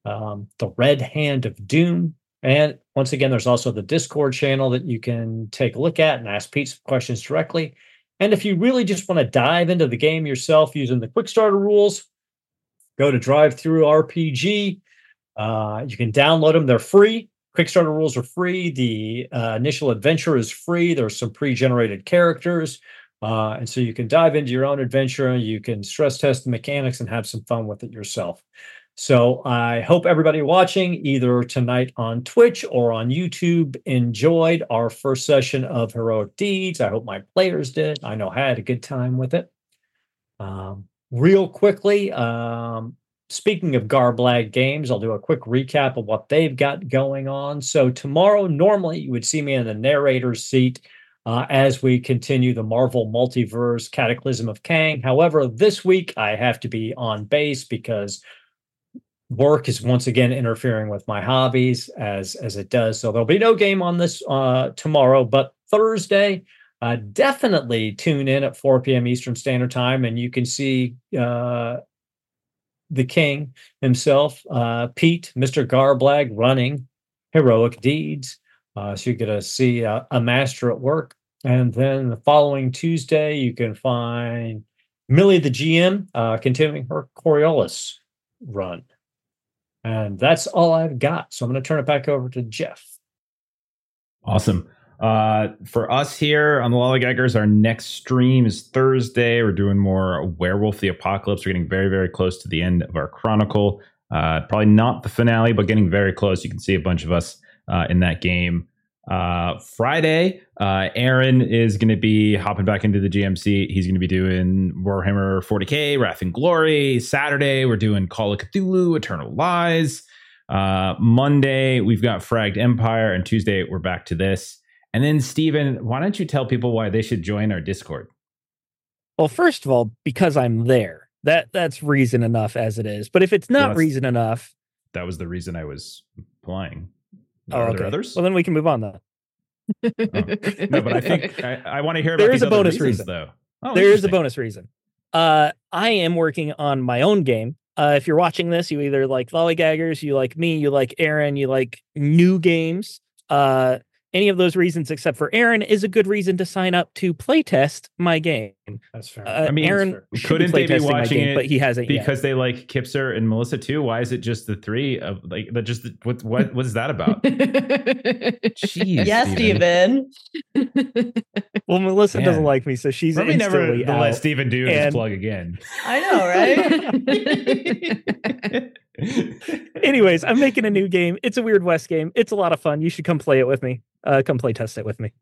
um, the Red Hand of Doom. And once again, there's also the Discord channel that you can take a look at and ask Pete some questions directly. And if you really just want to dive into the game yourself using the quick starter rules, go to DriveThruRPG. Uh, you can download them; they're free. Quick starter rules are free. The uh, initial adventure is free. There's some pre-generated characters, uh, and so you can dive into your own adventure. You can stress test the mechanics and have some fun with it yourself. So I hope everybody watching either tonight on Twitch or on YouTube enjoyed our first session of Heroic Deeds. I hope my players did. I know I had a good time with it. Um, real quickly, um, speaking of Garblag Games, I'll do a quick recap of what they've got going on. So tomorrow, normally you would see me in the narrator's seat uh, as we continue the Marvel Multiverse Cataclysm of Kang. However, this week I have to be on base because work is once again interfering with my hobbies as as it does. So there'll be no game on this uh, tomorrow, but Thursday. Uh, definitely tune in at 4 p.m. Eastern Standard Time, and you can see uh, the king himself, uh, Pete, Mr. Garblag, running heroic deeds. Uh, so you get to see a, a master at work. And then the following Tuesday, you can find Millie, the GM, uh, continuing her Coriolis run. And that's all I've got. So I'm going to turn it back over to Jeff. Awesome. Uh, for us here on the Lollygaggers, our next stream is Thursday. We're doing more Werewolf the Apocalypse. We're getting very, very close to the end of our chronicle. Uh, probably not the finale, but getting very close. You can see a bunch of us uh, in that game. Uh, Friday, uh, Aaron is going to be hopping back into the GMC. He's going to be doing Warhammer 40k, Wrath and Glory. Saturday, we're doing Call of Cthulhu, Eternal Lies. Uh, Monday, we've got Fragged Empire, and Tuesday, we're back to this. And then, Steven, why don't you tell people why they should join our Discord? Well, first of all, because I'm there. That that's reason enough as it is. But if it's not that's- reason enough, That was the reason I was applying. oh, Are okay. there others? Well, then we can move on. Then no, but I <laughs> think I, I want to hear about There these a other bonus reasons, reason. though. Oh, there is a bonus reason. Uh, I am working on my own game. Uh, if you're watching this, you either like lollygaggers, you like me, you like Aaron, you like new games. Uh, any of those reasons except for Aaron is a good reason to sign up to playtest my game. That's fair. Uh, I mean, Aaron should couldn't they be my watching game, it but he hasn't yet. because they like Kipser and Melissa too. Why is it just the three of like that? Just the, what what what is that about? <laughs> Jeez, yes, Steven. Steven. <laughs> Well, Melissa Man. doesn't like me, so she's Let me never instantly let out. Steven do his plug again. I know, right? <laughs> Anyways, I'm making a new game. It's a Weird West game. It's a lot of fun. You should come play it with me. Uh, come play test it with me.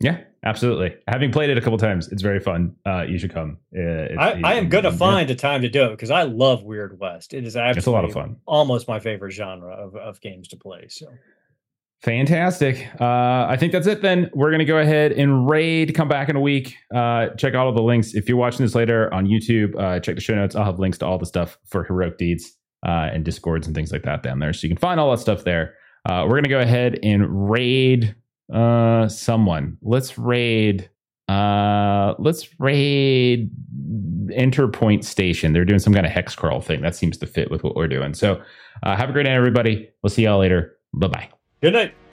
yeah, absolutely. Having played it a couple times, it's very fun. Uh, you should come. Uh, it's- I, I am going to yeah. find a time to do it because I love Weird West. It is absolutely It's a lot of fun. almost my favorite genre of, of games to play. So Fantastic. Uh, I think that's it then. We're going to go ahead and raid, come back in a week. Uh, check out all the links. If you're watching this later on YouTube, uh, check the show notes. I'll have links to all the stuff for Heroic Deeds uh, and Discords and things like that down there. So you can find all that stuff there. Uh, we're to go ahead and raid uh, someone. Let's raid. Uh, let's raid Interpoint Station. They're doing some kind of hex crawl thing. That seems to fit with what we're doing. So uh, have a great night, everybody. We'll see y'all later. Bye bye. good night.